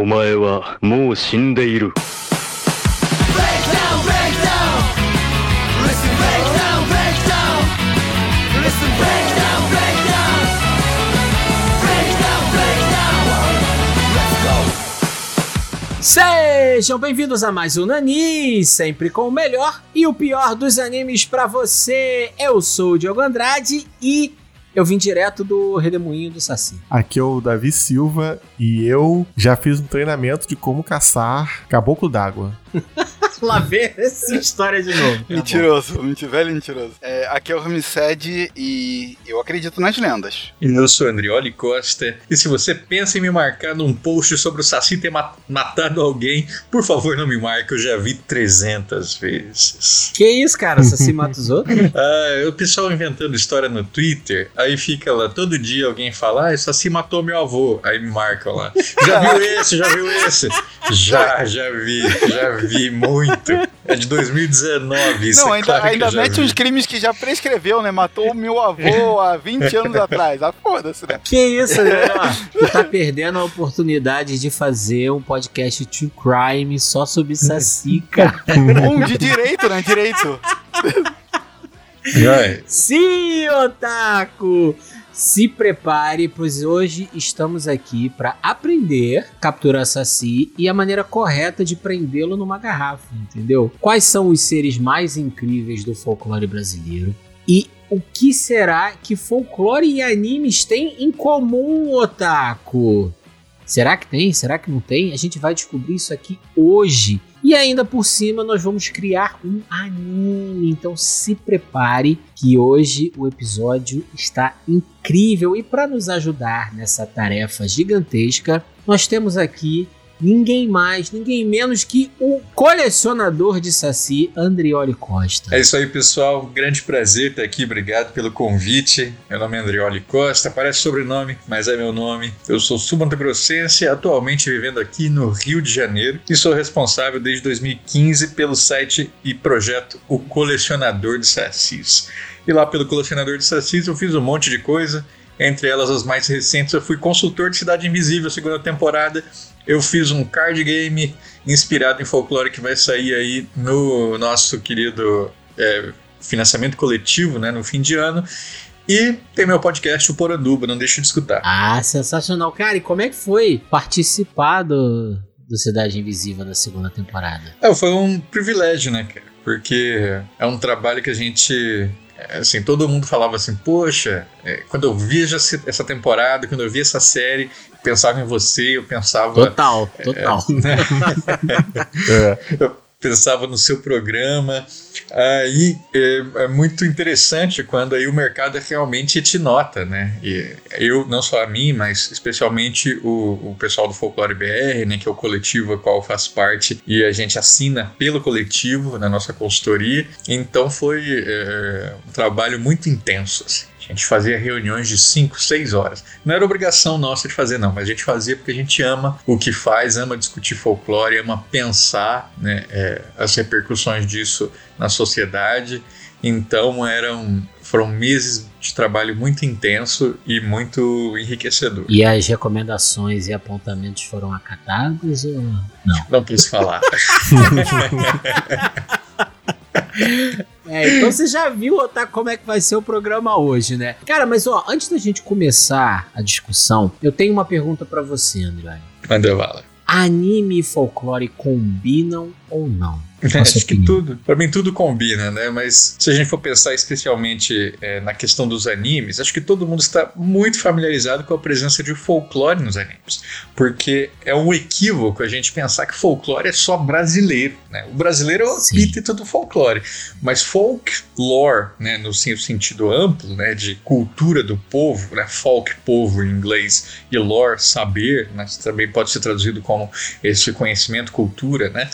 お前はもう死んでいる Breakdown, breakdown. Listen, breakdown, breakdown. Listen, breakdown, breakdown. Breakdown, breakdown. Let's go. Sejam bem-vindos a mais um Nani, sempre com o melhor e o pior dos animes pra você. Eu sou o Diogo Andrade e eu vim direto do Redemoinho do Saci. Aqui é o Davi Silva e eu já fiz um treinamento de como caçar caboclo d'água. Lá vem essa história de novo. Mentiroso, menti- velho mentiroso. É, aqui é o Ramiced e eu acredito nas lendas. E eu sou Andrioli Costa. E se você pensa em me marcar num post sobre o Saci ter ma- matado alguém, por favor não me marque, eu já vi 300 vezes. Que isso, cara? Saci mata os outros? Ah, o pessoal inventando história no Twitter, aí fica lá, todo dia alguém fala, ah, o Saci matou meu avô. Aí me marcam lá. Já viu esse? Já viu esse? Já, já vi, já vi muito. É de 2019, isso não, é ainda, claro ainda mete vi. uns crimes que já prescreveu, né? Matou o meu avô há 20 anos atrás. Ah, foda-se, né? Que isso, né? Tu tá perdendo a oportunidade de fazer um podcast True Crime só sobre Saci, cara. Um de direito, né? Direito. Sim, Otaku! Se prepare, pois hoje estamos aqui para aprender capturar Saci e a maneira correta de prendê-lo numa garrafa, entendeu? Quais são os seres mais incríveis do folclore brasileiro e o que será que folclore e animes têm em comum, Otaku? Será que tem? Será que não tem? A gente vai descobrir isso aqui hoje. E ainda por cima nós vamos criar um anime. Então se prepare que hoje o episódio está incrível. E para nos ajudar nessa tarefa gigantesca, nós temos aqui ninguém mais, ninguém menos que o colecionador de Saci, Andrioli Costa. É isso aí, pessoal. Grande prazer estar aqui. Obrigado pelo convite. Meu nome é Andrioli Costa. Parece sobrenome, mas é meu nome. Eu sou sul-mato-grossense, atualmente vivendo aqui no Rio de Janeiro e sou responsável desde 2015 pelo site e projeto O Colecionador de Sacis. E lá pelo Colecionador de Sacis eu fiz um monte de coisa. Entre elas, as mais recentes, eu fui consultor de Cidade Invisível, segunda temporada. Eu fiz um card game inspirado em folclore que vai sair aí no nosso querido é, financiamento coletivo, né, no fim de ano. E tem meu podcast, o Poranduba, não deixe de escutar. Ah, sensacional. Cara, e como é que foi participar do, do Cidade Invisível da segunda temporada? É, foi um privilégio, né, cara? Porque é um trabalho que a gente. é, Assim, todo mundo falava assim, poxa, é, quando eu vi essa temporada, quando eu vi essa série, pensava em você, eu pensava. Total, total. É, eu pensava no seu programa. Aí é, é muito interessante quando aí o mercado realmente te nota, né? E eu, não só a mim, mas especialmente o, o pessoal do Folclore BR, né? Que é o coletivo a qual faço parte e a gente assina pelo coletivo na nossa consultoria. Então foi é, um trabalho muito intenso, assim. A gente fazia reuniões de 5, 6 horas. Não era obrigação nossa de fazer, não, mas a gente fazia porque a gente ama o que faz, ama discutir folclore, ama pensar né, é, as repercussões disso na sociedade. Então eram, foram meses de trabalho muito intenso e muito enriquecedor. E as recomendações e apontamentos foram acatados ou não? Não quis falar. É, então você já viu Otaku, como é que vai ser o programa hoje, né? Cara, mas ó, antes da gente começar a discussão, eu tenho uma pergunta pra você, André. Manda bala. Anime e folclore combinam ou não? Sua Acho que tudo, pra mim tudo combina, né? Mas se a gente for pensar especialmente é, na questão dos animes, acho que todo mundo está muito familiarizado com a presença de folclore nos animes, porque é um equívoco a gente pensar que folclore é só brasileiro, né? O brasileiro é o epíteto do folclore, mas folklore, né, no sen- sentido amplo, né, de cultura do povo, né, folk povo em inglês e lore saber, né, também pode ser traduzido como esse conhecimento, cultura, né?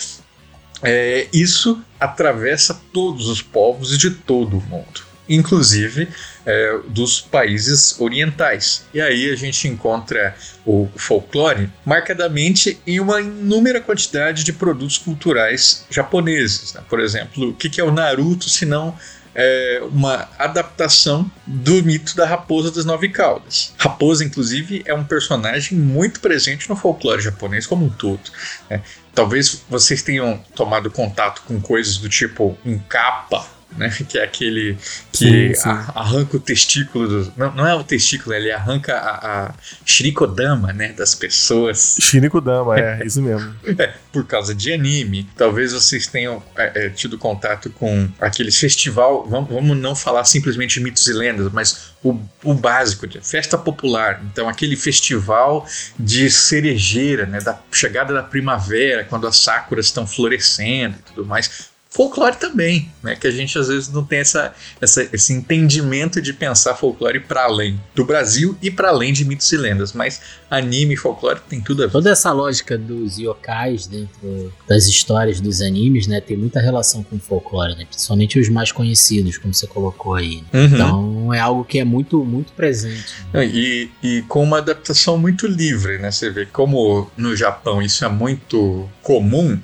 É, isso atravessa todos os povos de todo o mundo, inclusive é, dos países orientais. E aí a gente encontra o folclore marcadamente em uma inúmera quantidade de produtos culturais japoneses. né? Por exemplo, o que que é o Naruto se não é, uma adaptação do mito da raposa das nove caudas. Raposa, inclusive, é um personagem muito presente no folclore japonês como um todo. né? Talvez vocês tenham tomado contato com coisas do tipo um capa, né? Que é aquele que Sim, sim. arranca o testículo do. Não, não é o testículo, ele arranca a, a shirikodama, né? Das pessoas. Shiniko Dama, é, isso mesmo. É, por causa de anime. Talvez vocês tenham é, é, tido contato com aquele festival. Vamos, vamos não falar simplesmente mitos e lendas, mas o, o básico de festa popular. Então, aquele festival de cerejeira, né? Da chegada da primavera, quando as sakuras estão florescendo e tudo mais. Folclore também, né? Que a gente às vezes não tem essa, essa- esse entendimento de pensar folclore para além do Brasil e para além de mitos e lendas. Mas anime e folclore tem tudo a ver. Toda essa lógica dos yokais dentro das histórias dos animes, né, tem muita relação com folclore, né? Principalmente os mais conhecidos, como você colocou aí. Uhum. Então é algo que é muito, muito presente. Não, E, e com uma adaptação muito livre, né? Você vê como no Japão isso é muito comum,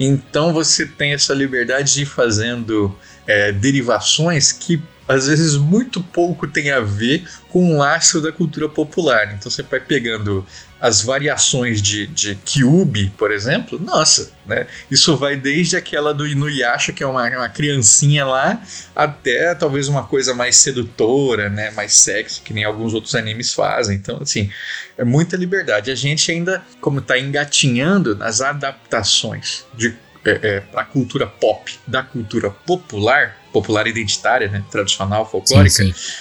então você tem essa liberdade de ir fazendo é, derivações que às vezes muito pouco tem a ver com o laço da cultura popular. Então você vai pegando as variações de, de Kyubi, por exemplo, nossa, né? Isso vai desde aquela do Inuyasha, que é uma, uma criancinha lá, até talvez uma coisa mais sedutora, né? Mais sexy, que nem alguns outros animes fazem. Então, assim, é muita liberdade. A gente ainda, como está engatinhando nas adaptações de é, para a cultura pop, da cultura popular, popular identitária, né? Tradicional, folclórica, Sim, sim.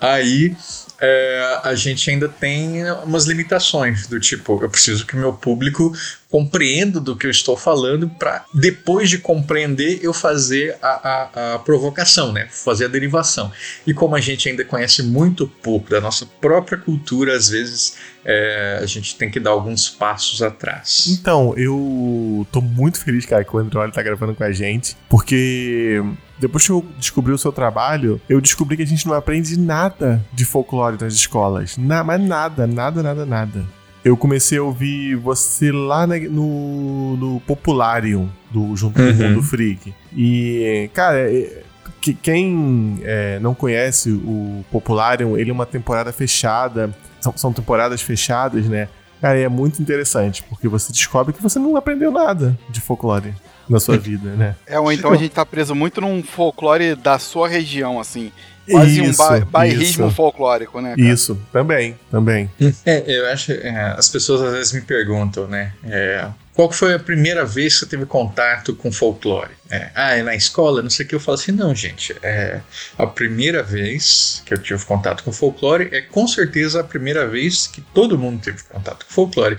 aí é, a gente ainda tem umas limitações do tipo, eu preciso que meu público compreenda do que eu estou falando para depois de compreender eu fazer a, a- a provocação, né? Fazer a derivação. E como a gente ainda conhece muito pouco da nossa própria cultura, às vezes é, a gente tem que dar alguns passos atrás. Então, eu tô muito feliz, cara, que o Android tá gravando com a gente, porque depois que eu descobri o seu trabalho, eu descobri que a gente não aprende nada de folclore nas escolas. Na, mas nada, nada, nada, nada. Eu comecei a ouvir você lá na- no, no Popularium, do, junto com o Uhum. Mundo Freak. E, cara, é- que- quem é, não conhece o Popularium, ele é uma temporada fechada. São, são temporadas fechadas, né? Cara, e é muito interessante, porque você descobre que você não aprendeu nada de folclore na sua vida, né? É, ou então a gente tá preso muito num folclore da sua região, assim. Quase um ba bairrismo isso, folclórico, né? cara? isso, também, também. É, eu acho. é, as pessoas às vezes me perguntam, né? é, qual foi a primeira vez que você teve contato com folclore? É, ah, é na escola? Não sei o que. Eu falo assim, não, gente. É, a primeira vez que eu tive contato com folclore é com certeza a primeira vez que todo mundo teve contato com folclore,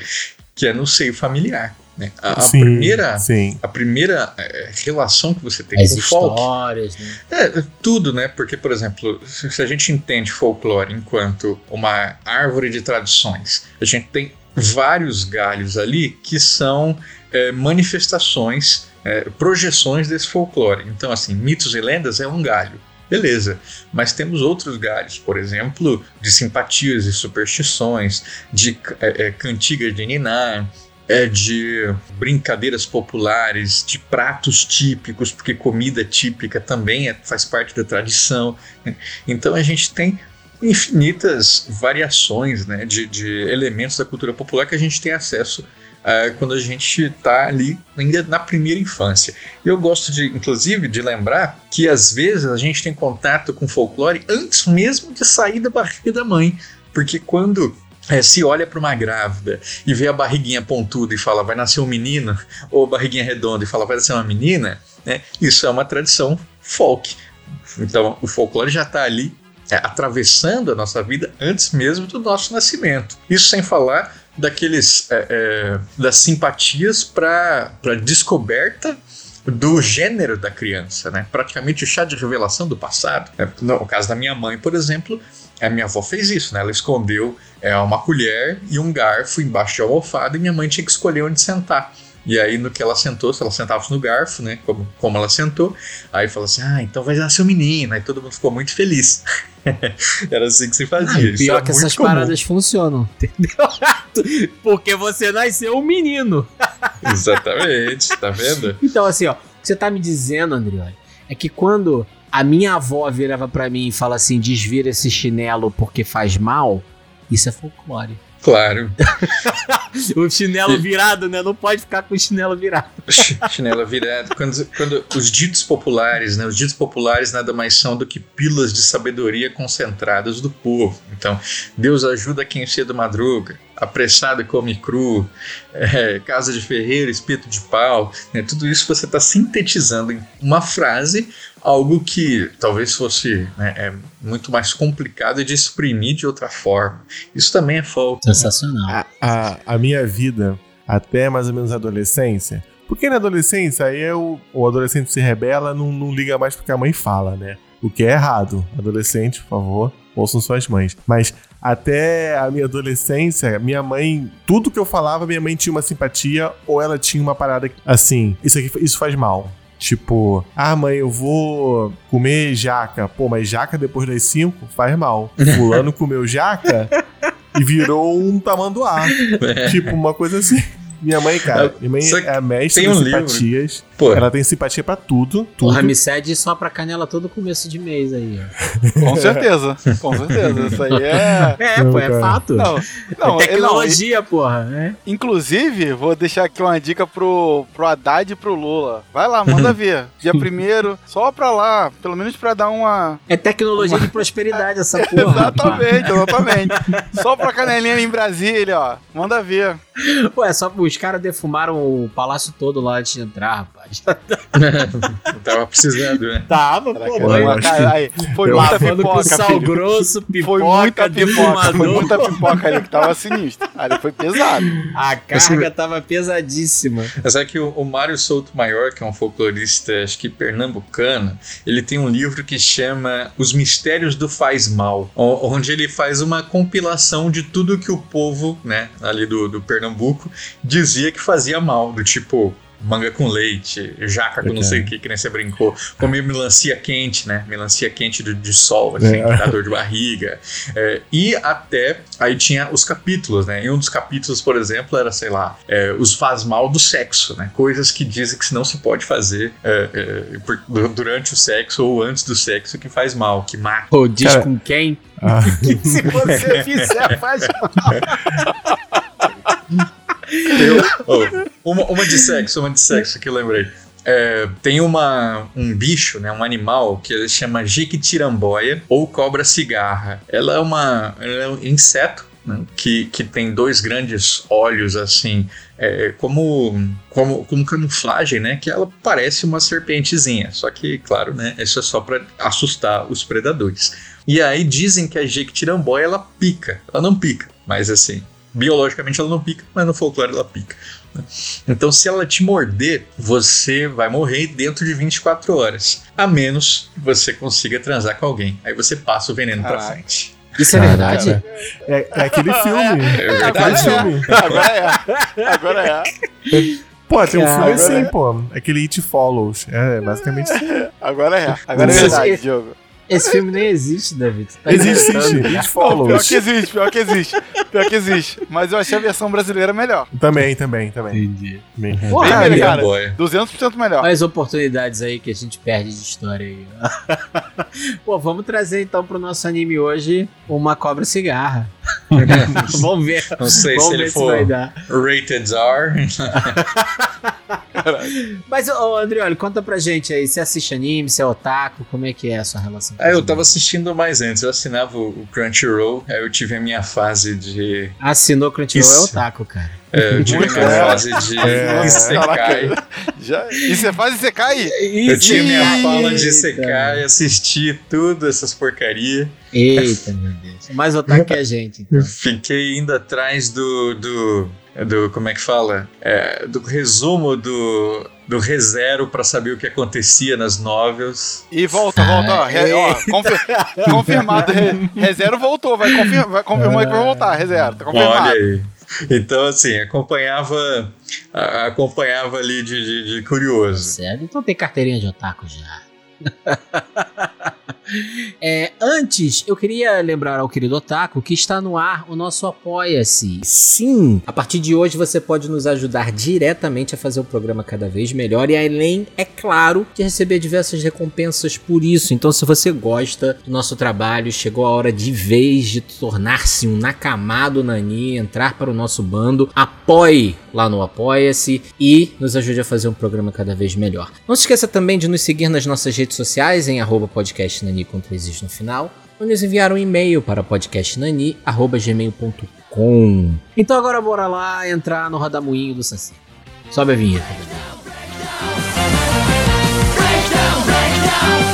que é no seio familiar. Né? A, a Sim, primeira. Sim. A primeira é, relação que você tem As com o folk histórias, né? é, tudo, né? Porque, por exemplo, se se a gente entende folclore enquanto uma árvore de tradições, a gente tem vários galhos ali que são é, manifestações, é, projeções desse folclore. Então, assim, mitos e lendas é um galho. Beleza, mas temos outros galhos, por exemplo, de simpatias e superstições, de é, é, cantigas de ninar, é de brincadeiras populares, de pratos típicos, porque comida típica também é- faz parte da tradição. né? Então a gente tem infinitas variações né, de, de elementos da cultura popular que a gente tem acesso ah, quando a gente está ali ainda na primeira infância. Eu gosto de, inclusive, de lembrar que às vezes a gente tem contato com folclore antes mesmo de sair da barriga da mãe. Porque quando é, se olha para uma grávida e vê a barriguinha pontuda e fala vai nascer um menino, ou barriguinha redonda e fala vai nascer uma menina, né, isso é uma tradição folk. Então o folclore já está ali é, atravessando a nossa vida antes mesmo do nosso nascimento. Isso sem falar daqueles é, é, das simpatias para descoberta do gênero da criança, né? Praticamente o chá de revelação do passado. né? No caso da minha mãe, por exemplo, a minha avó fez isso, né? Ela escondeu é, uma colher e um garfo embaixo de almofada e minha mãe tinha que escolher onde sentar. E aí, no que ela sentou, se ela sentava no garfo, né? Como, como ela sentou, aí falou assim: Ah, então vai nascer um menino. Aí todo mundo ficou muito feliz. Era assim que se fazia. Ah, pior era que essas comum. paradas funcionam, entendeu? Porque você nasceu um menino. Exatamente, tá vendo? Então, assim, ó, o que você tá me dizendo, Andrioli, é que quando a minha avó virava pra mim e fala assim: desvira esse chinelo porque faz mal, isso é folclore. Claro. O chinelo virado, né? Não pode ficar com o chinelo virado. Ch- Chinelo virado. Quando, quando os ditos populares, né? Os ditos populares nada mais são do que pilas de sabedoria concentradas do povo. Então, Deus ajuda quem cedo madruga, apressado e come cru, é, casa de ferreiro, espeto de pau. né, Tudo isso você está sintetizando em uma frase, algo que talvez fosse né, é, muito mais complicado de exprimir de outra forma. Isso também é folk. Sensacional. a, a, a minha vida até mais ou menos a adolescência. Porque na adolescência, aí eu, o adolescente se rebela, não, não liga mais porque a mãe fala, né? O que é errado. Adolescente, por favor, ouçam suas mães. Mas até a minha adolescência, minha mãe, tudo que eu falava, minha mãe tinha uma simpatia ou ela tinha uma parada assim, isso aqui isso faz mal. Tipo, ah, mãe, eu vou comer jaca. Pô, mas jaca depois das 5 faz mal. Fulano comeu jaca e virou um tamanduá. Tipo, uma coisa assim. Minha mãe, cara, minha mãe é mestre das um livro. Pô, Ela tem simpatia pra tudo, O tudo. Ramsed só pra canela todo começo de mês aí, ó. Com certeza. Com certeza. Isso aí é. É, Não, pô, é cara. fato. Não, é não, tecnologia, porra. É. não, inclusive, vou deixar aqui uma dica pro, pro Haddad e pro Lula. Vai lá, manda ver. Dia primeiro, só pra lá, pelo menos pra dar uma. É tecnologia de prosperidade essa porra. Exatamente, exatamente. Só pra canelinha em Brasília, ó. Manda ver. Pô, é só os caras defumaram o palácio todo lá antes de entrar, rapaz. Tava precisando, né? Tava, Caraca, pô, uma cara- aí, foi eu muita pipoca, sal filho. grosso, pipoca, Foi muita pipoca, foi muita pipoca ali que tava sinistro. Ali foi pesado. A carga tava pesadíssima. Mas é que o, o Mário Souto Maior, que é um folclorista, acho que pernambucano, ele tem um livro que chama Os Mistérios do Faz Mal, onde ele faz uma compilação de tudo que o povo, né, ali do, do Pernambuco, dizia que fazia mal, do tipo manga com leite, jaca com não sei o que, que nem você brincou, comer melancia quente, né, melancia quente de, de sol, assim, É. que dá dor de barriga, é, e até aí tinha os capítulos, né? E um dos capítulos, por exemplo, era, sei lá, é, os faz mal do sexo, né? Coisas que dizem que não se pode fazer é, é, por- durante o sexo ou antes do sexo que faz mal, que mata. Pô, diz Cara- com quem? Ah, Se você fizer, faz. Oh, uma, uma de sexo, uma de sexo que eu lembrei. É, tem uma, um bicho, né, um animal que ele chama jiquitiramboia ou cobra cigarra. Ela é, uma, ela é um inseto né, que, que tem dois grandes olhos assim, é, como, como, como camuflagem, né? Que ela parece uma serpentezinha. Só que, claro, né? Isso é só para assustar os predadores. E aí dizem que a jequitiramboia ela pica. Ela não pica, mas assim, biologicamente ela não pica, mas no folclore ela pica. né? Então, se ela te morder, você vai morrer dentro de 24 horas. A menos que você consiga transar com alguém. Aí você passa o veneno pra Caraca. frente. Isso é verdade? cara. é, é aquele filme. É É aquele filme. Agora é. Agora é. Pô, tem um filme assim, agora- pô. Aquele It Follows. É, basicamente. Agora é. Agora é verdade, Diogo. Esse filme nem existe, David. Tá Existe, inventando. It Pior Follows. que existe, pior que existe. Pior que existe. Mas eu achei a versão brasileira melhor. Também, também, também. Entendi. Bem. Pô, Bem cara, melhor, cara. Boia. 200% melhor. Olha as oportunidades aí que a gente perde de história aí. Pô, vamos trazer então pro nosso anime hoje uma cobra cigarra. Vamos ver. Não sei vamos se ele se for dar. rated R. Mas, ô Andrioli, conta pra gente aí. Você assiste anime, você é otaku, como é que é a sua relação? Ah, eu anime? tava assistindo mais antes. Eu assinava o Crunchyroll, aí eu tive a minha fase de. Assinou Crunchyroll é Isso. otaku, cara. É, eu tive minha fase de É. Isekai. Já... E você faz e você cai? Eu tinha minha fala de Isekai, assisti tudo essas porcaria. Eita, meu Deus. Mais otaku que a gente. então. Fiquei indo atrás do. do, do como é que fala? É, do resumo do. Do ReZero pra saber o que acontecia nas novels. E volta, volta. Ó, re- ó, confi- confirmado. Re, Rezero voltou. Vai, confir, vai confirmar que vai voltar. Rezero. Tá Olha confirmado. aí. Então, assim, acompanhava. Acompanhava ali de, de- de curioso. Sério? Então tem carteirinha de otaku já. É, antes, eu queria lembrar ao querido Otaku que está no ar o nosso Apoia-se. Sim, a partir de hoje você pode nos ajudar diretamente a fazer o programa cada vez melhor e além, é claro, de receber diversas recompensas por isso. Então, se você gosta do nosso trabalho, chegou a hora de vez de tornar-se um Nakamado Nani, entrar para o nosso bando, apoie lá no Apoia-se e nos ajude a fazer um programa cada vez melhor. Não se esqueça também de nos seguir nas nossas redes sociais em arroba podcastnani com três is no final ou nos enviar um e-mail para podcastnani.gmail.com Então agora bora lá entrar no rodamuinho do Saci. Sobe a vinheta. Breakdown, breakdown.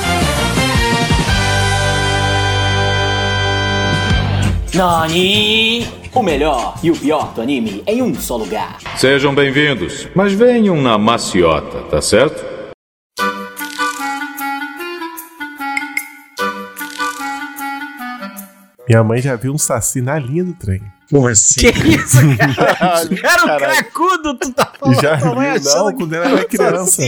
Nani! O melhor e o pior do anime em um só lugar. Sejam bem-vindos, mas venham na maciota, tá certo? Minha mãe já viu um saci na linha do trem. Como assim? Que isso, cara? Era um Caralho. cracudo, tu tá falando. já viu, não, achando quando ela era criança.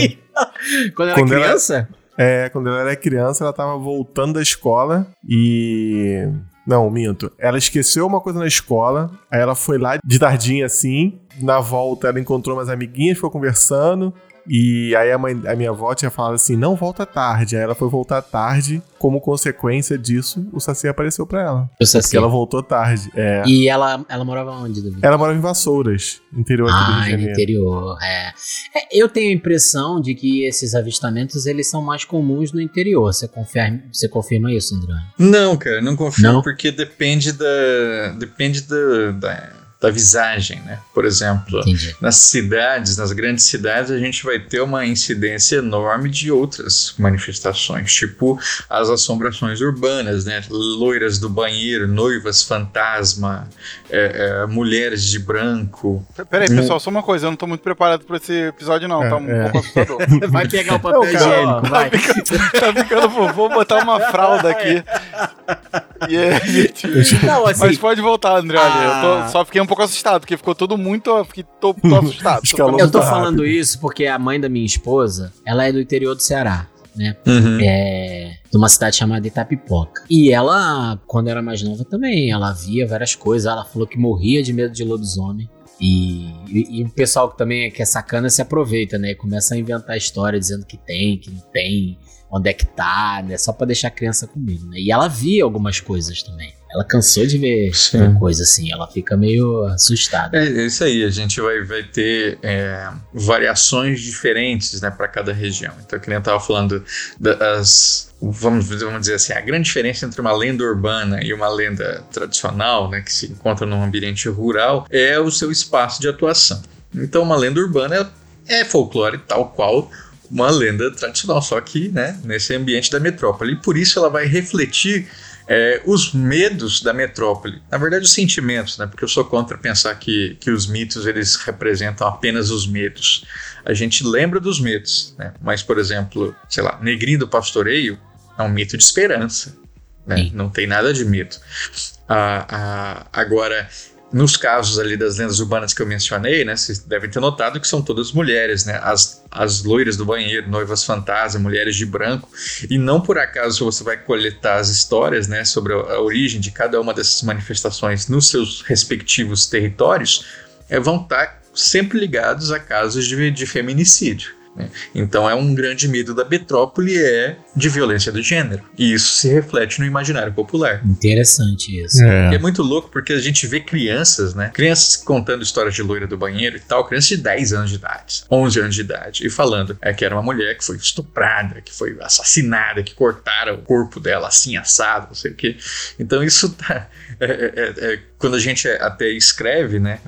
Quando era Quando ela- criança? É, quando ela era criança, ela tava voltando da escola e. Não, minto. Ela esqueceu uma coisa na escola, aí ela foi lá de tardinha assim. Na volta, ela encontrou umas amiguinhas, ficou conversando. E aí a, mãe, a minha avó tinha falado assim: não volta tarde. Aí ela foi voltar tarde. Como consequência disso, o Saci apareceu pra ela. O Saci. Porque ela voltou tarde. É. E ela, ela morava onde, Davi? Ela morava em Vassouras, interior aqui do Rio Ah, de no Janeiro. interior, é. É, Eu tenho a impressão de que esses avistamentos eles são mais comuns no interior. Você confirma, você confirma isso, André? Não, cara, não confio Não? porque depende da depende da, da, da visagem, né? Por exemplo, Entendi. nas cidades, nas grandes cidades, a gente vai ter uma incidência enorme de outras manifestações, tipo as assombrações urbanas, né? Loiras do banheiro, noivas fantasma, é, é, mulheres de branco. Peraí, pessoal, só uma coisa, eu não tô muito preparado pra esse episódio, não. É, tá um é. pouco assustador. Vai pegar o papel Não, higiênico, vai. tá ficando, pô, vou botar uma fralda aqui. Aí, Não, assim, Mas pode voltar, André. Eu Ah. tô- só fiquei um pouco assustado, porque ficou tudo muito. eu Fiquei, tô, tô assustado. Tô eu tô falando rápido. isso porque a mãe da minha esposa, ela é do interior do Ceará, né? É, de uma cidade chamada Itapipoca. E ela, quando era mais nova também, ela via várias coisas. Ela falou que morria de medo de lobisomem. E, e- e o pessoal que também que é sacana se aproveita, né? E começa a inventar história dizendo que tem, que não tem, onde é que tá, né? Só pra deixar a criança com medo, né? E ela via algumas coisas também. Ela cansou de ver Sim. coisa assim, ela fica meio assustada. É, é isso aí, a gente vai, vai ter é, variações diferentes né, para cada região. Então, que nem eu estava falando das. Vamos, vamos dizer assim, a grande diferença entre uma lenda urbana e uma lenda tradicional, né, que se encontra num ambiente rural, é o seu espaço de atuação. Então, uma lenda urbana é folclore tal qual uma lenda tradicional, só que né, nesse ambiente da metrópole. E por isso ela vai refletir é, os medos da metrópole. Na verdade, os sentimentos, né? Porque eu sou contra pensar que, que os mitos eles representam apenas os medos. A gente lembra dos medos, né? Mas, por exemplo, sei lá, Negrinho do Pastoreio é um mito de esperança. Né? Não tem nada de mito. Ah, ah, agora, nos casos ali das lendas urbanas que eu mencionei, né, vocês devem ter notado que são todas mulheres, né, as, as loiras do banheiro, noivas fantasma, mulheres de branco, e não por acaso você vai coletar as histórias, né, sobre a, origem de cada uma dessas manifestações nos seus respectivos territórios, é, vão estar sempre ligados a casos de, de feminicídio. Né. Então é um grande medo da metrópole é de violência do gênero. E isso se reflete no imaginário popular. Interessante isso. É. é muito louco porque a gente vê crianças, né? Crianças contando histórias de loira do banheiro e tal, crianças de 10 anos de idade, 11 anos de idade, e falando é, que era uma mulher que foi estuprada, que foi assassinada, que cortaram o corpo dela assim, assado, não sei o quê. Então isso tá. é- é- é- quando a gente até escreve, né?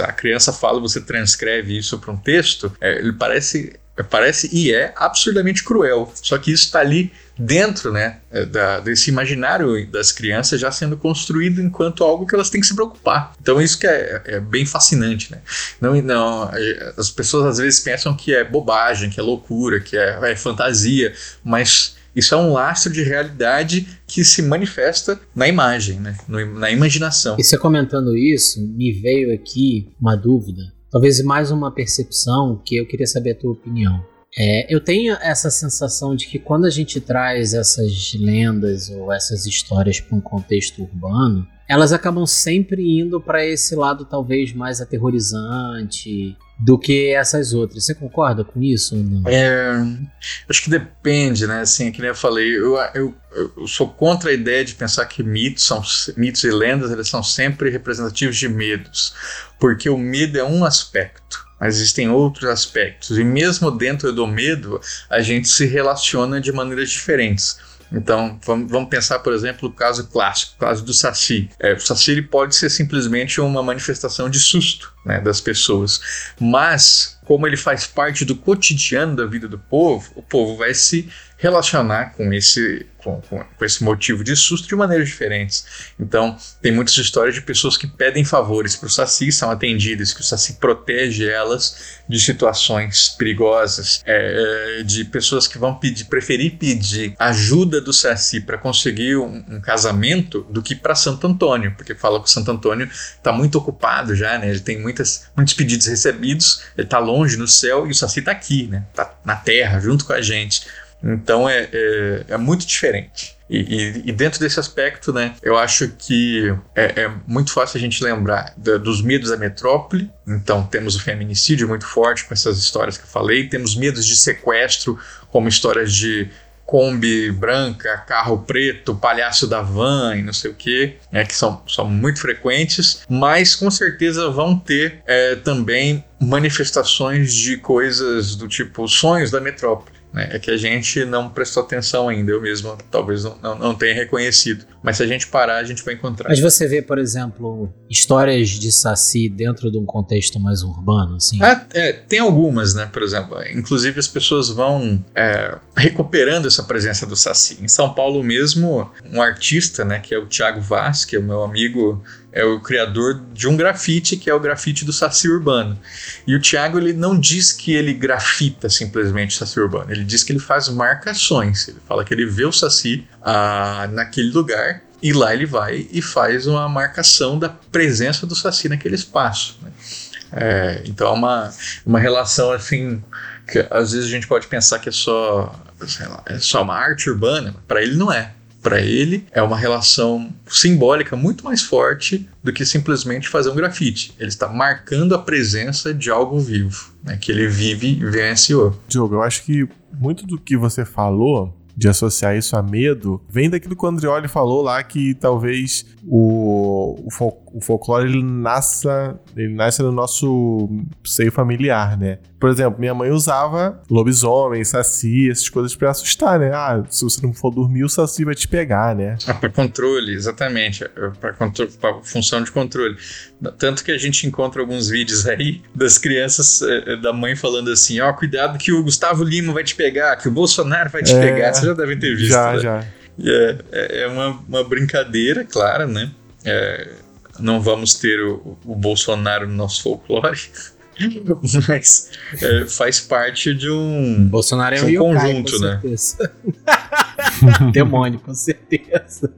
A criança fala, você transcreve isso para um texto, é, ele parece. Parece e é absurdamente cruel. Só que isso está ali dentro né, é, da- desse imaginário das crianças já sendo construído enquanto algo que elas têm que se preocupar. Então isso que é, é bem fascinante. Né? Não, não, é, as pessoas às vezes pensam que é bobagem, que é loucura, que é, é fantasia, mas isso é um lastro de realidade que se manifesta na imagem, né? na imaginação. E você comentando isso, me veio aqui uma dúvida, talvez mais uma percepção que eu queria saber a tua opinião. É, eu tenho essa sensação de que quando a gente traz essas lendas ou essas histórias para um contexto urbano, elas acabam sempre indo para esse lado talvez mais aterrorizante do que essas outras. Você concorda com isso? É, acho que depende, né? Assim, que nem eu falei, eu, eu, eu sou contra a ideia de pensar que mitos, são, mitos e lendas eles são sempre representativos de medos, porque o medo é um aspecto. Mas existem outros aspectos, e mesmo dentro do medo, a gente se relaciona de maneiras diferentes. Então, vamos, vamos pensar, por exemplo, o caso clássico, o caso do Saci. É, o Saci pode ser simplesmente uma manifestação de susto né, das pessoas, mas como ele faz parte do cotidiano da vida do povo, o povo vai se relacionar com esse, com, com, com, esse motivo de susto de maneiras diferentes. Então, tem muitas histórias de pessoas que pedem favores para o Saci, são atendidas, que o Saci protege elas de situações perigosas, é, é de pessoas que vão pedir, preferir pedir ajuda do Saci para conseguir um, um, casamento do que para Santo Antônio, porque fala que o Santo Antônio está muito ocupado já, né? Ele tem muitas, muitos pedidos recebidos, ele está longe no céu e o Saci está aqui, né? Tá na terra, junto com a gente. Então é, é, é muito diferente. E, e, e, dentro desse aspecto, né, eu acho que é, é muito fácil a gente lembrar da, dos medos da metrópole. Então, temos o feminicídio muito forte com essas histórias que eu falei, temos medos de sequestro, como histórias de Kombi branca, carro preto, palhaço da van e não sei o que, né, que são, são muito frequentes, mas com certeza vão ter é, também manifestações de coisas do tipo sonhos da metrópole. Né? É que a gente não prestou atenção ainda, eu mesmo talvez não, não, não, tenha reconhecido. Mas se a gente parar, a gente vai encontrar. Mas você vê, por exemplo, histórias de Saci dentro de um contexto mais urbano, assim? Ah, é, tem algumas, né? Por exemplo, inclusive as pessoas vão é, recuperando essa presença do Saci. Em São Paulo mesmo, um artista, né, que é o Thiago Vaz, que é o meu amigo é o criador de um grafite, que é o grafite do Saci Urbano. E o Thiago ele não diz que ele grafita simplesmente Saci Urbano, ele diz que ele faz marcações. Ele fala que ele vê o Saci ah, naquele lugar e lá ele vai e faz uma marcação da presença do Saci naquele espaço. Né? É, então é uma, uma relação assim que às vezes a gente pode pensar que é só, lá, é só uma arte urbana, para ele não é para ele é uma relação simbólica muito mais forte do que simplesmente fazer um grafite. Ele está marcando a presença de algo vivo, né, que ele vive e vivenciou. Diogo, eu acho que muito do que você falou de associar isso a medo vem daquilo que o Andreoli falou lá que talvez o, o, o folclore ele nasça, ele nasce no nosso seio familiar, né? Por exemplo, minha mãe usava lobisomem, saci, essas coisas para assustar, né? Ah, se você não for dormir, o saci vai te pegar, né? Ah, para controle, exatamente. É, para função de controle. Tanto que a gente encontra alguns vídeos aí das crianças, é, é, da mãe falando assim: ó, oh, cuidado que o Gustavo Lima vai te pegar, que o Bolsonaro vai te é, pegar. Você já deve ter visto. Já, né? já. É, é uma, uma brincadeira, claro, né? É, não vamos ter o, o, Bolsonaro no nosso folclore, mas é, faz parte de um, Bolsonaro é um conjunto, né? Demônio, com certeza.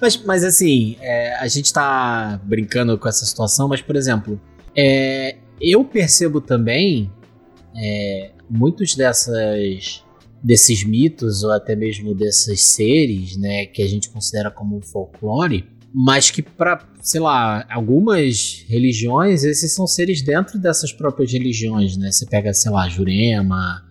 mas, mas assim, é, a gente tá brincando com essa situação, mas por exemplo, é, eu percebo também é, muitos dessas desses mitos ou até mesmo desses seres, né, que a gente considera como folclore, mas que para, sei lá, algumas religiões esses são seres dentro dessas próprias religiões, né? Você pega, sei lá, Jurema,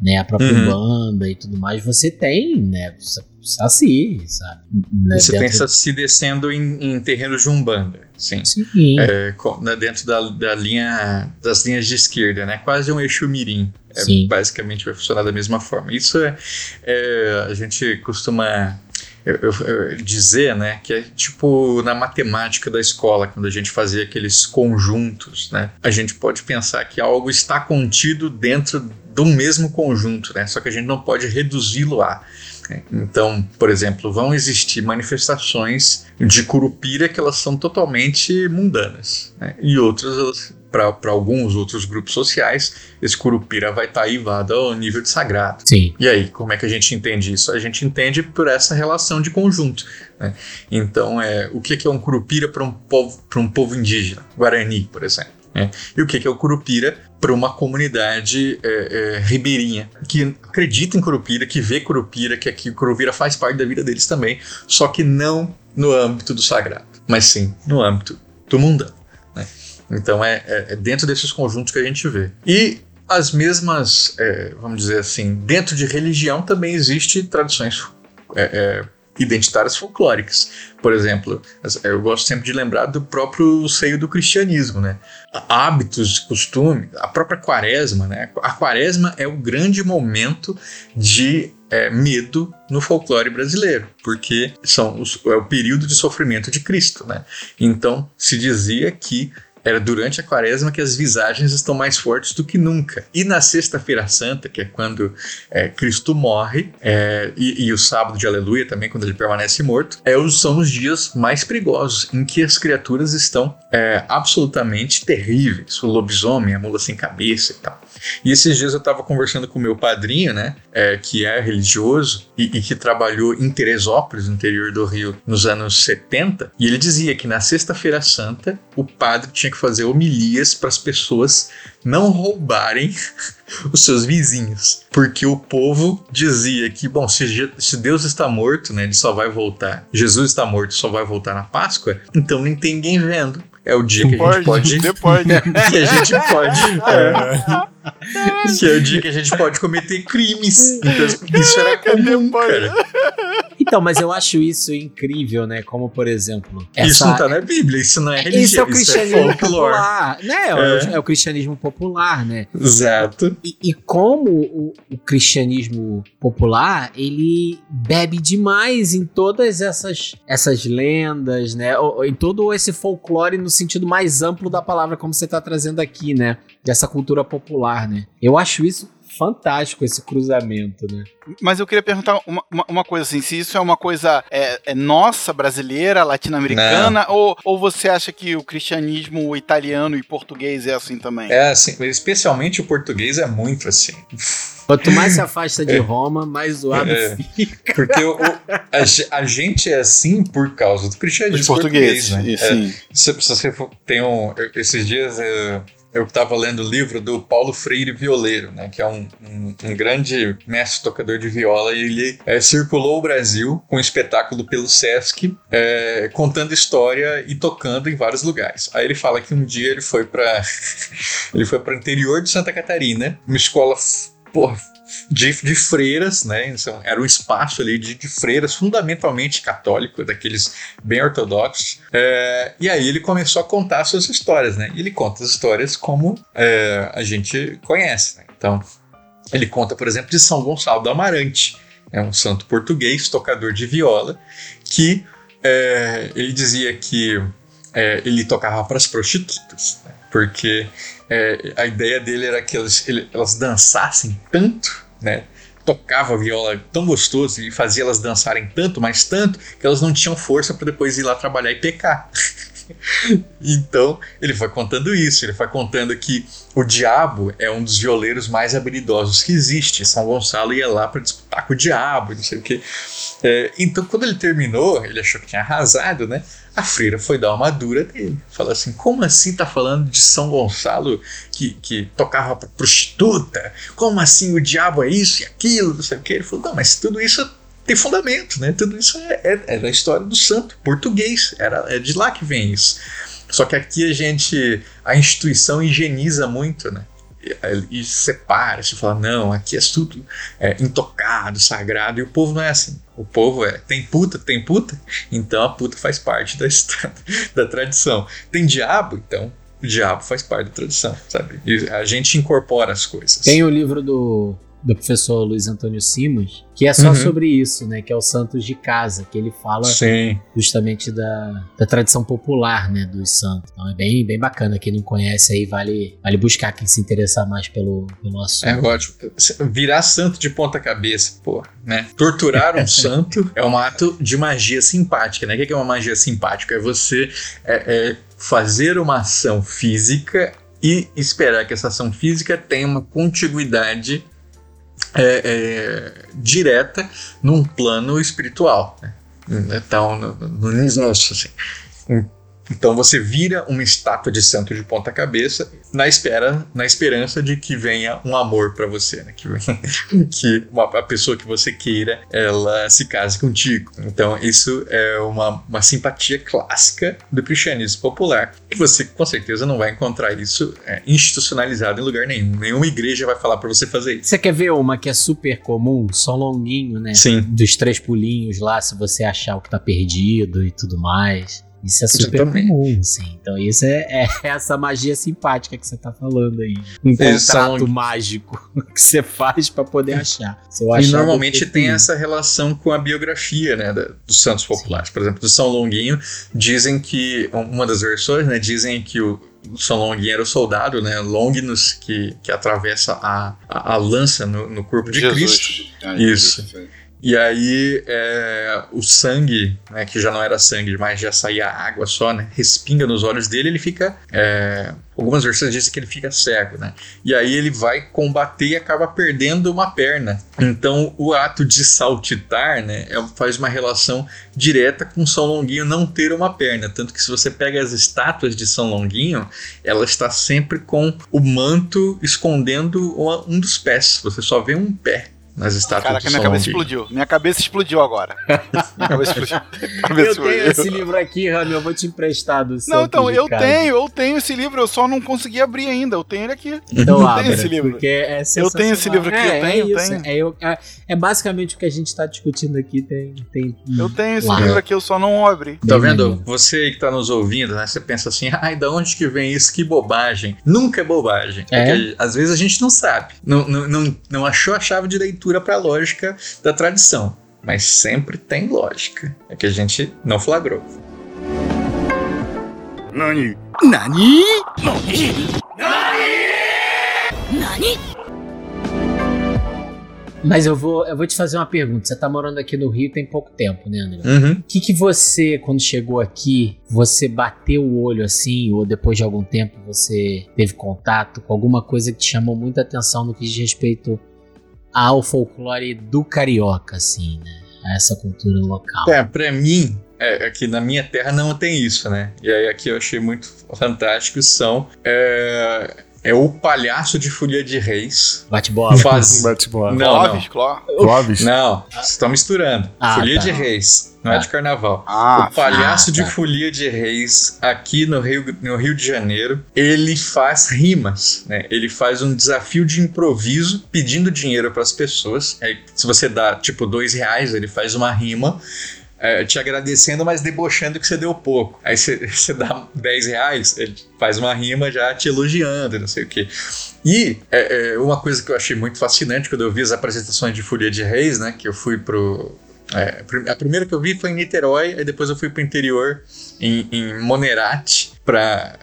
né, a própria uhum. banda e tudo mais, você tem, né, Saci, sabe? Né, você dentro... tem Saci descendo em, em terrenos de Umbanda, sim. sim. É, né, dentro da, da linha, das linhas de esquerda, né? Quase um eixo mirim. É, basicamente vai funcionar da mesma forma. Isso é, é a gente costuma eu, eu, eu dizer, né, que é tipo na matemática da escola, quando a gente fazia aqueles conjuntos, né, a gente pode pensar que algo está contido dentro do mesmo conjunto, né, só que a gente não pode reduzi-lo a. Então, por exemplo, vão existir manifestações de curupira que elas são totalmente mundanas, né? e outras, para alguns outros grupos sociais, esse curupira vai estar tá aivado ao nível de sagrado. Sim. E aí, como é que a gente entende isso? A gente entende por essa relação de conjunto. Né? Então, é, o que é um curupira para um, povo, um povo indígena, Guarani, por exemplo? Né? E o que é o Curupira para uma comunidade é, é, ribeirinha que acredita em Curupira, que vê Curupira, que aqui Curupira faz parte da vida deles também, só que não no âmbito do sagrado, mas sim no âmbito do mundano. Né? Então é, é, é dentro desses conjuntos que a gente vê. E as mesmas, é, vamos dizer assim, dentro de religião também existe tradições é, é, identitárias folclóricas. Por exemplo, eu gosto sempre de lembrar do próprio seio do cristianismo, né? Hábitos, costume, a própria quaresma, né? A quaresma é o grande momento de é, medo no folclore brasileiro, porque são os, é o período de sofrimento de Cristo, né? Então se dizia que era durante a quaresma que as visagens estão mais fortes do que nunca. E na Sexta-feira Santa, que é quando é, Cristo morre, é, e, e, o sábado de Aleluia também, quando ele permanece morto, é, são os dias mais perigosos, em que as criaturas estão é, absolutamente terríveis. O lobisomem, a mula sem cabeça e tal. E esses dias eu estava conversando com meu padrinho, né, é, que é religioso e, e, que trabalhou em Teresópolis, no interior do Rio, nos anos 70, e ele dizia que na Sexta-feira Santa o padre tinha que fazer homilias para as pessoas não roubarem os seus vizinhos. Porque o povo dizia que, bom, se, se Deus está morto, né, ele só vai voltar. Jesus está morto, só vai voltar na Páscoa, então nem tem ninguém vendo. É o dia que pode, a gente pode. Depois. que a gente pode. É, que é o dia que a gente pode cometer crimes. Então, isso era comum, cara. Então, mas eu acho isso incrível, né? Como, por exemplo. Essa... Isso não tá na Bíblia, isso não é religião. Isso é o cristianismo é popular. Né? É. é. o cristianismo popular, né? Exato. E, e como o, o, cristianismo popular, ele bebe demais em todas essas, essas lendas, né? Em todo esse folclore no sentido mais amplo da palavra, como você tá trazendo aqui, né? Dessa cultura popular, né? Eu acho isso fantástico esse cruzamento, né? Mas eu queria perguntar uma, uma, uma coisa assim, se isso é uma coisa é, é nossa, brasileira, latino-americana, ou, ou você acha que o cristianismo italiano e português é assim também? É assim, especialmente o português é muito assim. Quanto mais se afasta de Roma, mais zoado é, fica. Porque o, a, a, gente é assim por causa do cristianismo português, português né? É, se, se, você tem um, esses dias eu, eu estava lendo o livro do Paulo Freire Violeiro, né, que é um, um, um grande mestre tocador de viola, e ele é, circulou o Brasil com um espetáculo pelo Sesc, é, contando história e tocando em vários lugares. Aí ele fala que um dia ele foi para ele foi para o interior de Santa Catarina, uma escola porra, de, de freiras, né? Então, era um espaço ali de, de freiras fundamentalmente católico, daqueles bem ortodoxos. É, e aí ele começou a contar suas histórias, né? E ele conta as histórias como é, a gente conhece. Né? Então, ele conta, por exemplo, de São Gonçalo do Amarante, é um santo português, tocador de viola, que é, ele dizia que é, ele tocava para as prostitutas, né? porque é, a ideia dele era que elas, ele, elas dançassem tanto, né? Tocava viola tão gostoso e fazia elas dançarem tanto, mas tanto, que elas não tinham força para depois ir lá trabalhar e pecar. então, ele foi contando isso, ele foi contando que o diabo é um dos violeiros mais habilidosos que existe. São Gonçalo ia lá para disputar com o diabo, não sei o que. É, então, quando ele terminou, ele achou que tinha arrasado, né? A freira foi dar uma dura dele. Falou assim: como assim tá falando de São Gonçalo que, que tocava pra prostituta? Como assim o diabo é isso e aquilo? Não sei o que. Ele falou: não, mas tudo isso tem fundamento, né? Tudo isso é, é, é da história do santo português. Era, é de lá que vem isso. Só que aqui a gente, a instituição higieniza muito, né? E, e separa, se fala, não, aqui é tudo é, intocado, sagrado, e o povo não é assim. O povo é, tem puta, tem puta, então a puta faz parte da, da tradição. Tem diabo, então o diabo faz parte da tradição, sabe? E a gente incorpora as coisas. Tem o livro do do professor Luiz Antônio Simos, que é só uhum. sobre isso, né? Que é o Santos de Casa, que ele fala Sim. justamente da, da tradição popular, né? Dos santos. Então é bem, bem bacana. Quem não conhece aí, vale, vale buscar quem se interessar mais pelo, pelo assunto. É ótimo. Virar santo de ponta cabeça, pô, né? Torturar um santo é um ato de magia simpática, né? O que é uma magia simpática? É você é, é fazer uma ação física e esperar que essa ação física tenha uma contiguidade é, é, direta num plano espiritual. Né? Então, no, no assim. Então você vira uma estátua de santo de ponta cabeça na espera, na esperança de que venha um amor para você, né? Que, que uma, a pessoa que você queira, ela se case contigo. Então isso é uma, uma simpatia clássica do cristianismo popular. E você com certeza não vai encontrar isso é, institucionalizado em lugar nenhum. Nenhuma igreja vai falar para você fazer isso. Você quer ver uma que é super comum? Só longuinho, né? Sim. Dos três pulinhos lá, se você achar o que tá perdido e tudo mais. Isso é super Exatamente. comum, assim. Então, isso é, é essa magia simpática que você tá falando aí. Um Isso, contrato mágico que você faz pra poder achar. E normalmente tem essa relação com a biografia né, da- dos santos populares. Por exemplo, do São Longuinho, dizem que, uma das versões, né, dizem que o São Longuinho era o soldado, né, Longinus, que, que atravessa a, a, a lança no, no corpo de Cristo. Ah, Isso. E aí é, o sangue, né, que já não era sangue, mas já saía água só, né, respinga nos olhos dele, ele fica. é, algumas versões dizem que ele fica cego, né? E aí ele vai combater e acaba perdendo uma perna. Então o ato de saltitar, né, é- faz uma relação direta com São Longuinho não ter uma perna. Tanto que se você pega as estátuas de São Longuinho, ela está sempre com o manto escondendo uma- um dos pés. Você só vê um pé nas estátuas Caraca, minha cabeça explodiu. Minha cabeça explodiu agora. Minha cabeça explodiu. Minha cabeça Eu tenho explodiu. esse livro aqui, Rami, eu vou te emprestar do Não, Santos então, eu tenho, eu tenho esse livro, eu só não consegui abrir ainda. Eu tenho ele aqui. Então Eu abra, tenho esse livro. porque é Eu tenho esse livro aqui, é, eu tenho, é eu isso, tenho. É, eu- é- é basicamente o que a gente tá discutindo aqui, tem... tem Eu tenho esse Lá. livro aqui, eu só não abri. Tá vendo? Você que tá nos ouvindo, né? Você pensa assim, ai, da onde que vem isso? Que bobagem. Nunca é bobagem. É? que, às vezes a gente não sabe. Não, não, não, não achou a chave leitura pra lógica da tradição. Mas sempre tem lógica. É que a gente não flagrou. Nani? Nani? Mas eu vou, eu vou te fazer uma pergunta. Você tá morando aqui no Rio tem pouco tempo, né, André? Uhum. O que, que você, quando chegou aqui, você bateu o olho assim, ou depois de algum tempo você teve contato com alguma coisa que te chamou muita atenção no que diz respeito ao folclore do carioca, assim, né? A essa cultura local. É, pra mim, é, aqui na minha terra não tem isso, né? E aí aqui eu achei muito fantástico são é, é o palhaço de folia de reis. Bate bola. Faz... Bate bola. Não, Clóvis, Cló- Clóvis? Não, vocês estão misturando. Ah, folia tá. de reis, não é Ah. de carnaval. Ah, o palhaço ah, de tá. folia de reis aqui no Rio, no Rio de Janeiro, ele faz rimas, né? Ele faz um desafio de improviso pedindo dinheiro para as pessoas. Aí, se você dá tipo dois reais, ele faz uma rima. É, te agradecendo, mas debochando que você deu pouco. Aí você, dá 10 reais, ele faz uma rima já te elogiando, não sei o quê. E é, é, uma coisa que eu achei muito fascinante quando eu vi as apresentações de Folia de Reis, né? Que eu fui pro. é, a primeira que eu vi foi em Niterói, aí depois eu fui pro interior, em, em Monerate, para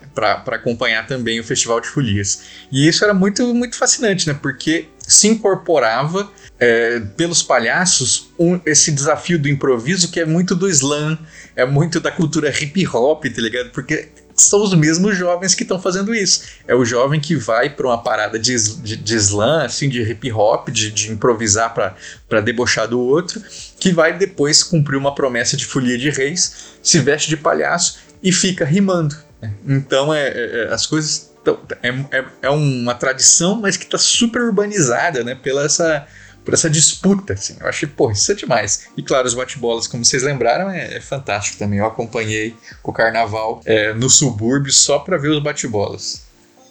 acompanhar também o Festival de Folias. E isso era muito, muito fascinante, né? Porque se incorporava é, pelos palhaços um- esse desafio do improviso que é muito do slam, é muito da cultura hip hop, tá ligado? Porque são os mesmos jovens que estão fazendo isso. É o jovem que vai para uma parada de, de, de slam, assim, de hip hop, de, de improvisar para debochar do outro, que vai depois cumprir uma promessa de folia de reis, se veste de palhaço e fica rimando. né? Então é, é- é- as coisas tão- é, é, é uma tradição, mas que está super urbanizada, né? Pela essa por essa disputa, assim. Eu achei, pô, isso é demais. E claro, os bate-bolas, como vocês lembraram, é, é fantástico também. Eu acompanhei o carnaval é, no subúrbio só pra ver os bate-bolas.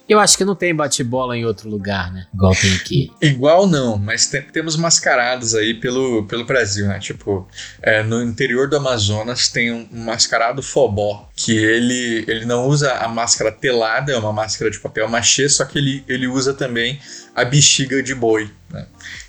Eu acho que não tem bate-bola em outro lugar, né? Igual tem aqui. Igual não, mas tem- temos mascarados aí pelo, pelo Brasil, né? Tipo, é, no interior do Amazonas tem um, um mascarado fobó, que ele, ele não usa a máscara telada, é uma máscara de papel machê, só que ele, ele usa também a bexiga de boi, né?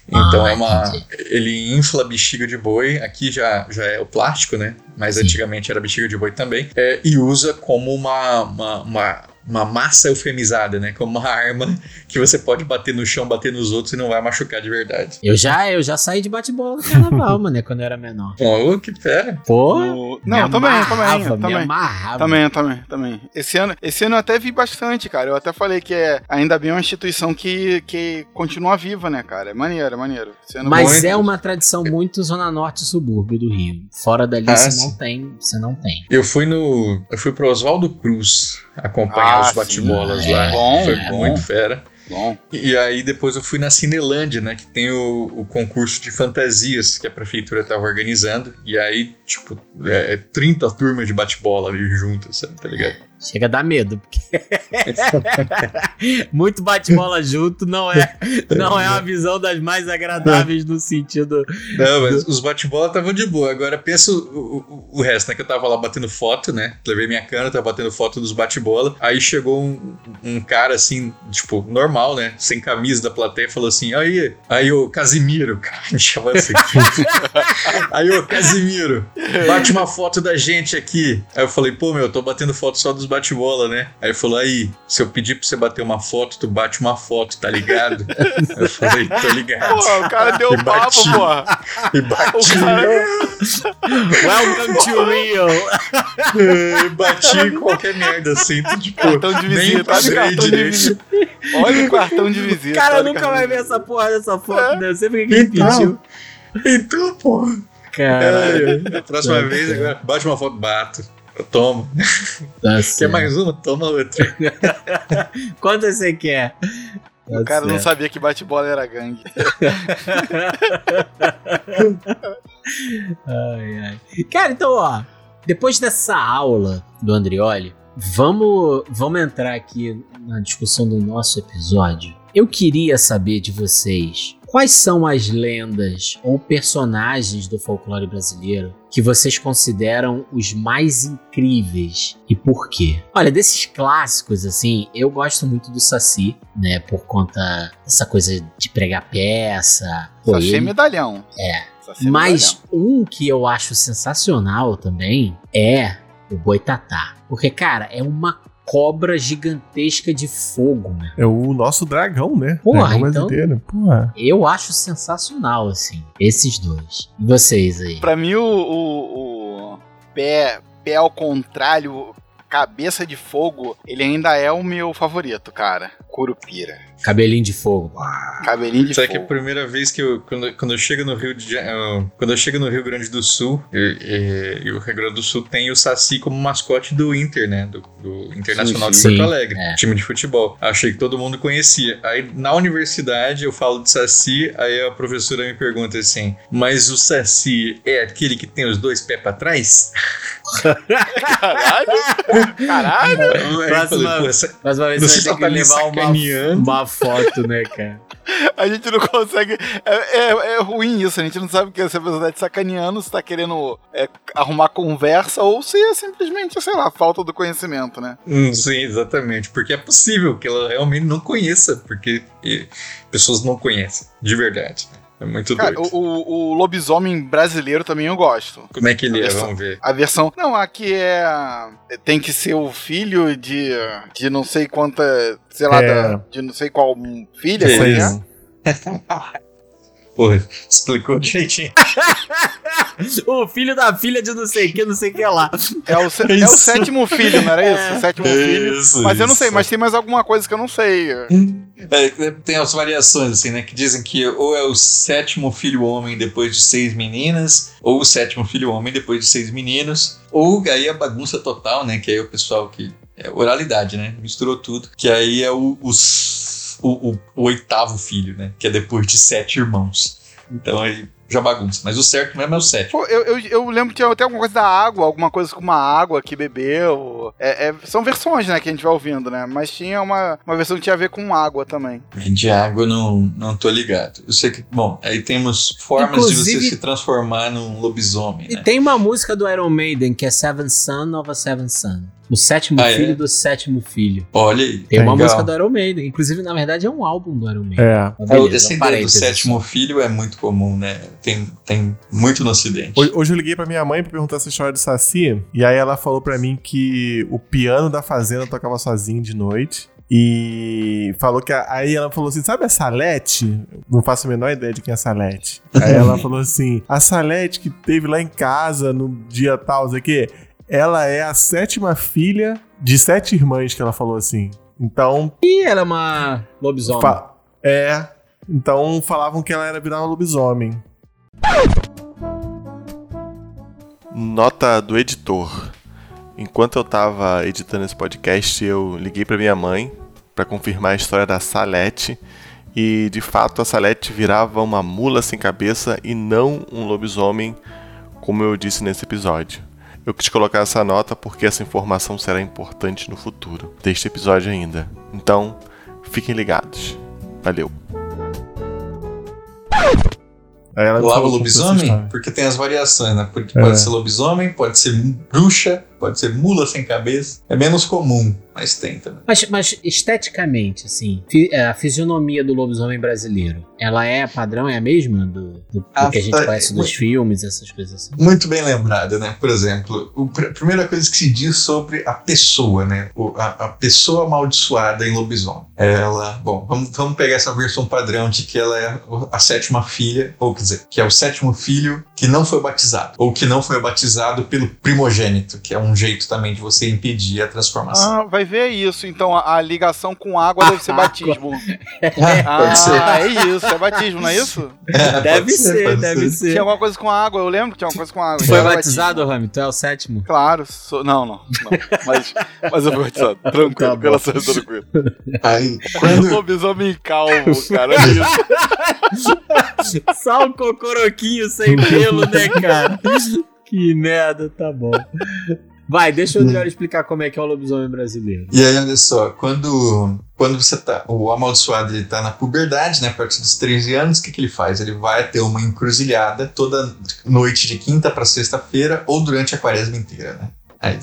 Então Ah, é uma. entendi. Ele infla bexiga de boi, aqui já, já é o plástico, né? Mas Sim. antigamente era bexiga de boi também. é, e usa como uma, uma, uma, uma massa eufemizada, né? Como uma arma que você pode bater no chão, bater nos outros e não vai machucar de verdade. Eu já, eu já saí de bate-bola no carnaval, mano, quando eu era menor. Pô, que fera. Pô, O- me Não, também, amarrava, também, me também. amarrava. Também, também, também. Esse ano, esse ano eu até vi bastante, cara. Eu até falei que é ainda bem uma instituição que, que continua viva, né, cara? É maneiro, é maneiro. Esse ano Mas Muito. é uma tradição muito zona norte e subúrbio do Rio. Fora dali Ah, você sim. não tem, você não tem. Eu fui no. Eu fui pro Oswaldo Cruz acompanhar Ah, os sim. bate-bolas É, lá. bom, Foi é muito bom. fera. Bom. E aí depois eu fui na Cinelândia, né? Que tem o, o concurso de fantasias que a prefeitura tava organizando. E aí, tipo, é, é 30 turmas de bate-bola ali juntas, sabe? Tá ligado? Chega a dar medo, porque muito bate-bola junto não é, não é uma visão das mais agradáveis no sentido. Não, mas os bate-bola estavam de boa. Agora pensa o, o, o resto, né? Que eu tava lá batendo foto, né? Levei minha câmera, tava batendo foto dos bate-bola. Aí chegou um, um cara assim, tipo, normal, né? Sem camisa da plateia e falou assim: aí, aí, ô Casimiro, cara, me chamando assim. aí, ô Casimiro, bate uma foto da gente aqui. Aí eu falei, pô, meu, eu tô batendo foto só dos bate-bola, né? Aí falou, aí, se eu pedir pra você bater uma foto, tu bate uma foto, tá ligado? eu falei, tô ligado. Pô, o cara deu E papo, bati. porra. E bati. O cara- Welcome to Rio! Eu bati em qualquer merda assim, tipo, Cartão de visita, olha o cartão de visita. Olha o cartão de visita. O cara nunca vai ver essa porra dessa foto, né? Eu sempre que ele Então. pediu. Então, pô. Caralho. É, a próxima vez, agora, bate uma foto, bato. Eu tomo. Tá Quer mais uma? Toma outra. Quantas você quer? O cara não sabia que bate-bola era gangue. Ai, ai. Cara, então, ó, depois dessa aula do Andrioli, vamos, vamos entrar aqui na discussão do nosso episódio. Eu queria saber de vocês quais são as lendas ou personagens do folclore brasileiro que vocês consideram os mais incríveis e por quê? Olha, desses clássicos, assim, eu gosto muito do Saci, né? Por conta dessa coisa de pregar peça. Pô, Sachê ele- medalhão. É. Sachê mas um que eu acho sensacional também é o Boitatá. Porque, cara, é uma cobra gigantesca de fogo, né? É o nosso dragão, né? Porra, dragão então- brasileiro. Porra. Eu acho sensacional, assim, esses dois. E vocês aí? Pra mim, o, o, o pé, pé ao contrário, cabeça de fogo, ele ainda é o meu favorito, cara. Curupira. Cabelinho de fogo. Cabelinho de Sabe que a fogo. primeira vez que eu. Quando, quando eu chego no Rio de eh, Quando eu chego no Rio Grande do Sul, e, e- e o Rio Grande do Sul tem o Saci como mascote do Inter, né? Do, do Internacional Sim, de Porto sim, Alegre, é. time de futebol. Achei que todo mundo conhecia. Aí na universidade eu falo de Saci, aí a professora me pergunta assim: Mas o Saci é aquele que tem os dois pés pra trás? Caralho! Caralho! Eu Próxima- falei, "Pô, essa- Mas uma vez Você vai ter tá que me levar uma, uma foto, né, cara? A gente não consegue. É, é- é ruim isso, a gente não sabe o que se a pessoa tá te sacaneando, se tá querendo é, arrumar conversa ou se é simplesmente, sei lá, falta do conhecimento, né? Hum, Sim, exatamente. Porque é possível que ela realmente não conheça, porque e, pessoas não conhecem, de verdade. É muito Cara, doido. o, o- o lobisomem brasileiro também eu gosto. Como é que ele é? Versão- Vamos ver. A versão. Não, aqui é. Tem que ser o filho de. De não sei quanta. Sei lá, É. da- de não sei qual filha, Que como é é? Porra, explicou direitinho. o filho da filha de não sei o que, não sei o que lá. É o, se- É é o sétimo filho, não era isso? O sétimo filho. Isso, Mas eu não sei, mas tem mais alguma coisa que eu não sei. É, tem as variações, assim, né? Que dizem que ou é o sétimo filho homem depois de seis meninas, ou o sétimo filho homem depois de seis meninos, ou aí a bagunça total, né? Que aí o pessoal que. É oralidade, né? Misturou tudo. Que aí é o, os- o, o- o oitavo filho, né? Que é depois de sete irmãos. Então aí já bagunça. Mas o certo mesmo é o sétimo. Pô, eu, eu, eu lembro que tinha até alguma coisa da água, alguma coisa com uma água que bebeu. É, é- são versões, né, que a gente vai ouvindo, né? Mas tinha uma, uma versão que tinha a ver com água também. De água eu não, não tô ligado. Eu sei que, bom, aí temos formas de Inclusive- você se transformar num lobisomem, E né? tem uma música do Iron Maiden que é Seven Son of a Seven Son. O sétimo Ah, é? filho do sétimo filho. Olha aí. Tem uma legal. música do Iron Maiden. Inclusive, na verdade, é um álbum do Iron Maiden. É. Mas É, beleza, Essa um ideia do parênteses. sétimo filho é muito comum, né? Tem, tem muito no ocidente. Hoje, hoje eu liguei pra minha mãe pra perguntar essa história do Saci. E aí ela falou pra mim que o piano da fazenda tocava sozinho de noite. E falou que. a- aí ela falou assim: sabe a Salete? Não faço a menor ideia de quem é a Salete. Aí ela falou assim: a Salete que teve lá em casa no dia tal, não sei o quê, ela é a sétima filha de sete irmãs, que ela falou assim. Então. Ih, ela é uma lobisomem. fa- é. Então falavam que ela era virar um lobisomem. Nota do editor. Enquanto eu tava editando esse podcast, eu liguei pra minha mãe pra confirmar a história da Salete. E de fato a Salete virava uma mula sem cabeça e não um lobisomem, como eu disse nesse episódio. Eu quis colocar essa nota porque essa informação será importante no futuro deste episódio ainda. Então, fiquem ligados. Valeu. Aí ela Lava lobisomem? Porque tem as variações, né? Porque É. pode ser lobisomem, pode ser bruxa, pode ser mula sem cabeça. É menos comum, mas tem também. Mas, mas esteticamente, assim, é, a fisionomia do lobisomem brasileiro, ela é padrão, é a mesma do, do- do Ah, que a gente tá, conhece dos muito- filmes, essas coisas assim? Muito bem lembrado, né? Por exemplo, o a primeira coisa que se diz sobre a pessoa, né? O- a, a pessoa amaldiçoada em lobisomem. Ela, bom, vamos, vamos pegar essa versão padrão de que ela é a sétima filha, ou quer dizer, que é o sétimo filho que não foi batizado, ou que não foi batizado pelo primogênito, que é um jeito também de você impedir a transformação. Ah, vai ver isso. Então a, a ligação com água deve ser batismo. Ah, pode ser. Ah, é isso. É batismo, não é isso? É, Deve ser, pode deve ser. ser. Tinha alguma coisa com água. Eu lembro que tinha alguma coisa com água. Foi batizado, Rami? Tu é o sétimo? Claro, sou... não, não, não. Mas, mas eu fui batizado. Tranquilo, Tá bom. pela certeza, tranquilo. Aí, quando, Lobisomem calvo, cara. Olha isso. Só um cocoroquinho sem pelo, né, cara? que merda, tá bom. Vai, deixa o Adriano explicar como é que é o lobisomem brasileiro. E aí, olha só, quando, quando você tá. O amaldiçoado ele tá na puberdade, né? A partir dos 13 anos, o que, que ele faz? Ele vai ter uma encruzilhada toda noite de quinta para sexta-feira ou durante a quaresma inteira, né? Aí,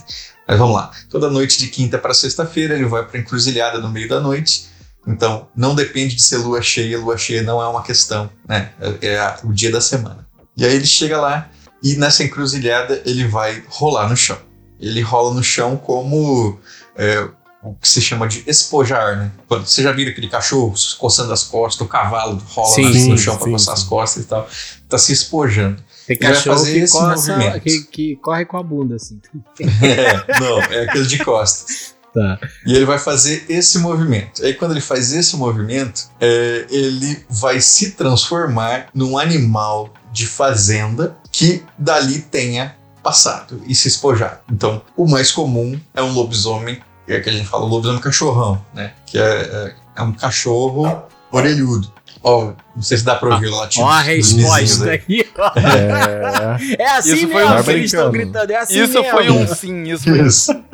mas vamos lá. Toda noite de quinta para sexta-feira ele vai pra encruzilhada no meio da noite. Então, não depende de ser lua cheia, lua cheia não é uma questão, né? É, é a- o dia da semana. E aí ele chega lá e nessa encruzilhada ele vai rolar no chão. Ele rola no chão como é, o que se chama de espojar, né? Quando, você já viu aquele cachorro coçando as costas, o cavalo rola Sim, no chão para coçar sim. as costas e tal. Tá se espojando. Tem cachorro fazer que, esse coça, que, que corre com a bunda, assim. É, não, é aquele de costas. Tá. E ele vai fazer esse movimento. Aí quando ele faz esse movimento, é, ele vai se transformar num animal de fazenda que dali tenha passado e se espojado. Então, o mais comum é um lobisomem, é que a gente fala lobisomem cachorrão, né? Que é, é, é um cachorro orelhudo. Ó, não sei se dá pra ouvir o latido. Ó a resposta aqui, ó. É. É assim Isso foi mesmo, um que eles estão gritando. É assim Isso mesmo. foi um sim, isso foi um Isso.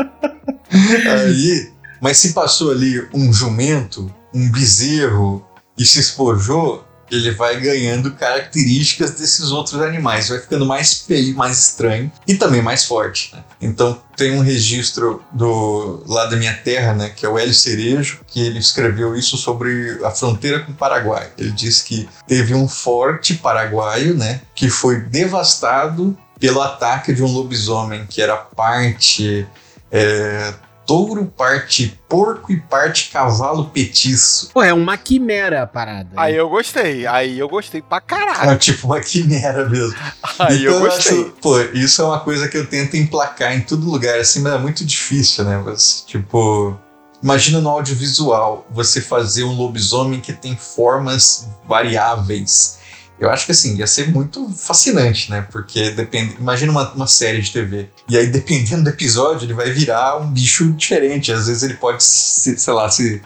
Aí, mas se passou ali um jumento, um bezerro e se espojou, ele vai ganhando características desses outros animais, vai ficando mais feio, mais estranho e também mais forte. né? Então tem um registro do lá da minha terra, né, que é o Hélio Cerejo, que ele escreveu isso sobre a fronteira com o Paraguai. Ele diz que teve um forte paraguaio, né, que foi devastado pelo ataque de um lobisomem que era parte é, touro, parte porco e parte cavalo petiço. Pô, é uma quimera a parada. Aí eu gostei, aí eu gostei pra caralho. É tipo uma quimera mesmo. Aí eu gostei. acho, pô, isso é uma coisa que eu tento emplacar em todo lugar, assim, mas é muito difícil, né? Você, tipo, imagina no audiovisual você fazer um lobisomem que tem formas variáveis. Eu acho que assim, ia ser muito fascinante, né? Porque depende. Imagina uma, uma série de TV. E aí, dependendo do episódio, ele vai virar um bicho diferente. Às vezes ele pode, se, sei lá, se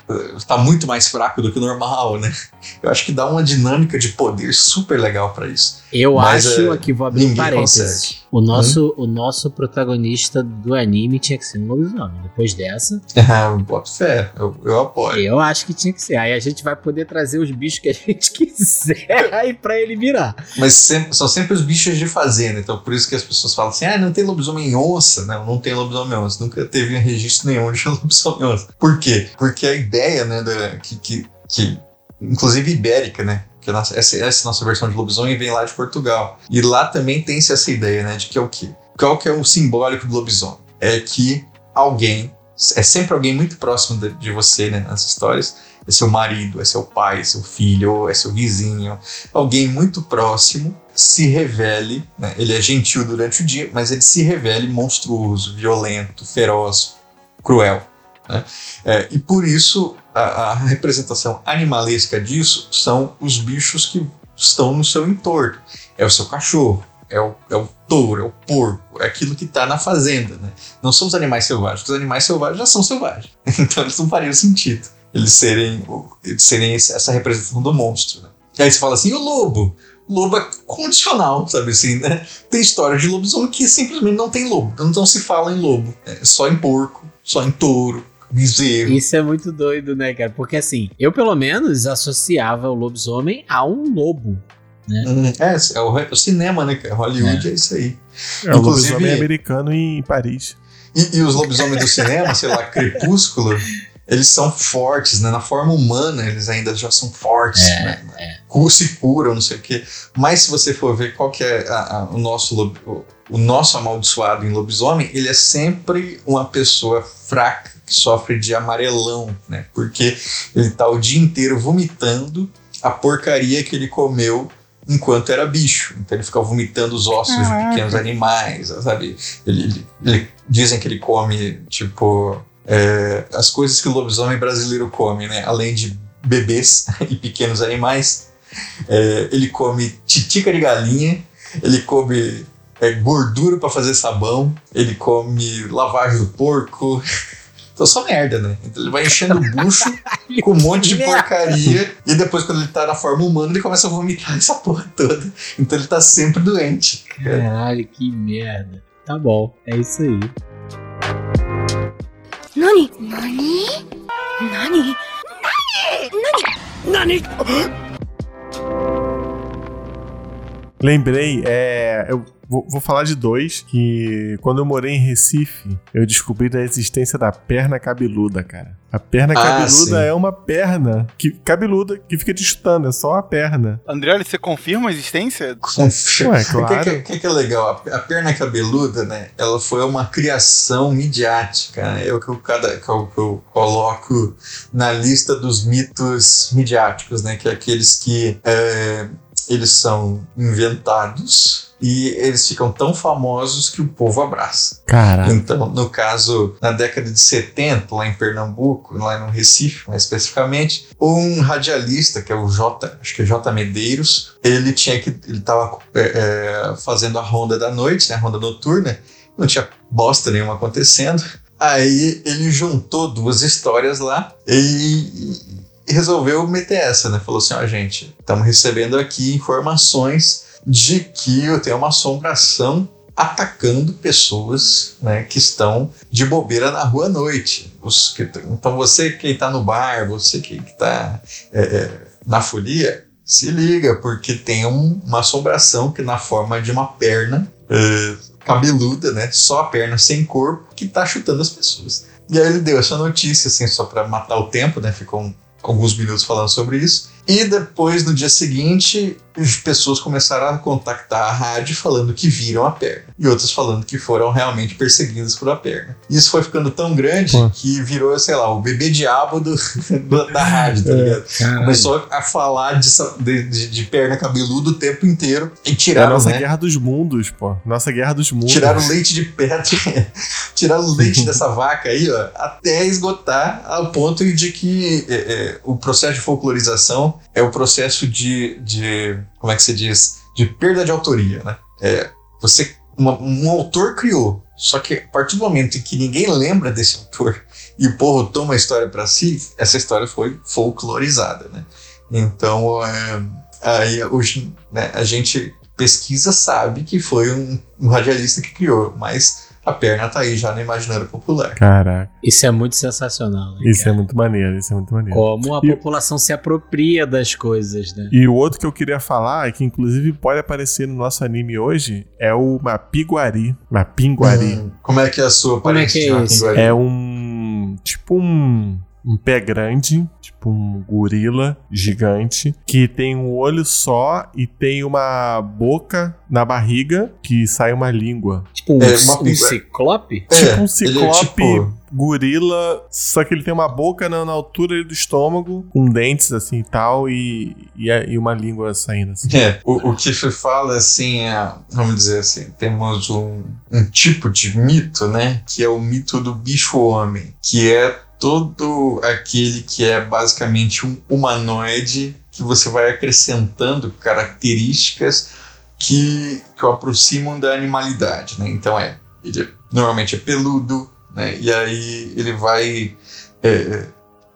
tá muito mais fraco do que o normal, né? Eu acho que dá uma dinâmica de poder super legal pra isso. Eu Mas, acho, é, aqui vou abrir um parênteses. consegue. O nosso, o nosso protagonista do anime tinha que ser um lobisomem. Depois dessa, Ah, boto fé, eu, eu apoio. eu acho que tinha que ser. Aí a gente vai poder trazer os bichos que a gente quiser aí pra ele virar. Mas sempre- são sempre os bichos de fazenda, então por isso que as pessoas falam assim: ah, não tem lobisomem onça. Não, não tem lobisomem onça. Nunca teve registro nenhum de lobisomem onça. Por quê? Porque a ideia, né, da, que, que, que inclusive ibérica, né? Que nossa, essa, essa nossa versão de lobisomem vem lá de Portugal. E lá também tem-se essa ideia, né, de que é o quê? Qual que é o simbólico do lobisomem? É que alguém, é sempre alguém muito próximo de, de você, né, nas histórias, é seu marido, é seu pai, é seu filho, é seu vizinho, alguém muito próximo se revele, né, ele é gentil durante o dia, mas ele se revele monstruoso, violento, feroz, cruel. né? É, e por isso a, a representação animalesca disso são os bichos que estão no seu entorno. É o seu cachorro, é o, é o touro, é o porco, é aquilo que está na fazenda. Né? Não são os animais selvagens, os animais selvagens já são selvagens. Então eles não fariam sentido eles serem, eles serem esse- essa representação do monstro. Né? E aí você fala assim, e o lobo? O lobo é condicional, sabe assim, né? Tem histórias de lobisomem que simplesmente não tem lobo. Não se fala em lobo. É só em porco, só em touro, bezerro. Isso é muito doido, né, cara? Porque assim, eu pelo menos associava o lobisomem a um lobo. Hum, É, é o, é o cinema, né, cara? Hollywood é, isso aí. É o Inclusive- lobisomem americano em Paris. E, e os lobisomens do cinema, sei lá, Crepúsculo, eles são fortes, né? Na forma humana, eles ainda já são fortes, É, né? Cu- Se curam, não sei o quê. Mas se você for ver qual que é a- a- o, nosso, lob- o, o nosso amaldiçoado em lobisomem, ele é sempre uma pessoa fraca que sofre de amarelão, né? Porque ele tá o dia inteiro vomitando a porcaria que ele comeu enquanto era bicho. Então ele fica vomitando os ossos de pequenos animais, sabe? Ele, ele- ele- dizem que ele come, tipo, é, as coisas que o lobisomem brasileiro come, né? Além de bebês e pequenos animais, é, ele come titica de galinha, ele come é, gordura para fazer sabão, ele come lavagem do porco. Então só merda, né? Então ele vai enchendo o bucho com um monte de porcaria e depois quando ele tá na forma humana ele começa a vomitar essa porra toda. Então ele tá sempre doente. Caralho, que merda. Tá bom, é isso aí. 何？何？何？何？何？Lembrei, é, eu vou, vou falar de dois que quando eu morei em Recife, eu descobri da existência da perna cabeluda, cara. A perna Ah, cabeluda sim. é uma perna que cabeluda que fica te chutando, é só a perna. André, você confirma a existência? Ué, claro. O que, que- que que é legal? A, a perna cabeluda, né? Ela foi uma criação midiática. Né? É o que eu, cada, que eu, que eu coloco na lista dos mitos midiáticos, né? Que é aqueles que é, eles são inventados e eles ficam tão famosos que o povo abraça. Caralho. Então, no caso, na década de 70, lá em Pernambuco, lá no Recife, mais especificamente, um radialista, que é o J, acho que é J Medeiros, ele tinha que. Ele tava é, é, fazendo a ronda da noite, né? A ronda noturna, não tinha bosta nenhuma acontecendo. Aí ele juntou duas histórias lá e resolveu meter essa, né? Falou assim: ó, gente, estamos recebendo aqui informações de que eu tenho uma assombração atacando pessoas né, que estão de bobeira na rua à noite. Os que- então você que está no bar, você que está na folia, se liga, porque tem um- uma assombração que na forma de uma perna é, cabeluda, né, só a perna sem corpo, que está chutando as pessoas. E aí ele deu essa notícia, assim, só para matar o tempo, né, ficou um- alguns minutos falando sobre isso. E depois, no dia seguinte, as pessoas começaram a contactar a rádio falando que viram a perna. E outras falando que foram realmente perseguidas por a perna. E isso foi ficando tão grande Pô. que virou, sei lá, o bebê diabo do, do- da rádio, tá É. ligado? Caralho. Começou a falar de, de, de- perna cabeluda o tempo inteiro. E É a tiraram, nossa né? guerra dos mundos, pô. Nossa guerra dos mundos. Tiraram o leite de pedra, tiraram o leite dessa vaca aí, ó, até esgotar ao ponto de que é, é, o processo de folclorização é o processo de, de como é que se diz, de perda de autoria, né? É, você, uma- um autor criou, só que a partir do momento em que ninguém lembra desse autor e o povo toma a história para si, essa história foi folclorizada, né? Então, é, aí hoje, né, a gente pesquisa sabe que foi um, um radialista que criou, mas a perna tá aí já no imaginário popular. Caraca, Isso é muito sensacional, né? isso é cara? muito maneiro, isso é muito maneiro. Como a E- população se apropria das coisas, né? E o outro que eu queria falar, que inclusive pode aparecer no nosso anime hoje, é o Mapiguari. Mapinguari. Hum, como é que é a sua Como é que é pinguari? É um. Tipo um. Um pé grande, tipo um gorila gigante, que tem um olho só e tem uma boca na barriga que sai uma língua. Tipo um, É, uma um ciclope? É, tipo um é ciclope tipo- gorila, só que ele tem uma boca na, na altura do estômago, com dentes assim e tal, e, e, a- e uma língua saindo assim. É, o, o Kiefer fala assim, é, vamos dizer assim, temos um, um tipo de mito, né? Que é o mito do bicho-homem, que é todo aquele que é basicamente um humanoide que você vai acrescentando características que, que o aproximam da animalidade, né? Então é, ele é- normalmente é peludo, né? E aí ele vai... é,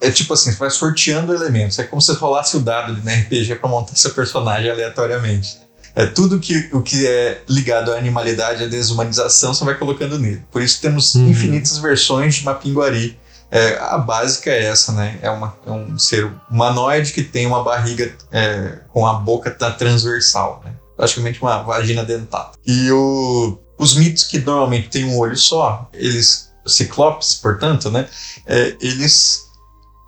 é tipo assim, você vai sorteando elementos. É como se rolasse o dado ali na RPG para montar seu personagem aleatoriamente. É tudo que, o que é ligado à animalidade, à desumanização, você vai colocando nele. Por isso temos Uhum. infinitas versões de Mapinguari. É, a básica é essa, né? É, uma, é um ser humanoide que tem uma barriga é, com a boca tá transversal, né? Praticamente uma vagina dentada. E o, os mitos que normalmente têm um olho só, eles, ciclopes, portanto, né? É, eles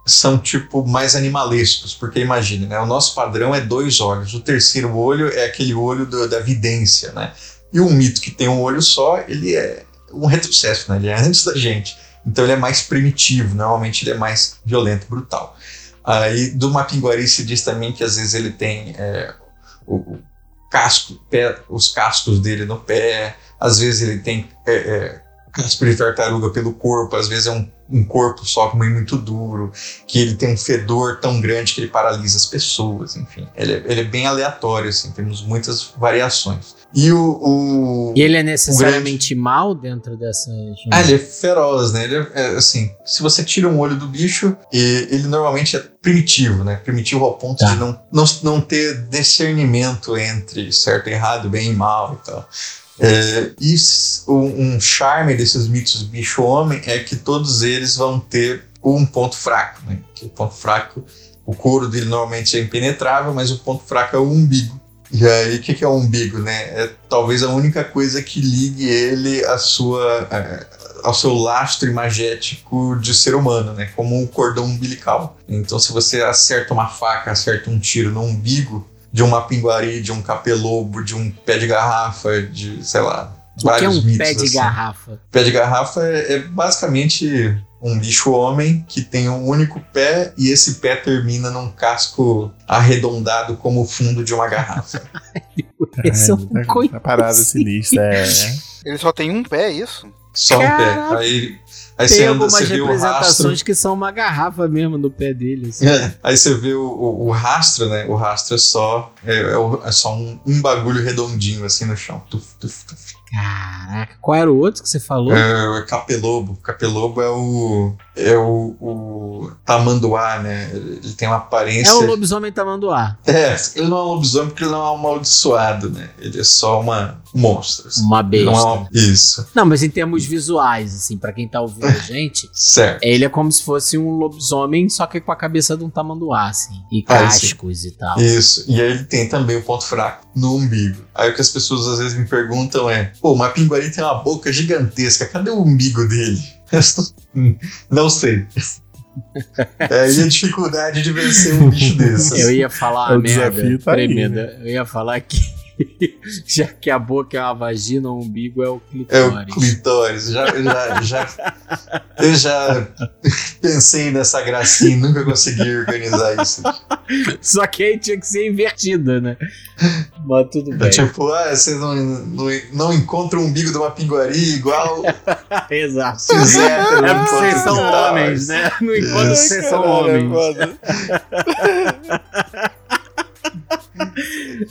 são tipo mais animalescos, porque imagine, né? O nosso padrão é dois olhos. O terceiro olho é aquele olho do- da vidência, né? E um mito que tem um olho só, ele é um retrocesso, né? Ele é antes da gente. Então ele é mais primitivo, normalmente ele é mais violento, brutal. Aí do Mapinguari se diz também que às vezes ele tem é, o, o casco, pé- os cascos dele no pé, às vezes ele tem é, é, casco de tartaruga pelo corpo, às vezes é um, um corpo só meio muito duro, que ele tem um fedor tão grande que ele paralisa as pessoas, enfim. Ele é, ele é bem aleatório, assim, temos muitas variações. E o. o- E ele é necessariamente mal dentro dessas. ah, ele é feroz, né? Ele é, é, assim, se você tira um olho do bicho, ele normalmente é primitivo, né? Primitivo ao ponto Tá. de não, não, não ter discernimento entre certo e errado, bem e mal e tal. É, e um, um charme desses mitos bicho-homem é que todos eles vão ter um ponto fraco, né? Que o ponto fraco, o couro dele normalmente é impenetrável, mas o ponto fraco é o umbigo. E aí, o que, que é o umbigo, né? É talvez a única coisa que ligue ele à sua, eh, ao seu lastro imagético de ser humano, né? Como um cordão umbilical. Então, se você acerta uma faca, acerta um tiro no umbigo de um mapinguari, de um capelobo, de um pé de garrafa, de, sei lá, O que é vários um mitos pé de assim. garrafa? Pé de garrafa é, é basicamente um bicho-homem que tem um único pé e esse pé termina num casco arredondado como o fundo de uma garrafa. Esse é um muita- coitado. muita parada sinistra. É. Ele só tem um pé, é isso? Só um pé. Caraca. Aí, aí você Tem anda, algumas representações que são uma garrafa mesmo no pé dele. assim. É, aí você vê o, o, o rastro, né? O rastro é só, é, é é só um, um bagulho redondinho assim no chão. Tuf, tuf, tuf. Caraca, qual era o outro que você falou? É, o capelobo. Capelobo é o. É o, o tamanduá, né? Ele tem uma aparência. É o lobisomem tamanduá. É, ele não é um lobisomem porque ele não é um amaldiçoado, né? Ele é só uma um monstro. assim. Uma besta. Não é uma- Isso, Não, mas em termos visuais, assim, pra quem tá ouvindo a gente, certo. ele é como se fosse um lobisomem, só que com a cabeça de um tamanduá, assim. E Ah, sim. cascos e tal. Isso. E aí ele tem também o ponto fraco no umbigo. Aí o que as pessoas às vezes me perguntam é: pô, o Mapinguari tem uma boca gigantesca, cadê o umbigo dele? Não sei. É aí a dificuldade de vencer um bicho desse. Eu ia falar uma merda tá aí, tremenda. Eu ia falar que já que a boca é uma vagina, o umbigo é o É o clitóris. clitóris. Já, já, já, eu já pensei nessa gracinha e nunca consegui organizar isso. Só que aí tinha que ser invertida, né? Mas tudo É bem. tipo, ah, vocês não, não, não encontram o umbigo de uma pinguari igual Exato. hétero É porque vocês encontra são clitóris. homens, né? Enquanto Isso. vocês são Caralho, homens.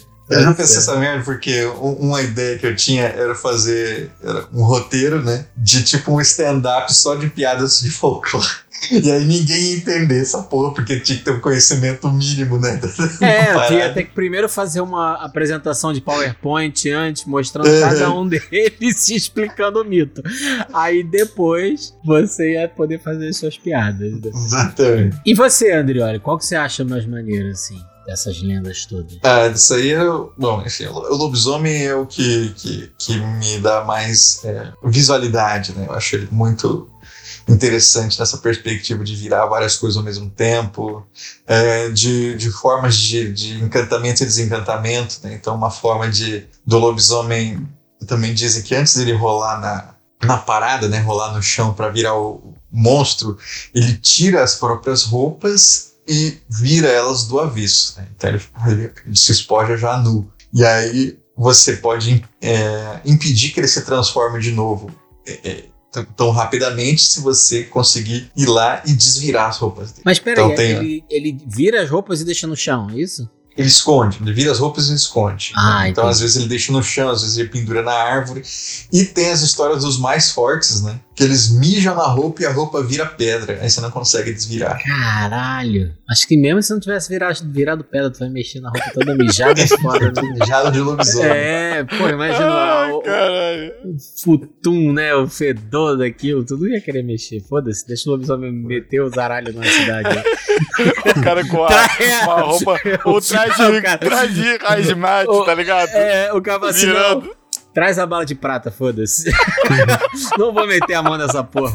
Eu já pensei essa merda porque um- uma ideia que eu tinha era fazer era um roteiro, né? De tipo um stand-up só de piadas de folclore. E aí ninguém ia entender essa porra, porque tinha que ter um conhecimento mínimo, né? É, eu ia ter que primeiro fazer uma apresentação de PowerPoint antes, mostrando Uhum. cada um deles e explicando o mito. Aí depois você ia poder fazer as suas piadas. Exatamente. E você, Andrioli, qual que você acha mais maneiro, assim, dessas lendas todas? Ah, isso aí é. Bom, enfim, o lobisomem é o que, que, que me dá mais é, visualidade, né? Eu acho ele muito interessante nessa perspectiva de virar várias coisas ao mesmo tempo, é, de, de formas de, de encantamento e desencantamento, né? Então, uma forma de do lobisomem também dizem que antes dele rolar na, na parada, né? Rolar no chão para virar o monstro, ele tira as próprias roupas e vira elas do avesso. Né? Então ele, ele se espoja já nu. E aí você pode é, impedir que ele se transforme de novo é, é, tão, tão rapidamente se você conseguir ir lá e desvirar as roupas dele. Mas peraí, Então tem- ele, ele vira as roupas e deixa no chão, é isso? Ele esconde, ele vira as roupas e esconde. Ah, então, entendi. às vezes, ele deixa no chão, às vezes ele pendura na árvore. E tem as histórias dos mais fortes, né? Que eles mijam na roupa e a roupa vira pedra. Aí você não consegue desvirar. Caralho. Acho que mesmo se não tivesse virado, virado pedra, tu vai mexer na roupa toda mijada fora. né? Jado de lobisomem. É, pô, imagina o, o, caralho. o futum, né? O fedor daquilo, tudo ia querer mexer. Foda-se, deixa o lobisomem meter os aralhos na cidade. O cara com a, uma roupa. O traje, O traje rasmate, O- tá ligado? É, o cara assim, não, Virando. Traz a bala de prata, foda-se. não vou meter a mão nessa porra.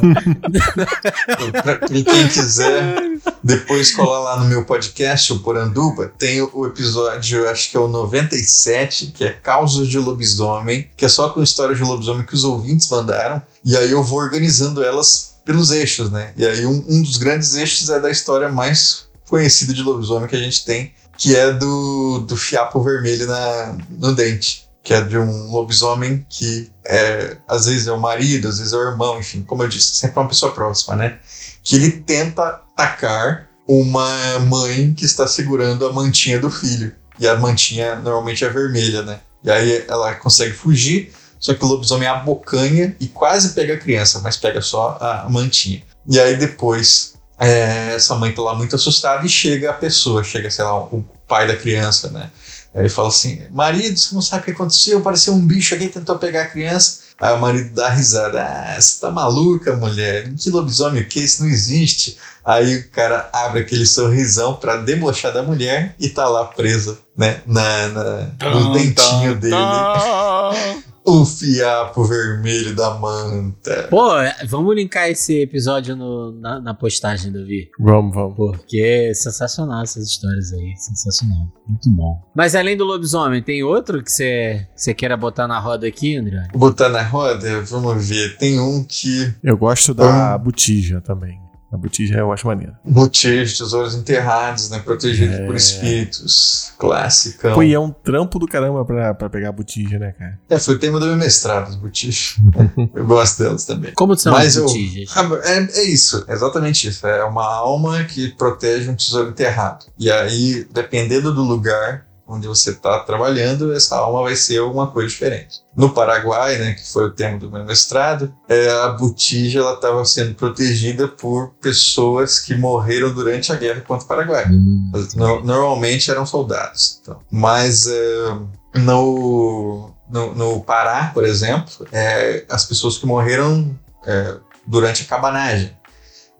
E quem quiser depois colar lá no meu podcast, o Poranduba, tem o- episódio, acho que é o 97, que é Causas de Lobisomem, que é só com histórias de lobisomem que os ouvintes mandaram. E aí eu vou organizando elas pelos eixos, né? E aí um, um dos grandes eixos é da história mais conhecida de lobisomem que a gente tem, que é do, do fiapo vermelho na, no dente. Que é de um lobisomem que é, às vezes é o marido, às vezes é o irmão, enfim, como eu disse, sempre é uma pessoa próxima, né? que ele tenta atacar uma mãe que está segurando a mantinha do filho. E a mantinha normalmente é vermelha, né? E aí ela consegue fugir, só que o lobisomem abocanha e quase pega a criança, mas pega só a mantinha. E aí depois é, essa mãe tá lá muito assustada e chega a pessoa, chega, sei lá, o pai da criança, né? Aí ele fala assim: marido, você não sabe o que aconteceu? Apareceu um bicho aqui tentou pegar a criança. Aí o marido dá risada: Ah, você tá maluca, mulher? Que lobisomem o que? Isso não existe. Aí o cara abre aquele sorrisão pra debochar da mulher e tá lá presa, né? Na, na- no dentinho dele. O fiapo vermelho da manta. Pô, vamos linkar esse episódio no- na, na postagem do Vi. Vamos, vamos. Porque é sensacional essas histórias aí. Sensacional. Muito bom. Mas além do lobisomem, tem outro que você que você queira botar na roda aqui, André? Botar na roda, vamos ver. Tem um que. Eu gosto da botija também. A botija eu acho maneira. Botijos, tesouros enterrados, né? Protegidos É. por espíritos. Clássico. Pô, e é um trampo do caramba pra, pra pegar a botija, né, cara? É, foi o tema do meu mestrado, as botijas. eu gosto delas também. Como são Mas as eu- botijas? Ah, É, é isso, é exatamente isso. É uma alma que protege um tesouro enterrado. E aí, dependendo do lugar onde você está trabalhando, essa alma vai ser alguma coisa diferente. No Paraguai, né, que foi o tema do meu mestrado, é, a botija estava sendo protegida por pessoas que morreram durante a guerra contra o Paraguai. Hum, No- normalmente eram soldados. então. Mas é, no, no, no Pará, por exemplo, é, as pessoas que morreram é, durante a cabanagem.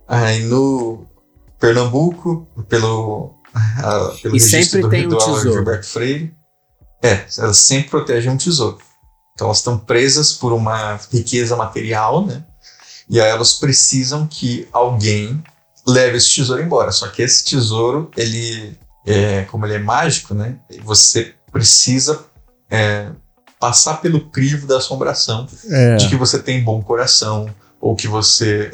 Aí no Pernambuco, pelo, a- pelo E registro sempre do tem um tesouro. Gilberto Freire, é, elas sempre protegem um tesouro. Então elas estão presas por uma riqueza material, né? E aí elas precisam que alguém leve esse tesouro embora. Só que esse tesouro, ele, é, como ele é mágico, né? Você precisa é, passar pelo crivo da assombração É. de que você tem bom coração ou que você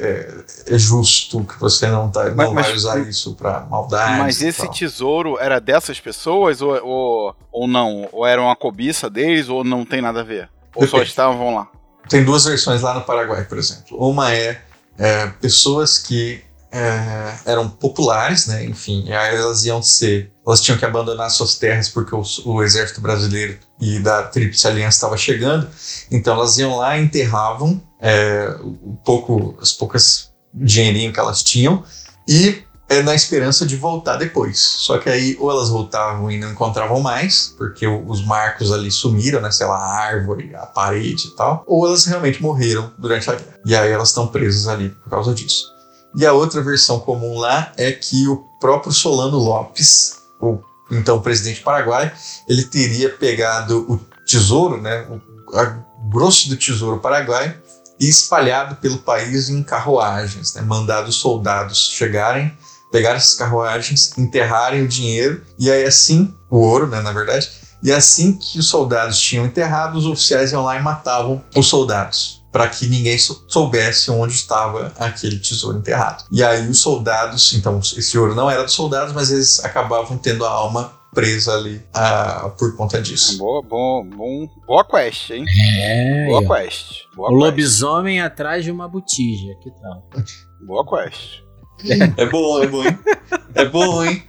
é, é justo, que você não, tá, Mas- não mas- vai usar isso para maldade. Mas esse tesouro era dessas pessoas ou, ou, ou não? Ou era uma cobiça deles ou não tem nada a ver? Ou só Depende. estavam lá? Tem duas versões lá no Paraguai, por exemplo. Uma é, é, pessoas que é, eram populares, né? Enfim, e aí elas iam ser. Elas tinham que abandonar suas terras porque o, o exército brasileiro e da Tríplice Aliança estava chegando. Então elas iam lá e enterravam é, o pouco, as poucas dinheirinho que elas tinham e é, na esperança de voltar depois. Só que aí ou elas voltavam e não encontravam mais, porque os marcos ali sumiram, né? Sei lá, a árvore, a parede e tal, ou elas realmente morreram durante a guerra. E aí elas estão presas ali por causa disso. E a outra versão comum lá é que o próprio Solano Lopes, o então presidente paraguai, ele teria pegado o tesouro, né, o grosso do tesouro paraguai e espalhado pelo país em carruagens, né, mandado os soldados chegarem, pegar essas carruagens, enterrarem o dinheiro e aí assim, o ouro, né, na verdade, e assim que os soldados tinham enterrado, os oficiais iam lá e matavam os soldados para que ninguém sou- soubesse onde estava aquele tesouro enterrado. E aí os soldados, então esse ouro não era dos soldados, mas eles acabavam tendo a alma presa ali ah, por conta disso. Boa, bom, bom, boa quest, hein? É, Boa quest. Boa o quest. lobisomem atrás de uma botija. Que tal? Boa quest. É bom, é bom, hein? É bom, hein?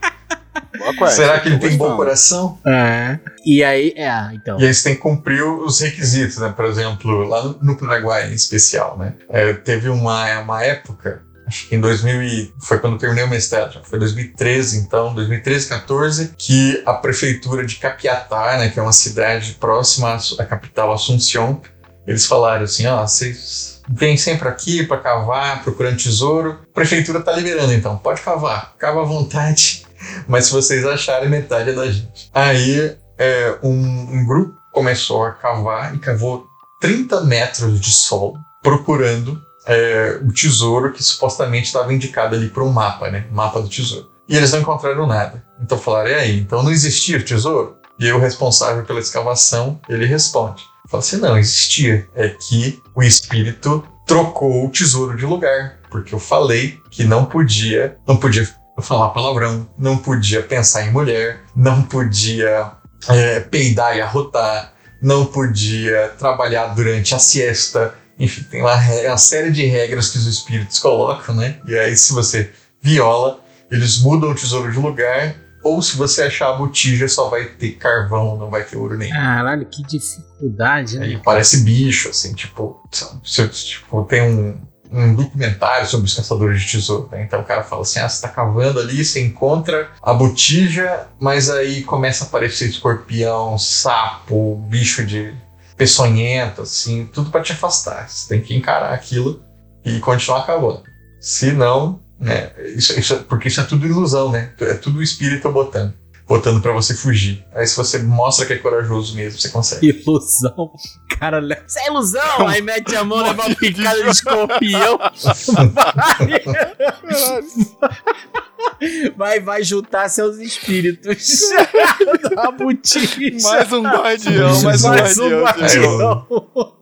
Boa quest. Será que ele tem bom coração? É. E aí, é, então. E aí você tem que cumprir os requisitos, né? Por exemplo, lá no, no Paraguai em especial, né? É, teve uma, uma época, acho que em 2000 e, foi quando terminei o mestrado, foi 2013 então, 2013, 14, que a prefeitura de Capiatá, né? Que é uma cidade próxima à capital Assunção, eles falaram assim, ó, vocês vêm sempre aqui para cavar, procurando tesouro, a prefeitura tá liberando então, pode cavar, cava à vontade, mas se vocês acharem metade é da gente. Aí é, um, um grupo começou a cavar e cavou 30 metros de solo procurando é, o tesouro que supostamente estava indicado ali para um mapa, né? Mapa do tesouro. E eles não encontraram nada. Então falaram, e aí? Então não existia tesouro? E aí o responsável pela escavação, ele responde. Fala assim, não, existia. É que o espírito trocou o tesouro de lugar. Porque eu falei que não podia, não podia falar palavrão, não podia pensar em mulher, não podia é, peidar e arrotar, não podia trabalhar durante a siesta. Enfim, tem uma, re- uma série de regras que os espíritos colocam, né? E aí, se você viola, eles mudam o tesouro de lugar. Ou se você achar a botija, só vai ter carvão, não vai ter ouro nenhum. Caralho, que dificuldade, né? Aí parece bicho, assim, tipo, tipo tem um, um documentário sobre os caçadores de tesouro, né? Então o cara fala assim: ah, você tá cavando ali, você encontra a botija, mas aí começa a aparecer escorpião, sapo, bicho de peçonhento, assim, tudo pra te afastar. Você tem que encarar aquilo e continuar cavando. Se não, né? Isso, isso, porque isso é tudo ilusão, né? É tudo o espírito botando. Botando pra você fugir. Aí se você mostra que é corajoso mesmo, você consegue. Ilusão. Cara, isso é ilusão! Aí mete a mão, leva uma picada de escorpião. Vai, vai juntar seus espíritos. da botija. Mais um guardião, mais um Mais um guardião. guardião.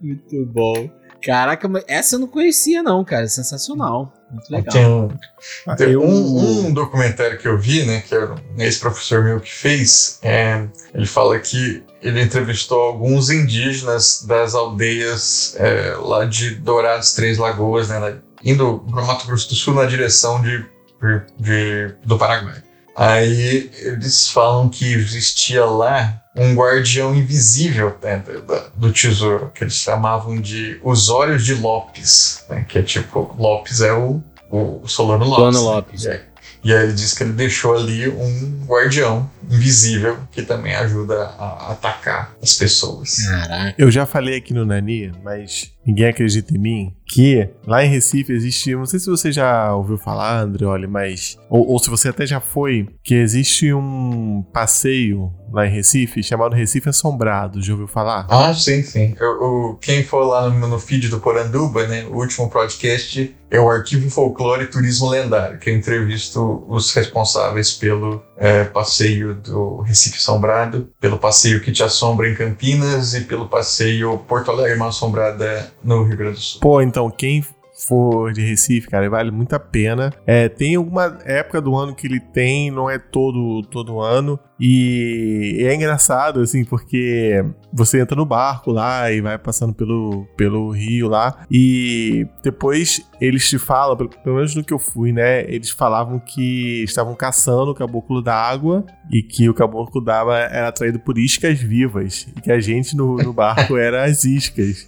Muito bom. Caraca, essa eu não conhecia, não, cara. Sensacional. Muito legal. Tem, um, tem Eu- um, um documentário que eu vi, né, que era esse professor meu que fez, é, ele fala que ele entrevistou alguns indígenas das aldeias é, lá de Dourados Três Lagoas, né, indo para Mato Grosso do Sul na direção de, de- de- do Paraguai. Aí eles falam que existia lá um guardião invisível né, do, do tesouro, que eles chamavam de os olhos de Lopes, né, que é tipo, Lopes é o, o Solano Lopes. Solano né? Lopes. E aí, e aí ele diz que ele deixou ali um guardião invisível que também ajuda a atacar as pessoas. Caraca. Eu já falei aqui no Nani, mas ninguém acredita em mim, que lá em Recife existe, não sei se você já ouviu falar, Andreoli, mas ou, ou se você até já foi, que existe um passeio lá em Recife chamado Recife Assombrado, já ouviu falar? Ah, sim, sim. Eu, o- quem for lá no, no feed do Poranduba, né, o último podcast é o Arquivo Folclore e Turismo Lendário, que eu entrevisto os responsáveis pelo é, passeio do Recife Assombrado, pelo passeio que te assombra em Campinas e pelo passeio Porto Alegre Mal Assombrada no Rio Grande do Sul. Pô, então quem for de Recife, cara, vale muito a pena. É, tem alguma época do ano que ele tem, não é todo todo ano. E é engraçado, assim, porque você entra no barco lá e vai passando pelo, pelo rio lá. E depois eles te falam, pelo, menos no que eu fui, né? Eles falavam que estavam caçando o caboclo da água e que o caboclo d'água era atraído por iscas vivas. E que a gente no, no barco era as iscas.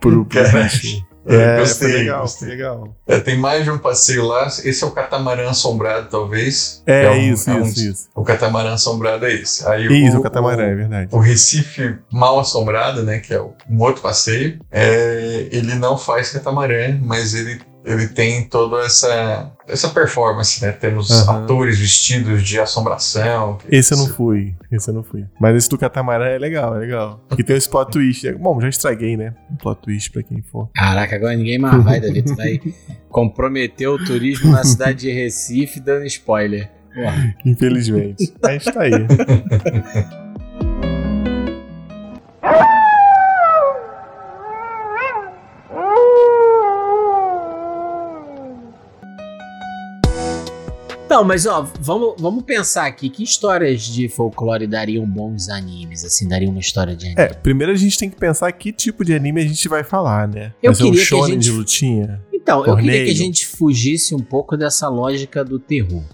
pro, pro bicho. Eu É, gostei, legal, gostei. legal. É, tem mais de um passeio lá. Esse é o catamarã assombrado, talvez. É, um- isso, um- isso, isso. O catamarã assombrado é esse. Aí Isso, o catamarã, é verdade. O Recife Mal Assombrado, né, que é o- um outro passeio, é, ele não faz catamarã, mas ele, ele tem toda essa, essa performance, né? Temos Aham. atores vestidos de assombração. Esse eu não fui, esse eu não fui. Mas esse do catamarã é legal, é legal. E tem esse plot twist. Bom, já estraguei, né? Um plot twist pra quem for. Caraca, agora ninguém mais vai, Davi. Tu vai comprometer o turismo na cidade de Recife dando spoiler. Porra. Infelizmente. Mas tá aí. Não, mas ó, vamos, vamos pensar aqui que histórias de folclore dariam bons animes, assim, dariam uma história de anime. É, primeiro a gente tem que pensar que tipo de anime a gente vai falar, né? Eu Vai ser um queria que a shonen gente- de lutinha? Então, eu queria que a gente fugisse um pouco dessa lógica do terror.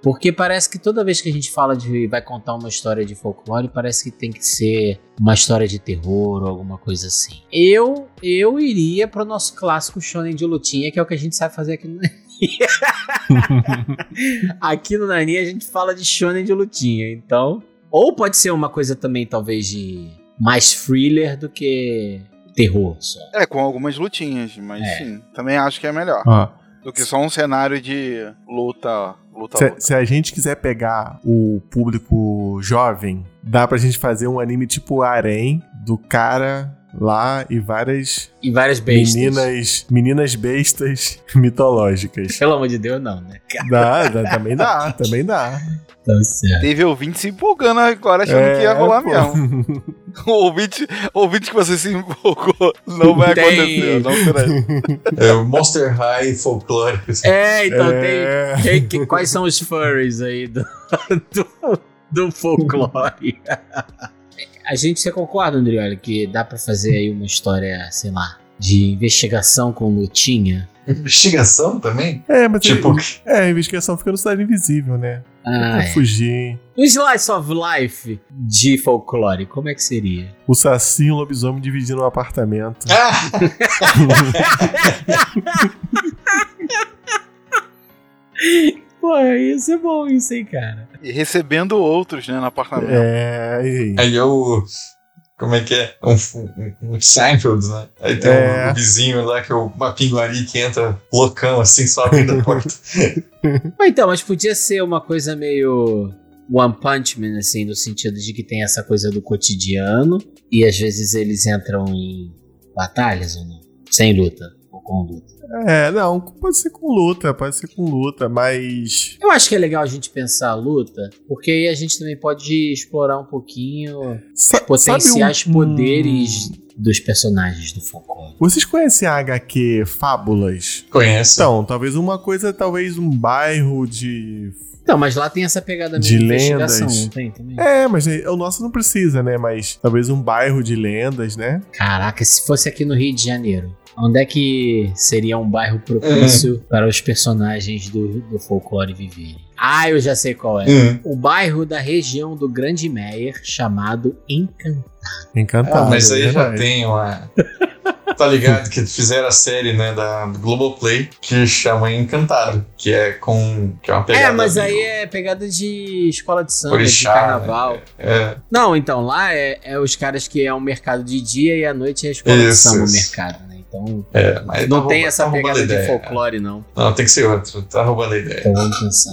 Porque parece que toda vez que a gente fala de. vai contar uma história de folclore, parece que tem que ser uma história de terror ou alguma coisa assim. Eu eu iria pro nosso clássico shonen de lutinha, que é o que a gente sabe fazer aqui no. aqui no Nani a gente fala de shonen de lutinha, então. Ou pode ser uma coisa também, talvez, de mais thriller do que terror só. É, com algumas lutinhas, mas É. sim, também acho que é melhor. Ó, Do que só um cenário de luta, luta, se, luta. se a gente quiser pegar o público jovem, dá pra gente fazer um anime tipo Arém, do cara lá e várias E várias bestas. meninas, meninas bestas mitológicas. Pelo amor de Deus, não, né? Dá, dá, também dá, também dá. Tá certo. Teve ouvinte se empolgando agora, achando que ia rolar É, pô. mesmo. O ouvinte, ouvinte que você se empolgou não vai Tem. acontecer, não será. É o Monster High folclórico. assim. É, então É. tem, Quais são os furries aí do, do, do folclore? A gente, você concorda, Andrioli, que dá pra fazer aí uma história, sei lá, de investigação com lutinha? Investigação também? É, mas Tipo, é, a investigação fica no Cidade Invisível, né? Ah, é. fugir. O Slice of Life de folclore, como é que seria? O Saci e o lobisomem dividindo um apartamento. ah, Pô, isso é bom, isso aí, cara. E recebendo outros, né, no apartamento. É, e aí? aí é o. Como é que é? Um, um, um Seinfeld, né? Aí tem É. um vizinho lá que é uma pinguari que entra loucão assim, só abrindo a porta. Mas então, mas podia ser uma coisa meio One Punch Man, assim, no sentido de que tem essa coisa do cotidiano e às vezes eles entram em batalhas ou não? Sem luta com luta. É, não, pode ser com luta, pode ser com luta, mas. Eu acho que é legal a gente pensar a luta, porque aí a gente também pode explorar um pouquinho Sa potenciais sabe um- poderes dos personagens do folclore. Vocês conhecem a HQ Fábulas? Conhece? Então, talvez uma coisa, talvez um bairro de. Então, mas lá tem essa pegada De investigação, lendas. não tem também? É, mas é- o nosso não precisa, né? Mas talvez um bairro de lendas, né? Caraca, se fosse aqui no Rio de Janeiro, onde é que seria um bairro propício para os personagens do, do folclore viverem? Ah, eu já sei qual é. Hum. O bairro da região do Grande Meyer, chamado Encantado. Encantado. Ah, mas aí é já verdade. tem uma. Tá ligado que fizeram a série, né, da Globoplay, que chama Encantado, que é com. que é uma pegada. É, mas meio aí é pegada de escola de samba, orixá, de carnaval. É, Não, então, lá é, é os caras que é um mercado de dia e à noite é a escola de Isso, samba, o isso. mercado, né? Então, é, mas não tá tem rouba- essa tá pegada de ideia. folclore, não. Não, tem que ser outro, tá roubando a ideia. Então vamos pensar.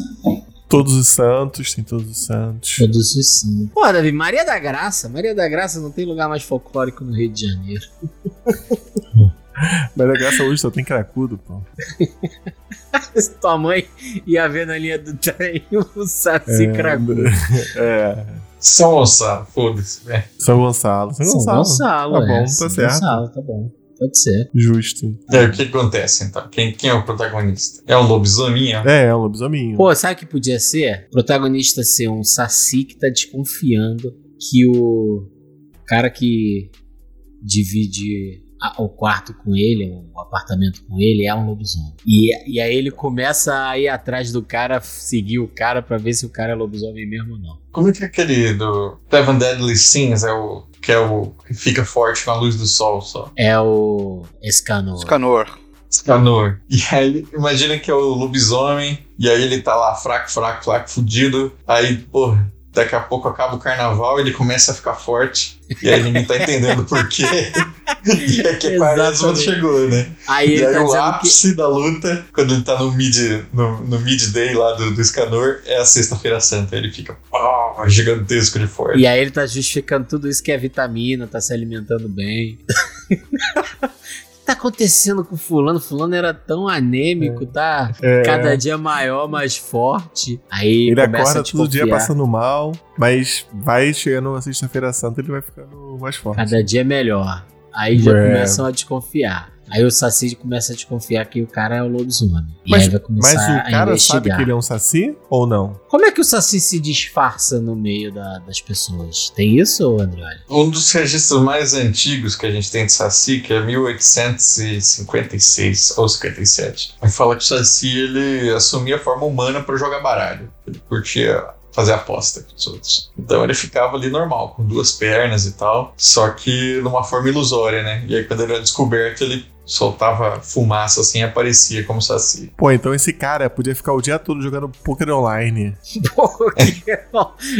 Todos os santos, tem todos os santos. Todos os sim. Pô, Davi, Maria da Graça. Maria da Graça não tem lugar mais folclórico no Rio de Janeiro. Mas a graça hoje só tem cracudo, pô. Se tua mãe ia ver na linha do trem o Saci É, cracudo. É. São Gonçalo, foda-se, né? São Gonçalo. São São Gonçalo. Gonçalo, Tá é, bom, São tá certo. Gonçalo, tá bom. Pode ser. Justo. E aí, o que acontece então? Quem, quem é o protagonista? É um lobisomem? É, é um lobisominho. Pô, sabe o que podia ser? O protagonista ser um Saci que tá desconfiando que o cara que divide a- o quarto com ele, o apartamento com ele, é um lobisomem. E, e aí ele começa a ir atrás do cara, seguir o cara pra ver se o cara é lobisomem mesmo ou não. Como é que é aquele do Seven Deadly Sins? É o que é o que fica forte com a luz do sol só. É o Escanor. Escanor. Scanor. E aí, imagina que é o lobisomem, e aí ele tá lá fraco, fraco, fraco, fudido. Aí, porra, daqui a pouco acaba o carnaval, ele começa a ficar forte. E aí ninguém tá entendendo por quê. e é que quando Exatamente. chegou, né? Aí E aí tá o dizendo que. ápice da luta, quando ele tá no mid, no, no mid day lá do, do Escanor, é a sexta-feira santa. Ele fica pá, gigantesco de forte. E aí ele tá justificando tudo isso que é vitamina, tá se alimentando bem. Tá acontecendo com o fulano? Fulano era tão anêmico, tá É. cada dia maior, mais forte. Aí Ele começa acorda todo dia passando mal, mas vai chegando a sexta-feira santa ele vai ficando mais forte. Cada dia é melhor. Aí já É. começam a desconfiar. Aí o Saci começa a desconfiar que o cara é o lobisomem. E Mas, aí vai começar mas o cara sabe que ele é um saci ou não? Como é que o Saci se disfarça no meio da- das pessoas? Tem isso, André? Um dos registros mais antigos que a gente tem de Saci, que é 1856 ou 57, aí fala que o Saci ele assumia a forma humana para jogar baralho. Ele curtia fazer aposta com os outros. Então ele ficava ali normal, com duas pernas e tal, só que numa forma ilusória, né? E aí quando ele era descoberto, ele soltava fumaça assim e aparecia como Saci. Pô, então esse cara podia ficar o dia todo jogando poker online. Pô, que-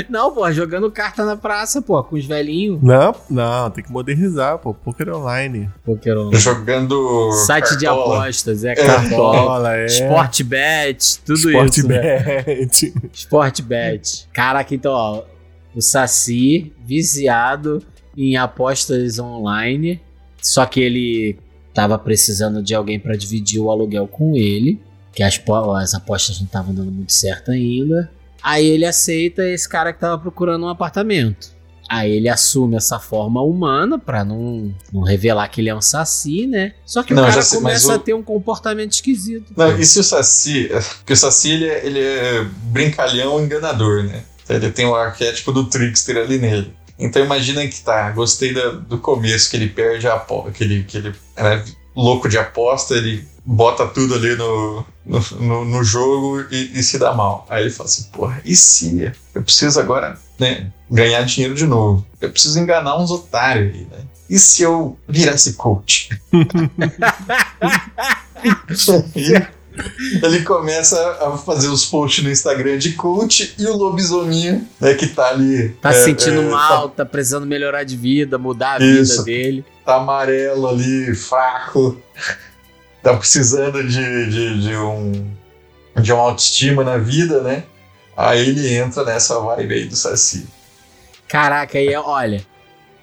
Não, pô, jogando carta na praça, pô, com os velhinhos. Não, não, tem que modernizar, pô, poker online. Poker Jogando Site de cartola. apostas, é cartola. Cartola, é. Sportbet, tudo Sport isso. Né? bet. Sportbet. Caraca, então, ó. O Saci, viciado em apostas online. Só que ele tava precisando de alguém pra dividir o aluguel com ele. Que as, as apostas não estavam dando muito certo ainda. Aí ele aceita esse cara que tava procurando um apartamento. Aí ele assume essa forma humana pra não, não revelar que ele é um saci, né? Só que Não, o cara sei, começa o- a ter um comportamento esquisito. Não, e se o Saci. Porque o Saci ele é, ele é brincalhão enganador, né? Ele tem o arquétipo do trickster ali nele. Então imagina que tá, gostei da- do começo, que ele perde a aposta, que ele, que ele é louco de aposta, ele bota tudo ali no, no, no- no jogo e, e se dá mal. Aí ele fala assim, porra, e se eu preciso agora né, ganhar dinheiro de novo? Eu preciso enganar uns otários aí, né? E se eu virasse coach? Ele começa a fazer os posts no Instagram de coach e o lobisominho, né, que tá ali. Tá é, se sentindo é, mal, tá precisando melhorar de vida, mudar a Isso. vida dele. Tá, tá amarelo ali, fraco. Tá precisando de, de, de um de uma autoestima na vida, né? Aí ele entra nessa vibe aí do Saci. Caraca, aí olha.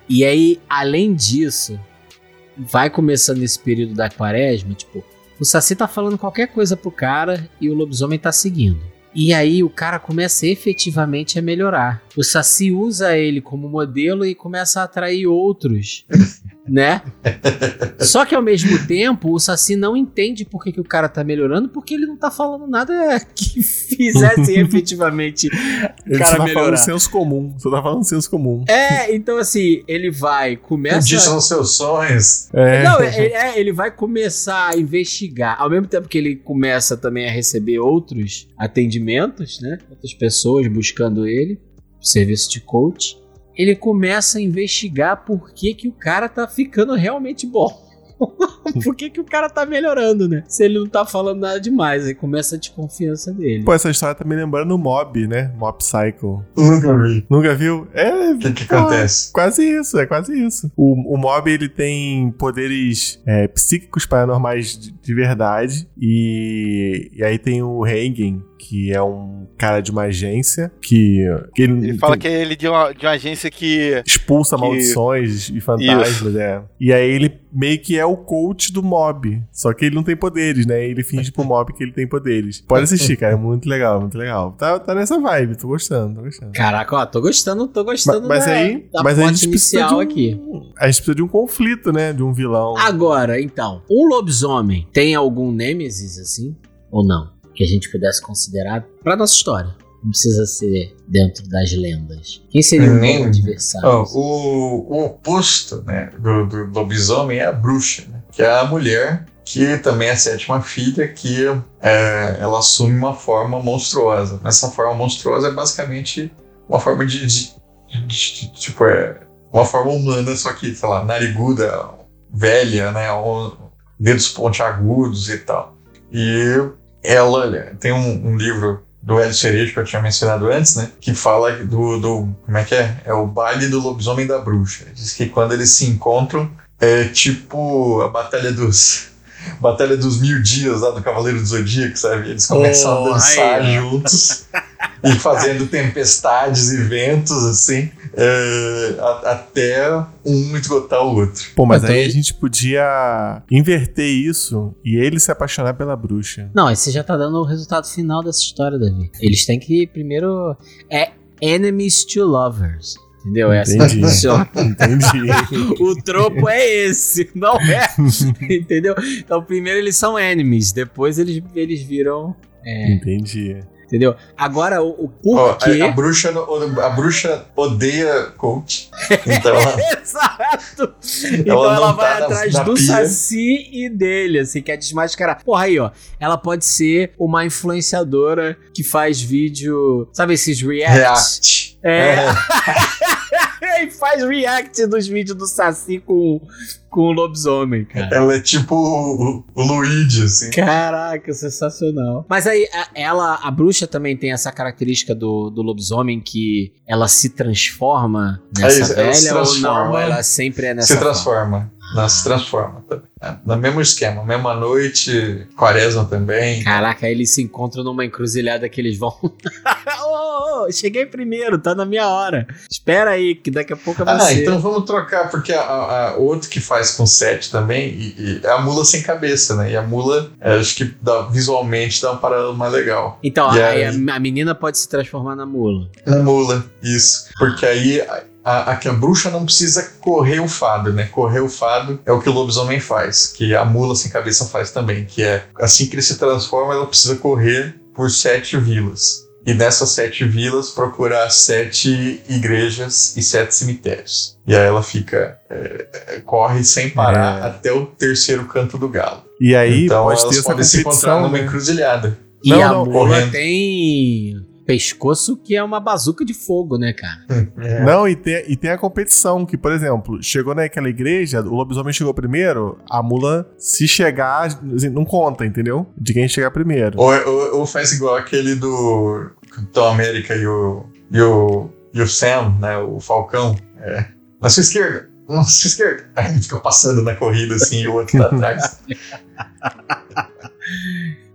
E aí, além disso, vai começando esse período da quaresma, tipo, o Saci tá falando qualquer coisa pro cara e o lobisomem tá seguindo. E aí o cara começa efetivamente a melhorar. O Saci usa ele como modelo e começa a atrair outros, né? Só que ao mesmo tempo, o Saci não entende por que, que o cara tá melhorando, porque ele não tá falando nada que fizesse efetivamente Ele cara tá melhorar. falando senso comum. Só tá falando senso comum. É, então assim, ele vai, começa. Diz são seus sonhos. É. Não, é, é, ele vai começar a investigar. Ao mesmo tempo que ele começa também a receber outros atendimentos, né? Outras pessoas buscando ele, serviço de coach. Ele começa a investigar por que, que o cara tá ficando realmente bom. por que, que o cara tá melhorando, né? Se ele não tá falando nada demais, aí começa a desconfiança dele. Pô, essa história tá me lembrando o Mob, né? Mob Psycho. Nunca vi. Nunca viu? É. O que, que pô, acontece? Quase isso, é quase isso. O, o Mob, ele tem poderes é, psíquicos paranormais de, de verdade. E, e aí tem o Hagen, que é um cara de uma agência que, que ele, Ele fala que é ele de uma, de uma agência que. expulsa que- maldições e fantasmas, é. E aí ele meio que é o coach do mob. Só que ele não tem poderes, né? Ele finge pro mob que ele tem poderes. Pode assistir, cara. É muito legal, muito legal. Tá, tá nessa vibe, tô gostando, tô gostando. Caraca, ó, tô gostando, tô gostando mas da, aí, da mas aí a gente precisa de um, aqui. A gente precisa de um conflito, né? De um vilão. Agora, então, um lobisomem tem algum nêmesis assim? Ou não? Que a gente pudesse considerar pra nossa história. Não precisa ser dentro das lendas. Quem seria o Nem- adversário? O, o oposto né, do, do lobisomem é a bruxa, né, que é a mulher que também é a sétima filha, que é, ela assume uma forma monstruosa. Essa forma monstruosa é basicamente uma forma de, de- de- de- tipo, é uma forma humana, só que, sei lá, nariguda, velha, né, dedos pontiagudos e tal. E ela né, tem um, um livro do Hélio Cerejo, que eu tinha mencionado antes, né? Que fala do, do. Como é que é? É o baile do lobisomem da bruxa. Diz que quando eles se encontram, é tipo a batalha dos. Batalha dos mil dias lá do Cavaleiro do Zodíaco, sabe? Eles começam Oh, a dançar aí. juntos e fazendo tempestades e ventos, assim, é, a- até um esgotar o outro. Pô, mas Então, aí a gente podia inverter isso e ele se apaixonar pela bruxa. Não, aí você já tá dando o resultado final dessa história, Davi. Eles têm que primeiro. É enemies to lovers. Entendeu? É assim que Entendi. funciona. Entendi. O tropo é esse, não é? Entendeu? Então, primeiro eles são enemies, depois eles, eles viram. É, Entendi. Entendeu? Agora, o, o porquê. a, a bruxa, a bruxa odeia coach. Então, ela- Exato! Então ela tá vai na- atrás na do pia. Saci e dele, assim, quer desmascarar. Porra, aí, ó. Ela pode ser uma influenciadora que faz vídeo. Sabe esses reacts? react. É. e faz react dos vídeos do Saci com, com o lobisomem, cara. Ela é tipo o, o Luigi, assim. Caraca, sensacional. Mas aí, a- ela, a bruxa também tem essa característica do, do lobisomem que ela se transforma nessa isso, ela se velha ou não? transforma, Ela sempre é nessa se forma? transforma. Ela se transforma. É, no mesmo esquema, mesma noite, quaresma também. Caraca, aí eles se encontram numa encruzilhada que eles vão. Ô, ô, ô, cheguei primeiro, tá na minha hora. Espera aí, que daqui a pouco é Ah, você. então vamos trocar, porque a, a- a- outro que faz com sete também e, e é a mula sem cabeça, né? E a mula, é, acho que dá- visualmente dá um paralelo mais legal. Então, E aí aí? a, a menina pode se transformar na mula. Na mula, isso. Porque aí a, a, que a bruxa não precisa correr o fado, né? Correr o fado é o que o lobisomem faz, que a mula sem cabeça faz também, que é assim que ele se transforma, ela precisa correr por sete vilas. E nessas sete vilas procurar sete igrejas e sete cemitérios. E aí ela fica. é, é, corre sem parar É. até o terceiro canto do galo. E aí então pode elas ter essa podem se encontrar numa né? encruzilhada. E Não, a não, mula correndo. tem pescoço que é uma bazuca de fogo, né, cara? É. Não, e tem, e tem a competição, que, por exemplo, chegou naquela igreja, o lobisomem chegou primeiro, a mula, se chegar, assim, não conta, entendeu? De quem chegar primeiro. Ou, ou, ou faz igual aquele do Capitão América e o, e o, e o Sam, né? O Falcão. É, na sua esquerda, na sua esquerda. Aí ele fica passando na corrida assim e o outro tá atrás.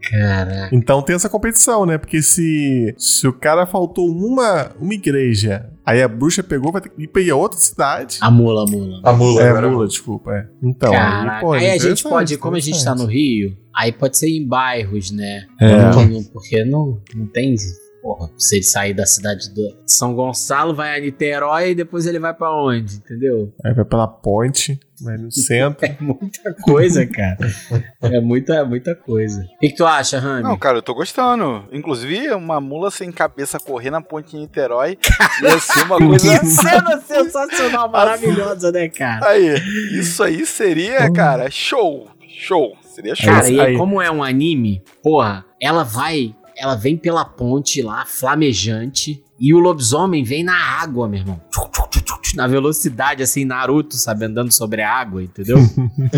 Caraca. Então tem essa competição, né? Porque se, se o cara faltou uma, uma igreja, aí a bruxa pegou, vai ter que ir pra outra cidade. A mula, a mula. A mula é, agora. mula, desculpa. É. Então, Caraca. aí, pô, aí a gente pode, como a gente tá no. Rio, aí pode ser em bairros, né? É. Não- Porque não, não tem. Porra, se ele sair da cidade de São Gonçalo, vai a Niterói e depois ele vai pra onde? Entendeu? Aí vai pela ponte, vai no centro. É muita coisa, cara. É muita, muita coisa. O que, que tu acha, Rami? Não, cara, eu tô gostando. Inclusive, uma mula sem cabeça correr na ponte de Niterói ia ser uma coisa. Que cena sensacional, maravilhosa, né, cara? Aí, isso aí seria, cara, show. Show. Seria show. Cara, e como é um anime, porra, ela vai, ela vem pela ponte lá, flamejante, e o lobisomem vem na água, meu irmão. Na velocidade, assim, Naruto, sabe, andando sobre a água, entendeu?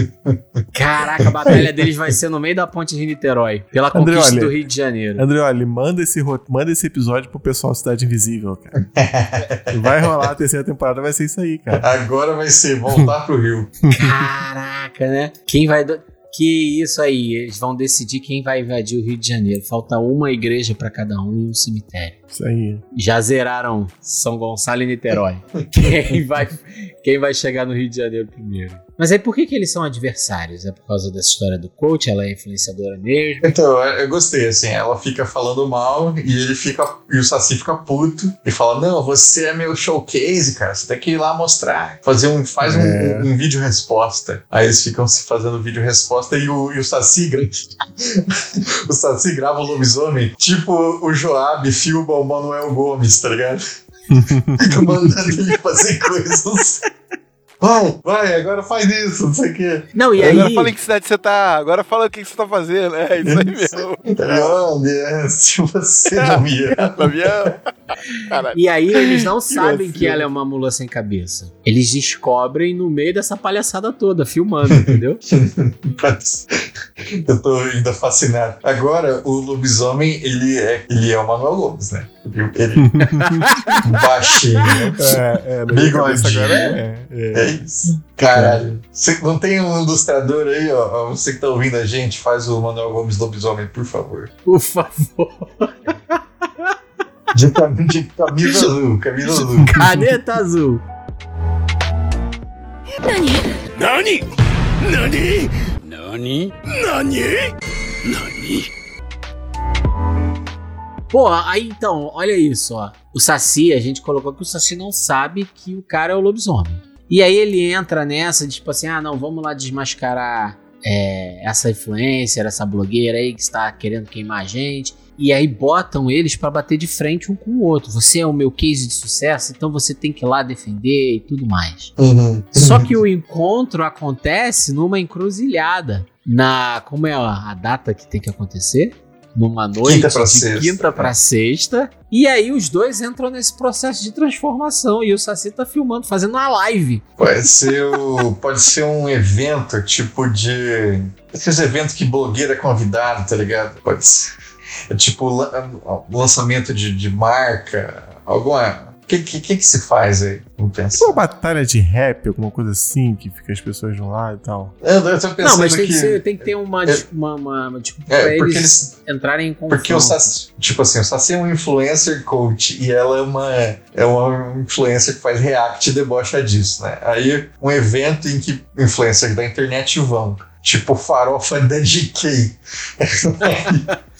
Caraca, a batalha deles vai ser no meio da ponte de Niterói, pela André, conquista olha, do Rio de Janeiro. André, olha, manda esse, ro- manda esse episódio pro pessoal Cidade Invisível, cara. vai rolar a terceira temporada, vai ser isso aí, cara. Agora vai ser voltar pro Rio. Caraca, né? Quem vai. do- Que isso aí, eles vão decidir quem vai invadir o Rio de Janeiro. Falta uma igreja pra cada um e um cemitério. Isso aí. Já zeraram São Gonçalo e Niterói. quem, vai, quem vai chegar no Rio de Janeiro primeiro? Mas aí por que, que eles são adversários? É por causa dessa história do coach? Ela é influenciadora mesmo? Então, eu eu gostei, assim, ela fica falando mal e ele fica. E o Saci fica puto e fala: Não, você é meu showcase, cara. Você tem que ir lá mostrar. Fazer um. Faz um- É. um, vídeo resposta. Aí eles ficam se fazendo vídeo resposta e o, e o Saci o Saci grava o lobisomem, tipo o Joab filma o Manuel Gomes, tá ligado? Fica mandando ele fazer coisas. Vai, vai, agora faz isso, não sei o quê. Não, e Agora aí. fala em que cidade você tá. Agora fala o que que você tá fazendo. É isso aí mesmo. Olha, se você não me ama. Caralho. E aí eles não sabem que ela é uma mula sem cabeça. Eles descobrem no meio dessa palhaçada toda, filmando, entendeu? Eu tô ainda fascinado. Agora, o lobisomem, ele é, ele é o Manuel Gomes, né? Ele, ele baixinho, É, é, cabeça Bigodinho. agora é. é. é isso. Caralho. Você não tem um ilustrador aí, ó? Você que tá ouvindo a gente, faz o Manuel Gomes lobisomem, por favor. Por favor. De, cam- de camisa azul, camisa azul. Caneta azul. Pô, aí então, olha isso, ó. O Saci, a gente colocou que o Saci não sabe que o cara é o lobisomem. E aí ele entra nessa, de, tipo assim, ah, não, vamos lá desmascarar é, essa influencer, essa blogueira aí que está querendo queimar a gente. E aí botam eles pra bater de frente um com o outro. Você é o meu case de sucesso, então você tem que ir lá defender e tudo mais. Uhum. Só que o encontro acontece numa encruzilhada. Na. Como é a data que tem que acontecer? Numa noite Quinta pra de sexta. quinta pra sexta. E aí os dois entram nesse processo de transformação. E o Saci tá filmando, fazendo uma live. Pode ser, o, pode ser um evento tipo de. Esses eventos que blogueira é convidado, tá ligado? Pode ser. É tipo lan- lançamento de, de marca, alguma. O que, que, que que se faz aí? Vamos pensar. Uma batalha de rap, alguma coisa assim, que fica as pessoas de um lado e tal. Eu, eu tô pensando Não, mas tem que, que. ser- tem que ter uma. É- uma, uma- uma- tipo, É, pra eles, porque eles. entrarem em confronto. Porque o Saci, tipo assim, o Saci é um influencer coach e ela é uma, é uma influencer que faz react e debocha disso, né? Aí um evento em que influencers da internet vão. Tipo farofa da GK.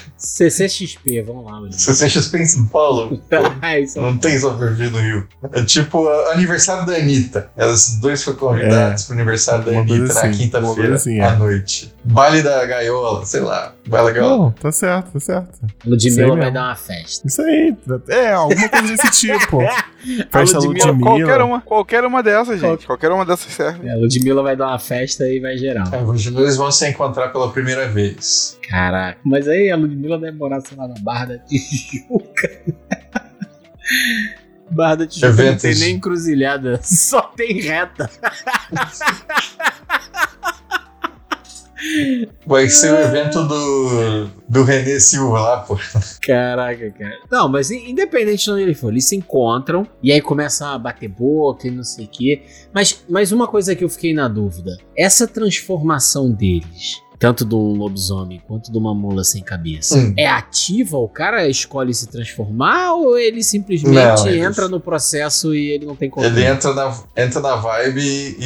CCXP, vamos lá. William. CCXP em São Paulo. É isso. Não tem São Perfil no Rio. É tipo a- aniversário da Anitta. Elas dois foram convidados pro aniversário da Uma Anitta na assim, uma quinta-feira assim, é. à noite. Baile da gaiola, sei lá. Baile da gaiola. Não, tá certo, tá certo. Ludmilla vai dar uma festa. Isso aí. É, alguma coisa desse tipo. Festa A Ludmilla- Ludmilla. Qualquer uma, qualquer uma dessas, gente. Qualquer uma dessas serve. É, a Ludmilla vai dar uma festa e vai geral. É, os dois vão se encontrar pela primeira vez. Caraca. Mas aí a Ludmilla deve morar, sei lá, na Barra da Tijuca. Barra da Tijuca não Eventos. tem nem encruzilhada, só tem reta. Vai ser o evento do, do René Silva lá, pô. Caraca, cara. Não, mas in- independente de onde ele for, eles se encontram e aí começam a bater boca e não sei o quê. Mas, mas uma coisa que eu fiquei na dúvida: essa transformação deles. Tanto do lobisomem quanto de uma mula sem cabeça. Hum. É ativa? O cara escolhe se transformar ou ele simplesmente Não, ele- entra no processo e ele não tem controle? Ele entra na, entra na vibe e,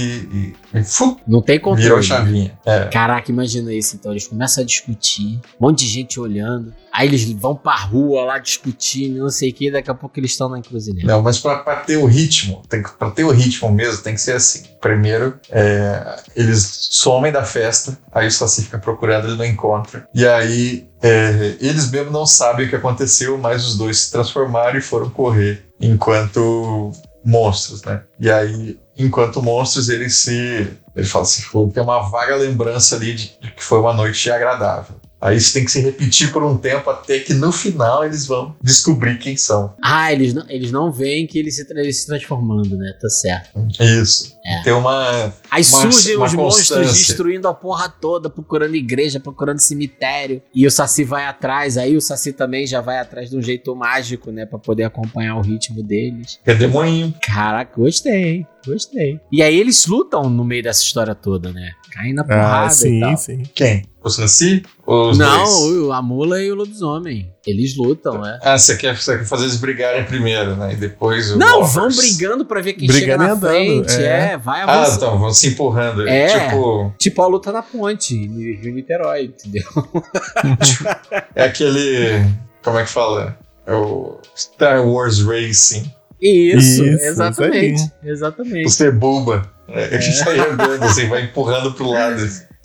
e, e, fu, Não tem controle. virou chavinha. É. Caraca, imagina isso. Então eles começam a discutir, um monte de gente olhando. Aí eles vão pra rua lá discutindo, não sei o que, daqui a pouco eles estão na encruzilhada. Não, mas pra, pra ter o ritmo, tem pra ter o ritmo mesmo, tem que ser assim. Primeiro, é, eles somem da festa, aí o Saci fica procurando, ele não encontra. E aí, é, eles mesmo não sabem o que aconteceu, mas os dois se transformaram e foram correr enquanto monstros, né? E aí, enquanto monstros, eles se. Ele fala assim: "Pô, tem uma vaga lembrança ali de, de que foi uma noite agradável. Aí isso tem que se repetir por um tempo até que no final eles vão descobrir quem são. Ah, eles não, eles não veem que eles se, eles se transformando, né? Tá certo. Isso. É. Tem uma. Aí Uma- surgem uma os monstros destruindo a porra toda, procurando igreja, procurando cemitério. E o Saci vai atrás. Aí o Saci também já vai atrás de um jeito mágico, né? Pra poder acompanhar o ritmo deles. Redemoinho. Caraca, gostei, hein? Gostei. E aí eles lutam no meio dessa história toda, né? Caem na Ah, porrada e sim, tal. sim. Quem? o Saci? Ou os Não, dois? a mula e o lobisomem. Eles lutam, né? Ah, você quer, você quer fazer eles brigarem primeiro, né? E depois o Não, vão brigando pra ver quem Brigando chega e na andando, frente. é. É, vai Ah, avançando. então, vão se empurrando. É. Tipo, Tipo a luta na ponte, no Rio Niterói, entendeu? é aquele. Como é que fala? É o Star Wars Racing. Isso, Isso, exatamente. isso Exatamente. Você é boba. É, a gente vai andando, assim, vai empurrando pro lado.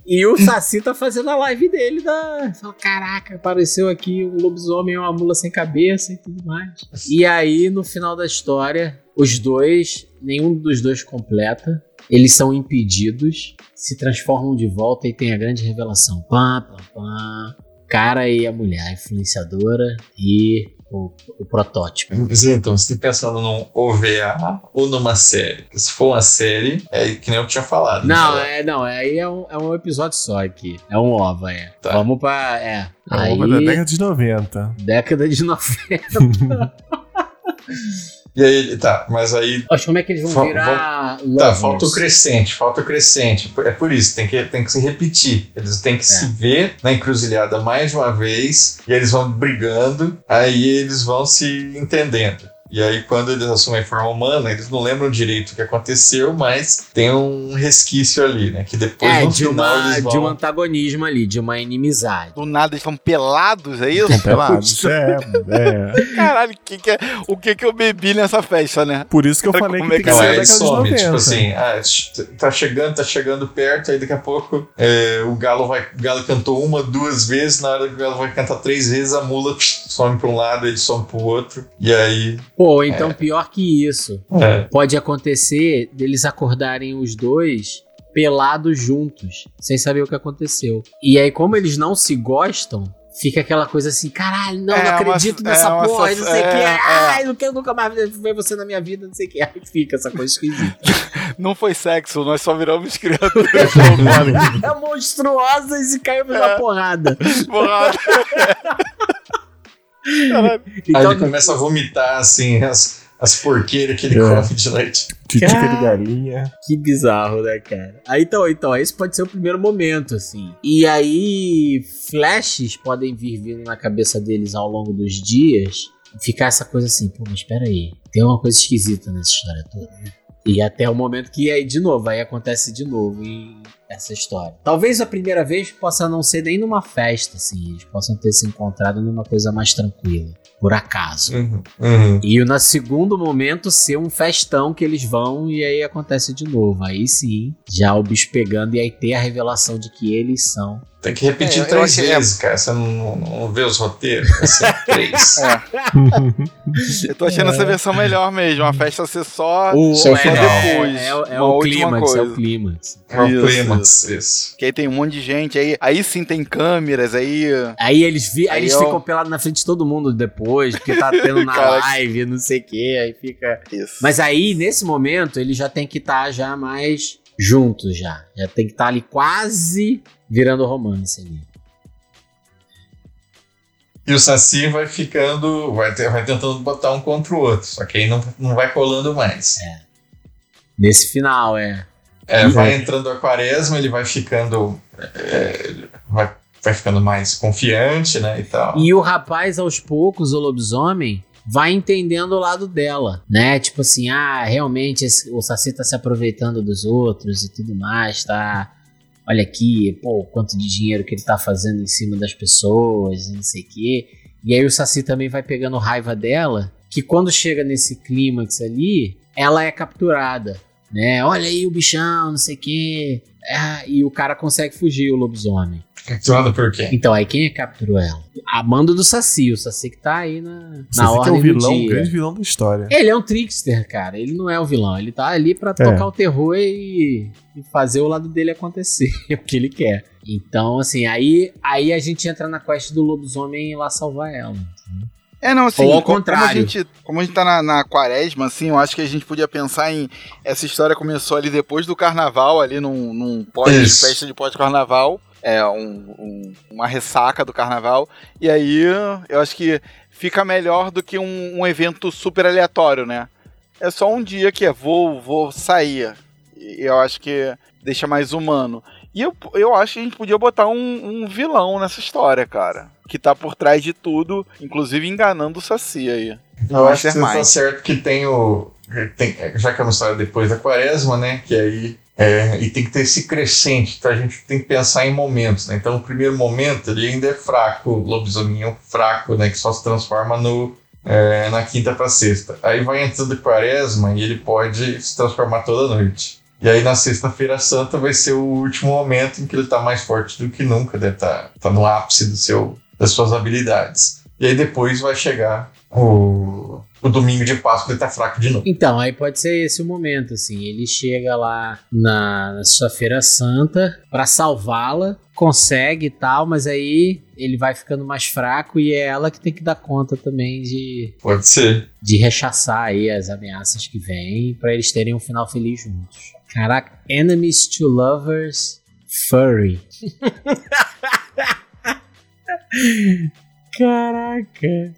E o Saci tá fazendo a live dele da. Fala, Caraca, apareceu aqui um lobisomem e uma mula sem cabeça e tudo mais. E aí, no final da história, os dois, nenhum dos dois completa. Eles são impedidos, se transformam de volta e tem a grande revelação. Pá, pá, pá. Cara e a mulher, a influenciadora e o, o protótipo. Então, você tá pensando num OVA ou numa série? Porque se for uma série, é que nem eu tinha falado. Não, né? é, não, é, aí é um, é um episódio só aqui. É um OVA, é. Tá. Vamos pra. É. É Aí, obra da década de 90. década de 90. E aí, tá, mas aí. Acho como é que eles vão virar. Tá, lovers. falta o crescente, falta o crescente. É por isso, tem que, tem que se repetir. Eles têm que se ver na encruzilhada mais de uma vez, e eles vão brigando, aí eles vão se entendendo. E aí, quando eles assumem a forma humana, eles não lembram direito o que aconteceu, mas tem um resquício ali, né? Que depois É, no de, final uma, eles vão. de um antagonismo ali, de uma inimizade. Do nada eles estão pelados, é isso? Pelados. É, é. Caralho, que que é- o que que eu bebi nessa festa, né? Por isso que eu Como falei é que tem que que de some, 90. tipo assim, ah, tá chegando, tá chegando perto, aí daqui a pouco é, o galo vai. O galo cantou uma, duas vezes, na hora que o galo vai cantar três vezes, a mula some pra um lado, ele some pro outro, e aí. Pô, então pior que isso. É, Pode acontecer deles acordarem os dois pelados juntos, sem saber o que aconteceu. E aí, como eles não se gostam. Fica aquela coisa assim, caralho, não, É não uma- acredito é nessa uma porra, não sei o é, que. é. Ai, não quero nunca mais ver você na minha vida, não sei o que. Aí fica essa coisa esquisita. Não foi sexo, nós só viramos criaturas é monstruosas e caímos na porrada. porrada. aí Então, ele começa a vomitar, assim, as, as porqueiras que ele É. come de noite. Titica Cara. de galinha. Que bizarro, né, cara? Aí, então, então, esse pode ser o primeiro momento, assim. E aí, flashes podem vir vindo na cabeça deles ao longo dos dias e ficar essa coisa assim, pô, mas espera aí, tem uma coisa esquisita nessa história toda, né? E até o momento que aí, de novo, aí acontece de novo essa história. Talvez a primeira vez possa não ser nem numa festa, assim, eles possam ter se encontrado numa coisa mais tranquila, por acaso. Uhum, uhum. E no segundo momento ser um festão que eles vão e aí acontece de novo. Aí sim, já o bicho pegando e aí ter a revelação de que eles são. Tem que repetir É, três achei- vezes, cara. Você não, não vê os roteiros? É três. É. Eu tô achando essa versão melhor mesmo, a festa ser só. O, Só é, final. é, é, o- é Uma o última clímax, é o clímax. É o Isso, clímax, isso. Que aí tem um monte de gente, aí, aí sim tem câmeras, aí. Aí eles, vi, aí Aí eles eu- ficam pelados na frente de todo mundo depois, porque tá tendo na live, não sei o que, aí fica. Isso. Mas aí, nesse momento, ele já tem que estar já mais juntos já. Já tem que estar ali quase virando romance ali. E o Saci vai ficando, vai, vai tentando botar um contra o outro, só que aí não, não vai colando mais. Nesse final, é. É, vai entrando a quaresma, ele vai ficando. é, vai, vai ficando mais confiante, né? E tal. E o rapaz, aos poucos, o lobisomem, vai entendendo o lado dela, né? Tipo assim, ah, realmente esse- o Saci tá se aproveitando dos outros e tudo mais, tá? Olha aqui, pô, quanto de dinheiro que ele tá fazendo em cima das pessoas, não sei o quê. E aí o Saci também vai pegando raiva dela, que quando chega nesse clímax ali, ela é capturada, né? Olha aí o bichão, não sei o quê. Ah, e o cara consegue fugir, o lobisomem. Capturado por quem? Então, aí quem é que capturou ela? A mando do Saci, o Saci que tá aí na, na ordem o vilão, do o dia. grande vilão da história. Ele é um trickster, cara. Ele não é o vilão. Ele tá ali pra É. tocar o terror e, e fazer o lado dele acontecer. É o que ele quer. Então, assim, aí, aí a gente entra na quest do lobisomem ir lá salvar ela. É, não, assim, Ou ao co- como, a contrário. gente, como a gente tá na, na quaresma, assim, eu acho que a gente podia pensar em. Essa história começou ali depois do carnaval, ali num, num pós, Isso. festa de pós-carnaval. É, um- um- uma ressaca do carnaval. E aí, eu acho que fica melhor do que um, um evento super aleatório, né? É só um dia que é vou, vou sair. E eu acho que deixa mais humano. E eu, eu acho que a gente podia botar um, um vilão nessa história, cara. Que tá por trás de tudo, inclusive enganando o Saci aí. Eu acho que você tá Mastermind. certo que tem o. tem- já que é uma história depois da quaresma, né? Que aí. É, e tem que ter esse crescente, então a gente tem que pensar em momentos, né? Então, no primeiro momento, ele ainda é fraco, o lobisominho fraco, né? Que só se transforma no, é, na quinta pra sexta. Aí vai entrando quaresma e ele pode se transformar toda noite. E aí na sexta-feira santa vai ser o último momento em que ele tá mais forte do que nunca, deve tá, tá no ápice do seu, das suas habilidades. E aí depois vai chegar o, o domingo de Páscoa, ele tá fraco de novo. Então, aí pode ser esse o momento, assim. Ele chega lá na, na sua Feira Santa pra salvá-la, consegue e tal, mas aí ele vai ficando mais fraco e é ela que tem que dar conta também de, Pode ser. de rechaçar aí as ameaças que vêm pra eles terem um final feliz juntos. Caraca, Enemies to Lovers Furry. Caraca.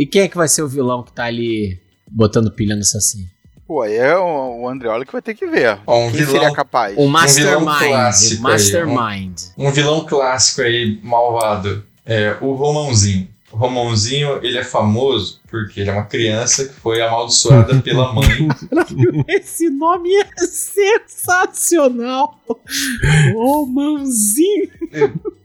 E quem é que vai ser o vilão que tá ali botando pilha no Saci? Pô, aí é o, o Andreoli que vai ter que ver. Ó, um Quem vilão- seria capaz? O Mastermind. clássico aí, Mastermind. Um vilão clássico aí, malvado, é o Romãozinho. O Romãozinho, ele é famoso porque ele é uma criança que foi amaldiçoada pela mãe. Esse nome é sensacional. Ô, mãozinho.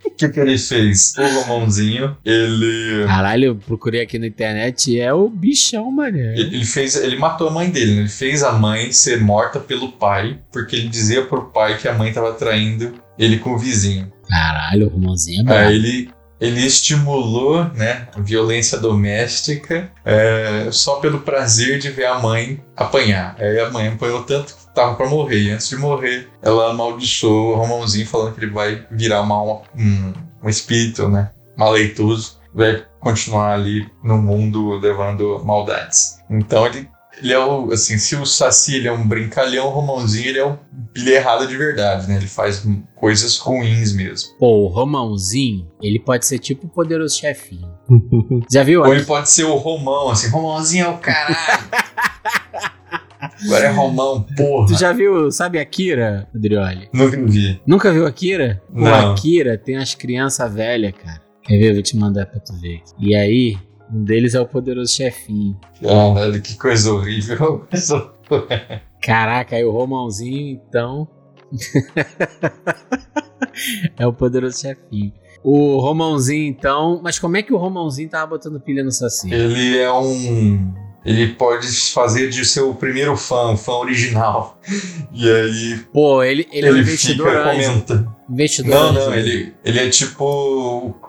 O que, que ele fez? O Romãozinho, ele, Caralho, eu procurei aqui na internet. É o bichão, mané. ele ele fez, ele matou a mãe dele, né? ele fez a mãe ser morta pelo pai, porque ele dizia pro pai que a mãe estava traindo ele com o vizinho. Caralho, o mãozinho é. Aí ele, ele estimulou né, violência doméstica é, só pelo prazer de ver a mãe apanhar. Aí a mãe apanhou tanto que tava pra morrer. E antes de morrer, ela amaldiçoou o Romãozinho, falando que ele vai virar uma, um, um espírito né, maleitoso, vai continuar ali no mundo levando maldades. Então ele. Ele é o, assim, se o Saci ele é um brincalhão, o Romãozinho ele é um ele é errado de verdade, né? Ele faz coisas ruins mesmo. Pô, o Romãozinho, ele pode ser tipo o poderoso chefinho. Já viu? Ou ele pode ser o Romão, assim, Romãozinho é o caralho. Agora é Romão, porra. Tu já viu, sabe Akira, Adrioli? Nunca vi. Nunca viu Akira? O Não. Akira tem umas crianças velhas, cara. Quer ver? Eu vou te mandar pra tu ver. E aí, um deles é o poderoso chefinho. Caralho, que coisa horrível. Caraca, aí o Romãozinho, então. é o poderoso chefinho. O Romãozinho, então. Mas como é que o Romãozinho tava botando pilha no Saci? Ele é um. Ele pode fazer de seu primeiro fã, o fã original. E aí Pô, ele, ele, é um ele investidor fica anjo. comentando. Investidor Não, anjo. não, ele, ele é tipo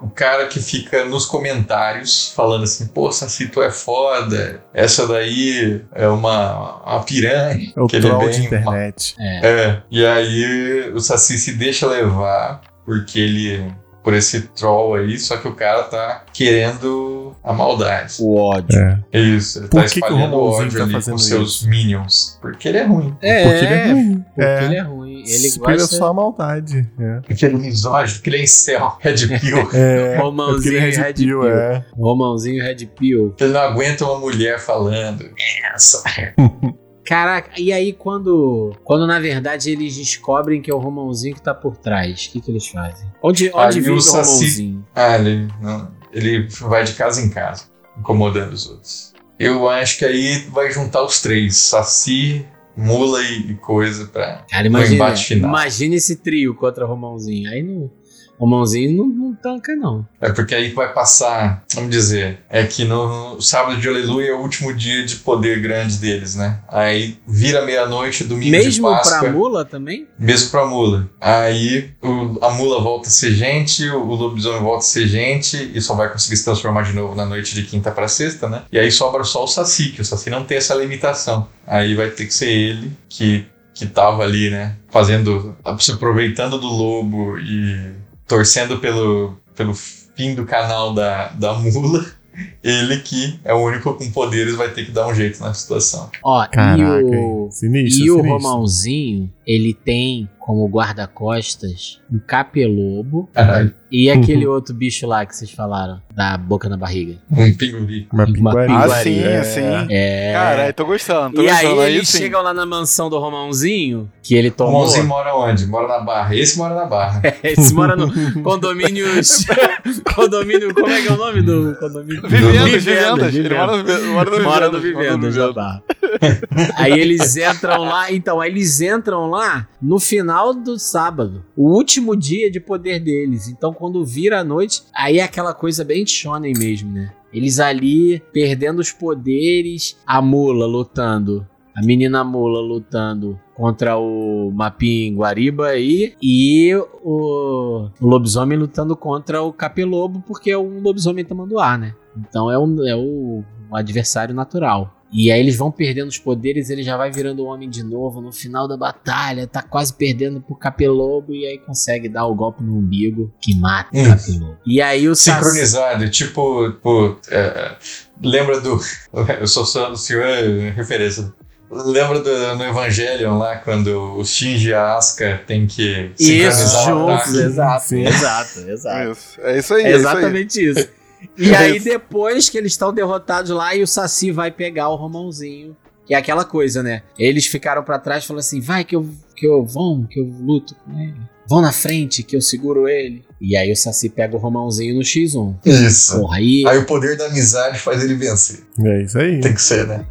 o cara que fica nos comentários falando assim, pô, Saci, tu é foda, essa daí é uma, uma piranha. É o que ele é troll bem de uma- internet. É, e aí o Saci se deixa levar porque ele. Por esse troll aí, só que o cara tá querendo a maldade. O ódio. É. É isso, ele Por tá que que o espalhando Romãozinho ódio tá ali com fazendo seus minions. Porque ele é ruim. É, Porque ele é ruim. porque É. ele é ruim. Ele gosta... só a maldade. É. Porque ele é misógino, porque ele é incel, red pill. É, Romãozinho é é e Red Red Pill, Pill. é. Romãozinho Red Pill. ele não aguenta uma mulher falando. Essa. Caraca, e aí quando, quando na verdade eles descobrem que é o Romãozinho que tá por trás, o que, que eles fazem? Onde, onde vive o Romãozinho? Ah, ele, não, ele vai de casa em casa, incomodando os outros. Eu acho que aí vai juntar os três: Saci, Mula e, e coisa pra. Cara, imagina, embate final. imagina esse trio contra o Romãozinho. Aí não, Romãozinho não, não tanca, não. É porque aí vai passar, vamos dizer, é que no sábado de Aleluia é o último dia de poder grande deles, né? Aí vira meia-noite, domingo de Mesmo Páscoa. pra mula também? Mesmo pra mula. Aí o- a mula volta a ser gente, o lobisomem volta a ser gente e só vai conseguir se transformar de novo na noite de quinta pra sexta, né? E aí sobra só o Saci, que o Saci não tem essa limitação. Aí vai ter que ser ele que, que tava ali, né? Fazendo. se aproveitando do lobo e torcendo pelo, pelo fim do canal da, da mula. ele que é o único com poderes vai ter que dar um jeito na situação. Ó, Caraca, e o, sinistro, e o sinistro. Romãozinho, ele tem como guarda-costas um capelobo Caralho, e aquele outro bicho lá que vocês falaram, da boca na barriga. um pinguim. Uma pinguaria. Ah, sim, É. sim. É. Caralho, tô gostando, tô e aí gostando. eles sim. chegam lá na mansão do Romãozinho, que ele O tomou. Mãozinho mora onde? Mora na Barra. Esse mora na Barra. Esse mora no condomínios. condomínio. Como é que é o nome do condomínio? Vivendas, vivendas. Ele mora no, mora no Mora no Vivendas, Vivendas da Barra. aí eles entram lá. Então, aí eles entram lá no final do sábado. O último dia de poder deles. Então, quando vira a noite, aí é aquela coisa bem shonen mesmo, né? Eles ali perdendo os poderes, a mula lutando. A menina mula lutando contra o Mapim Guariba aí e o, lobisomem lutando contra o Capelobo, porque é um lobisomem tamanduá, né? Então é, um, é o, adversário natural. E aí eles vão perdendo os poderes, ele já vai virando o homem de novo no final da batalha, tá quase perdendo pro Capelobo e aí consegue dar o golpe no umbigo que mata o. Capelobo. E aí o Saci- Sincronizado, tipo, pô, é, lembra do. Eu sou só do senhor é referência. Lembra do, no Evangelion lá, quando o Shinji e a Asuka tem que Isso, sincronizar o juntos, ataque? exato, exato, exato. Isso. É isso aí, É é isso aí. exatamente isso. E aí, depois que eles estão derrotados lá, e o Saci vai pegar o Romãozinho. Que é aquela coisa, né? Eles ficaram pra trás e falaram assim: vai que eu, que eu vão, que eu luto com ele. Vão na frente, que eu seguro ele. E aí o Saci pega o Romãozinho no X1. Isso. Porra, aí. Aí o poder da amizade faz ele vencer. É isso aí. Tem que ser, né?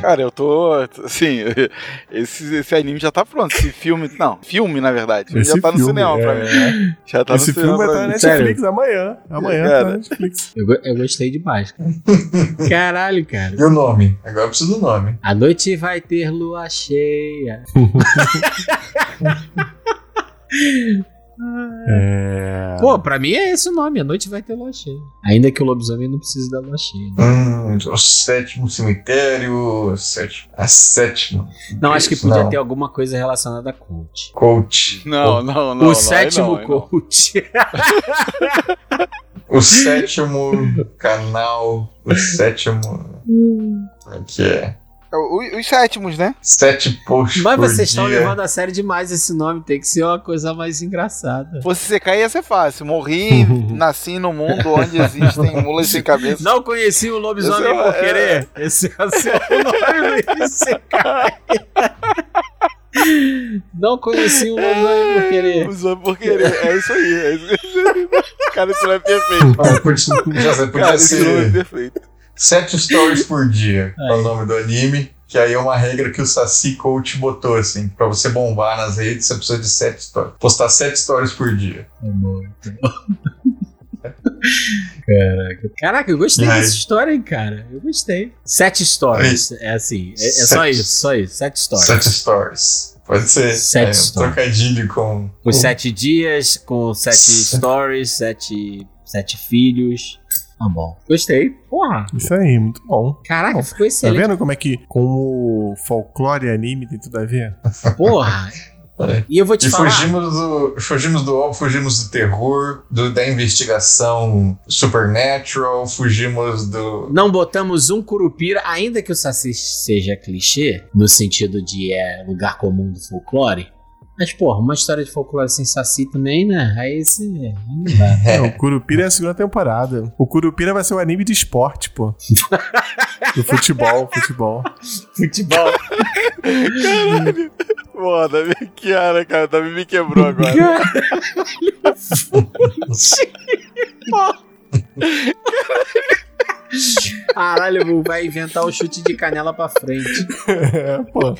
Cara, eu tô. Assim, esse, esse anime já tá pronto. Esse filme. Não, filme, na verdade. Filme Esse já tá no filme, cinema pra é. mim. Já tá Esse no cinema filme vai estar na. Netflix amanhã. Amanhã Cara. tá na Netflix. Eu, eu gostei demais, cara. Caralho, cara. E o nome? Agora eu preciso do nome. A noite vai ter lua cheia. É. Pô, pra mim é esse o nome. A noite vai ter lua cheia. Ainda que o lobisomem não precise da lua cheia. né? Hum, o sétimo cemitério. Sétimo, a sétima. Não, acho que podia Não. ter alguma coisa relacionada a coach. Coach. Não, não, não. o não, sétimo não, coach. O sétimo canal. O sétimo. Como é que é? O- Os sétimos, né? Sete posts Mas por vocês estão levando a sério demais esse nome. Tem que ser uma coisa mais engraçada. Fosse secar ia ser fácil. Morri, nasci no mundo onde existem mulas sem cabeça. Não conheci o lobisomem Esse é- por querer. Esse é o seu nome do Isekai. Não conheci o lobisomem por querer. Usou por querer. É isso aí. É isso aí. Cara, esse nome é perfeito. Ah, podia, já podia Cara, esse nome é ser perfeito. Sete stories por dia. É o nome do anime. Que aí é uma regra que o Saci Coach botou, assim. Pra você bombar nas redes, você precisa de sete stories. Postar sete stories por dia. Caraca. Caraca, eu gostei dessa história, hein, cara. Eu gostei. Sete stories. É assim. É, é só Sete. isso, só isso. Sete stories. Sete stories. Pode ser. Sete é, um trocadilho com. Os com- sete dias, com Sete. stories, sete, sete filhos. Tá bom. Gostei. Porra. Isso aí, muito bom. Caraca, ficou Tá excelente. vendo como é que com o folclore e anime tem tudo a ver? Porra. É. E eu vou te E falar. fugimos do, fugimos do óbvio, fugimos do terror, do- da investigação supernatural, fugimos do. Não botamos um curupira, ainda que o Saci seja clichê, no sentido de é lugar comum do folclore. Mas, porra, uma história de folclore sem Saci também, né? Aí você. Não, o Curupira é a segunda temporada. O Curupira vai ser o anime de esporte, pô. Do futebol, futebol. Futebol. Pô, Davi Kiara, cara. Davi me quebrou agora. Caralho, vai inventar o chute de canela pra frente. É, pô.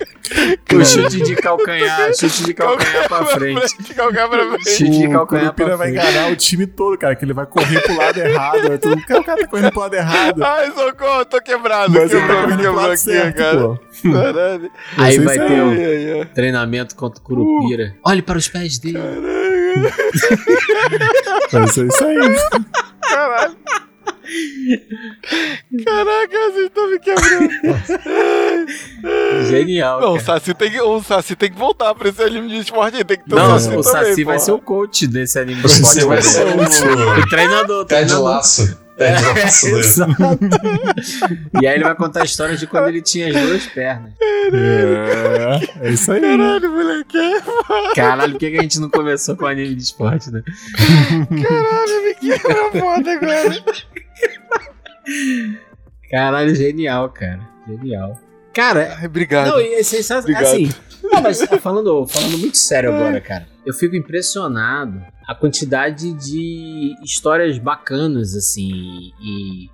O chute de calcanhar, chute de calcanhar pra frente. Calcanhar pra frente. Chute de O calcanhar Curupira pra vai frente. enganar o time todo, cara, que ele vai correr pro lado errado. Todo mundo, cara, o cara tá correndo pro lado errado. Ai, socorro, tô quebrado. Mas ele tá Quebrou, quebrou aqui, certo, cara. pô. Caralho. Aí vai é- ter o ai, ai. treinamento contra o curupira. Olhe para os pés dele. Vai ser isso aí. Caralho. Caraca, vocês estão me quebrando. Genial. Não, o. Saci, tem que, o Saci tem que voltar pra esse anime de esporte aí. Tem que ter Não, o o Saci Saci, também, vai porra. ser o coach desse anime de Você esporte. vai ser o, o treinador. Ted treinador. Laço. Ted Laço. né? Exato. e aí ele vai contar a história de quando ele tinha as duas pernas. É, é isso aí. Caralho, moleque. Caralho, por que que a gente não começou com anime de esporte, né? Caralho, me quebra foda agora. Caralho, genial, cara. Genial. Cara, Ai, obrigado. não, e é sensacional. Obrigado. Assim, não, mas tá falando, falando muito sério agora, cara. Eu fico impressionado a quantidade de histórias bacanas, assim, e.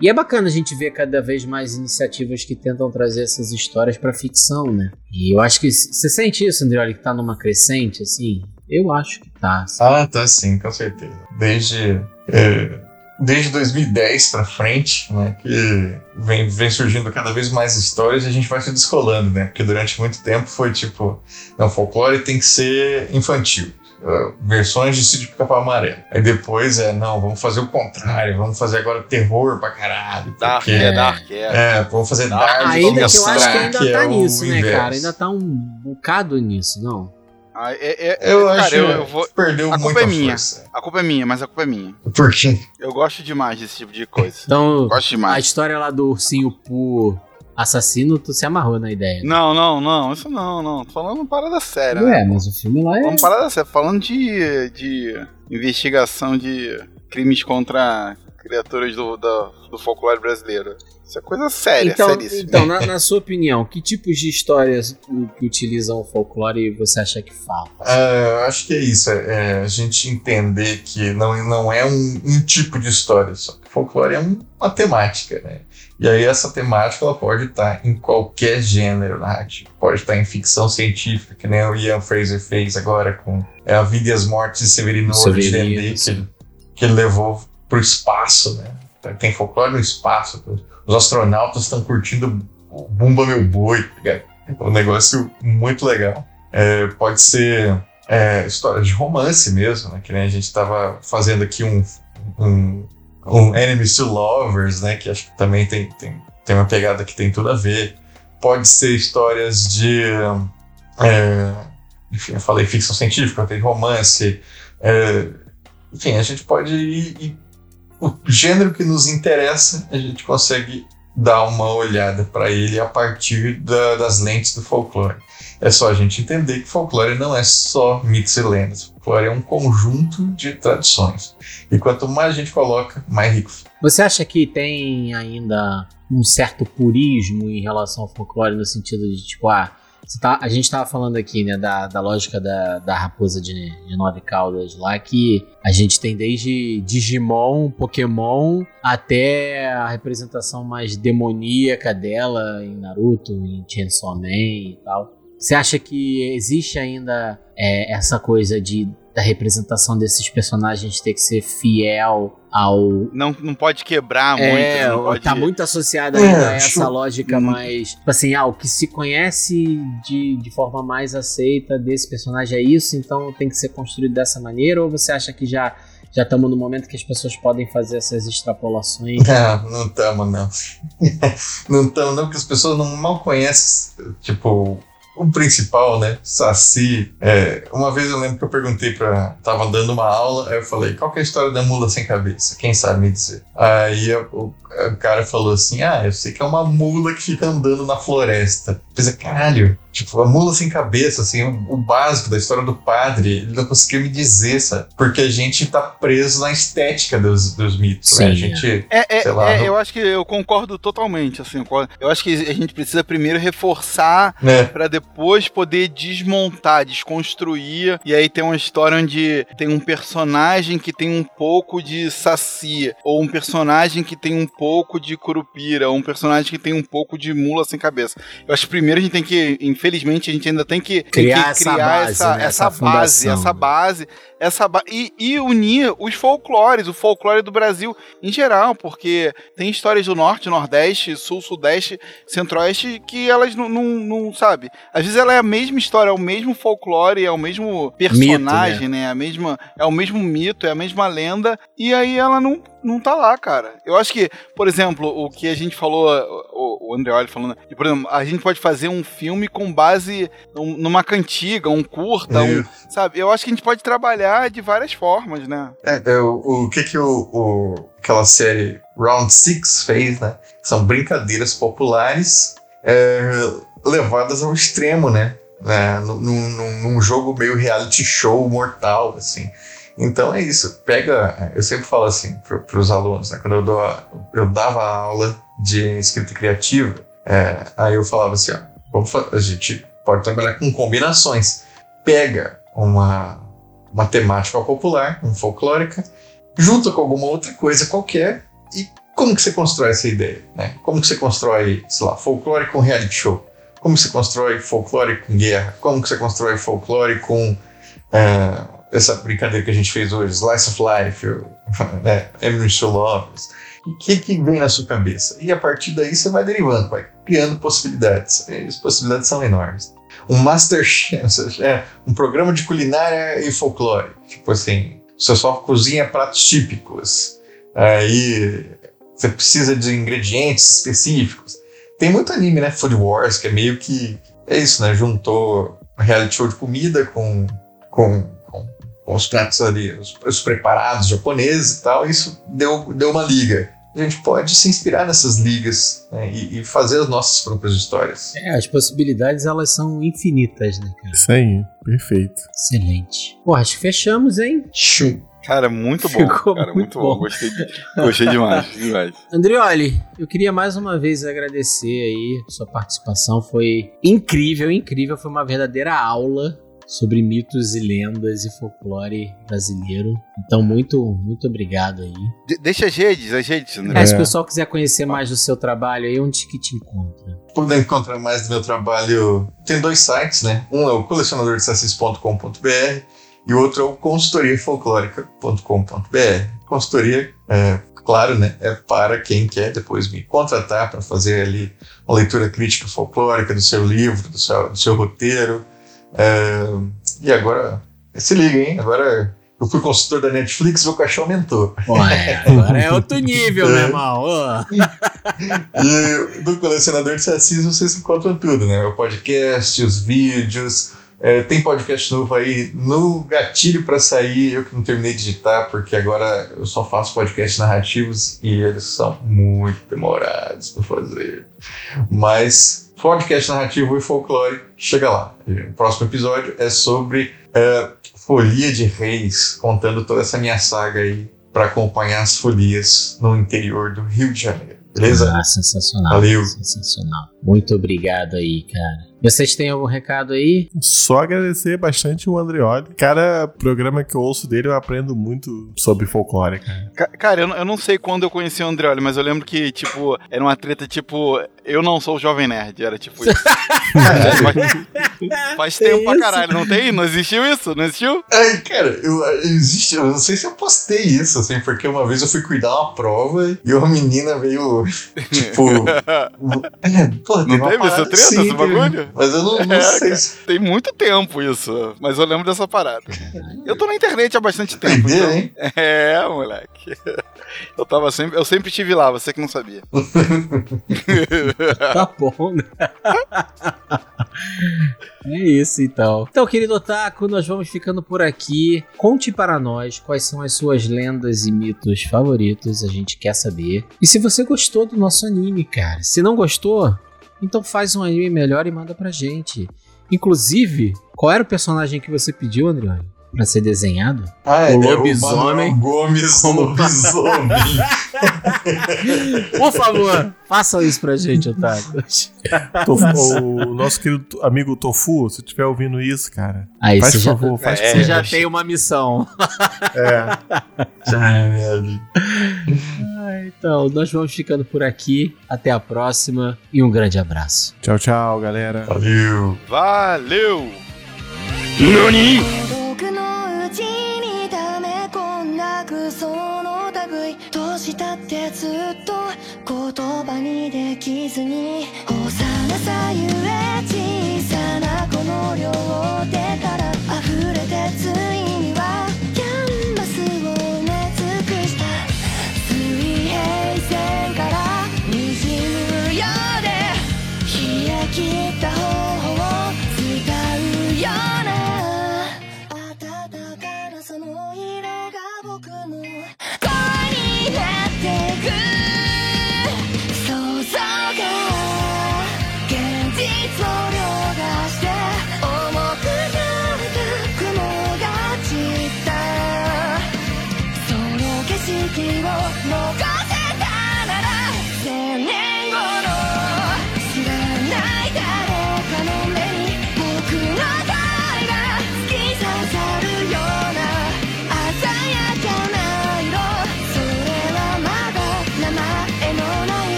E é bacana a gente ver cada vez mais iniciativas que tentam trazer essas histórias pra ficção, né? E eu acho que. Você sente isso, Andrioli, que tá numa crescente, assim? Eu acho que tá. assim. Ah, tá sim, com certeza. Desde, é, desde 2010 pra frente, né, que vem, vem surgindo cada vez mais histórias e a gente vai se descolando, né? Porque durante muito tempo foi tipo, não, folclore tem que ser infantil. uh, Versões de Sítio Pica-Pau Amarelo. Aí depois é, não, vamos fazer o contrário, vamos fazer agora terror pra caralho. Dark, porque- é, Dark, é. É, vamos fazer Dark, Dark. Ainda que eu acho que ainda que tá é nisso, né, inverso. cara? Ainda tá um bocado nisso, não? Ah, é, é, Eu cara, acho eu, eu vou. que perdeu a culpa muita é minha. força. A culpa é minha, mas a culpa é minha. Por quê? Eu gosto demais desse tipo de coisa. Então, Gosto a demais. história lá do ursinho Poo assassino, tu se amarrou na ideia. Não, não, não, isso não, não. Tô falando uma parada séria, né? Ué, mas o filme lá é. Vamos parar séria. Falando de, de investigação de crimes contra criaturas do, da- do folclore brasileiro. Isso é coisa séria, então, seríssima. então na, na sua opinião, que tipos de histórias que, que utilizam o folclore você acha que falta? É, eu acho que é isso, é, é a gente entender que não, não é um, um tipo de história, só que folclore é um- uma temática, né? E aí essa temática ela pode estar em qualquer gênero narrativo, pode estar em ficção científica, que nem o Ian Fraser fez agora com é, A Vida e as Mortes de Severino Dendê, que que ele levou pro espaço, né? Tem folclore no espaço, os astronautas estão curtindo o Bumba Meu Boi, tá? É um negócio muito legal. É, pode ser é, história de romance mesmo, né? Que nem a gente estava fazendo aqui um, um, um Enemies to Lovers, né? Que acho que também tem, tem, tem uma pegada que tem tudo a ver. Pode ser histórias de. é, enfim, eu falei ficção científica, tem romance. é, enfim, a gente pode ir, ir- O gênero que nos interessa, a gente consegue dar uma olhada para ele a partir da- das lentes do folclore. É só a gente entender que folclore não é só mitos e lendas. Folclore é um conjunto de tradições. E quanto mais a gente coloca, mais rico fica. Você acha que tem ainda um certo purismo em relação ao folclore no sentido de tipo, ah, tá- a gente tava falando aqui, né, da, da lógica da, da raposa de, de nove caudas lá, que a gente tem desde Digimon, Pokémon, até a representação mais demoníaca dela em Naruto, em Chainsaw Man e tal. Você acha que existe ainda é, essa coisa de da representação desses personagens ter que ser fiel ao Não, não pode quebrar é, muito. Não pode... tá muito associada ainda É, a essa acho- lógica Hum. mais. Tipo assim, ah, o que se conhece de, de forma mais aceita desse personagem é isso, então tem que ser construído dessa maneira? Ou você acha que já já estamos no momento que as pessoas podem fazer essas extrapolações? Não, não estamos, não. não estamos, não, porque as pessoas não mal conhecem, tipo, o principal, né? Saci. É, uma vez eu lembro que eu perguntei pra. Tava dando uma aula, aí eu falei, qual que é a história da mula sem cabeça? Quem sabe me dizer? Aí eu- o, o cara falou assim: Ah, eu sei que é uma mula que fica andando na floresta. Eu caralho, tipo, a mula sem cabeça, assim, o, o básico da história do padre, ele não conseguiu me dizer, sabe? Porque a gente tá preso na estética dos, dos mitos, né? A Sim, gente. É, é, sei lá, é, não- eu acho que eu concordo totalmente. Assim, eu acho que a gente precisa primeiro reforçar Né? Pra depois poder desmontar, desconstruir. E aí tem uma história onde tem um personagem que tem um pouco de saci, ou um personagem que tem um pouco de curupira, ou um personagem que tem um pouco de mula sem cabeça. Eu acho que primeiro a gente tem que, infelizmente, a gente ainda tem que tem Criar que essa criar base, essa, né? essa Essa base, essa base. Essa e, e unir os folclores, o folclore do Brasil em geral, porque tem histórias do norte, nordeste, sul, sudeste, centro-oeste que elas não, não, não, sabe. Às vezes ela é a mesma história, é o mesmo folclore, é o mesmo personagem, né? A mesma, é o mesmo mito, é a mesma lenda, e aí ela não, não tá lá, cara. Eu acho que, por exemplo, o que a gente falou, o, o Andreoli falando, por exemplo, a gente pode fazer um filme com base num- numa cantiga, um curta, um, sabe? Eu acho que a gente pode trabalhar de várias formas, né? É, é, o, que que o, o- aquela série Round Six fez, né? São brincadeiras populares é, levadas ao extremo, né? É, num, num- num jogo meio reality show mortal, assim. Então é isso. Pega, eu sempre falo assim para os alunos, né? Quando eu, dou eu dava aula de escrita criativa, é, aí eu falava assim, ó, vamos a gente pode trabalhar com combinações. Pega uma, uma temática popular, um folclórica, junta com alguma outra coisa qualquer e como que você constrói essa ideia, né? Como que você constrói, sei lá, folclore com reality show? Como você constrói folclore com guerra? Como que você constrói folclore com é, essa brincadeira que a gente fez hoje, Slice of Life, né, to Lovers? O que que vem na sua cabeça? E a partir daí você vai derivando, vai criando possibilidades. E as possibilidades são enormes. Um Masterchef, é, um programa de culinária e folclore. Tipo assim, você só cozinha pratos típicos. Aí você precisa de ingredientes específicos. Tem muito anime, né? Food Wars, que é meio que. É isso, né? Juntou reality show de comida com, com, com, com os pratos ali, os, os preparados japoneses e tal. Isso deu, deu uma liga. A gente pode se inspirar nessas ligas né? e, e fazer as nossas próprias histórias. É, as possibilidades elas são infinitas, né, cara? Isso aí, perfeito. Excelente. Pô, acho que fechamos, hein? Cara, muito bom. Ficou cara, muito muito bom. bom. Gostei, de- gostei demais, demais. Andrioli, eu queria mais uma vez agradecer aí sua participação. Foi incrível, incrível. Foi uma verdadeira aula sobre mitos e lendas e folclore brasileiro. Então, muito, muito obrigado aí. De- deixa as redes, as redes, André. É, se o pessoal quiser conhecer mais do seu trabalho aí, onde que te encontra? Poder encontrar mais do meu trabalho, tem dois sites, né? Um é o colecionadordesassis.com.br e o outro é o consultoriafolclórica.com.br. Consultoria, é, claro, né? É para quem quer depois me contratar para fazer ali uma leitura crítica folclórica do seu livro, do seu, do seu roteiro. É, e agora, se liga, hein? Agora eu fui consultor da Netflix, meu cachorro aumentou. Pô, é, agora é outro nível, meu irmão. Ô. E no Colecionador de Sacis vocês encontram tudo, né? O podcast, os vídeos. é, tem podcast novo aí no gatilho pra sair. Eu que não terminei de editar, porque agora eu só faço podcasts narrativos e eles são muito demorados pra fazer. Mas podcast narrativo e folclore, chega lá. O próximo episódio é sobre é, Folia de Reis, contando toda essa minha saga aí pra acompanhar as folias no interior do Rio de Janeiro. Beleza? Ah, sensacional. Valeu. Sensacional. Muito obrigado aí, cara. Vocês têm algum recado aí? Só agradecer bastante o Andreoli. Cada programa que eu ouço dele, eu aprendo muito sobre folclore, cara. Ca- Cara, eu, não- eu não sei quando eu conheci o Andreoli, mas eu lembro que, tipo, era uma treta, tipo, eu não sou o Jovem Nerd, era tipo isso. faz, faz tempo pra caralho, não tem? Não existiu isso? Não existiu? Ai, cara, eu, existe, eu não sei se eu postei isso, assim, porque uma vez eu fui cuidar uma prova e uma menina veio, tipo. é, pô, Não teve essa treta, assim, esse bagulho? Mas eu não, não É, sei cara. se. Tem muito tempo isso, mas eu lembro dessa parada. Eu tô na internet há bastante tempo, Doideira, então... hein? É, moleque. Eu tava sempre, eu sempre estive lá, você que não sabia. Tá bom, né? É isso então. Então, querido Otaku, nós vamos ficando por aqui. Conte para nós quais são as suas lendas e mitos favoritos, a gente quer saber. E se você gostou do nosso anime, cara. Se não gostou, então faz um anime melhor e manda pra gente. Inclusive, qual era o personagem que você pediu, Andrione? para ser desenhado. Ah, é, o lobisomem. O Gomes lobisomem. Por favor, faça isso pra gente, Otávio. o nosso querido amigo Tofu, se estiver ouvindo isso, cara, ah, Aí, faz por favor, faz é, Você já é, tem uma missão. É. Já é. Então, nós vamos ficando por aqui. Até a próxima e um grande abraço. Tchau, tchau, galera. Valeu. Valeu. Nani? 嘘の類としたってずっと言葉にできずに幼さゆえ小さなこの両手から溢れてつい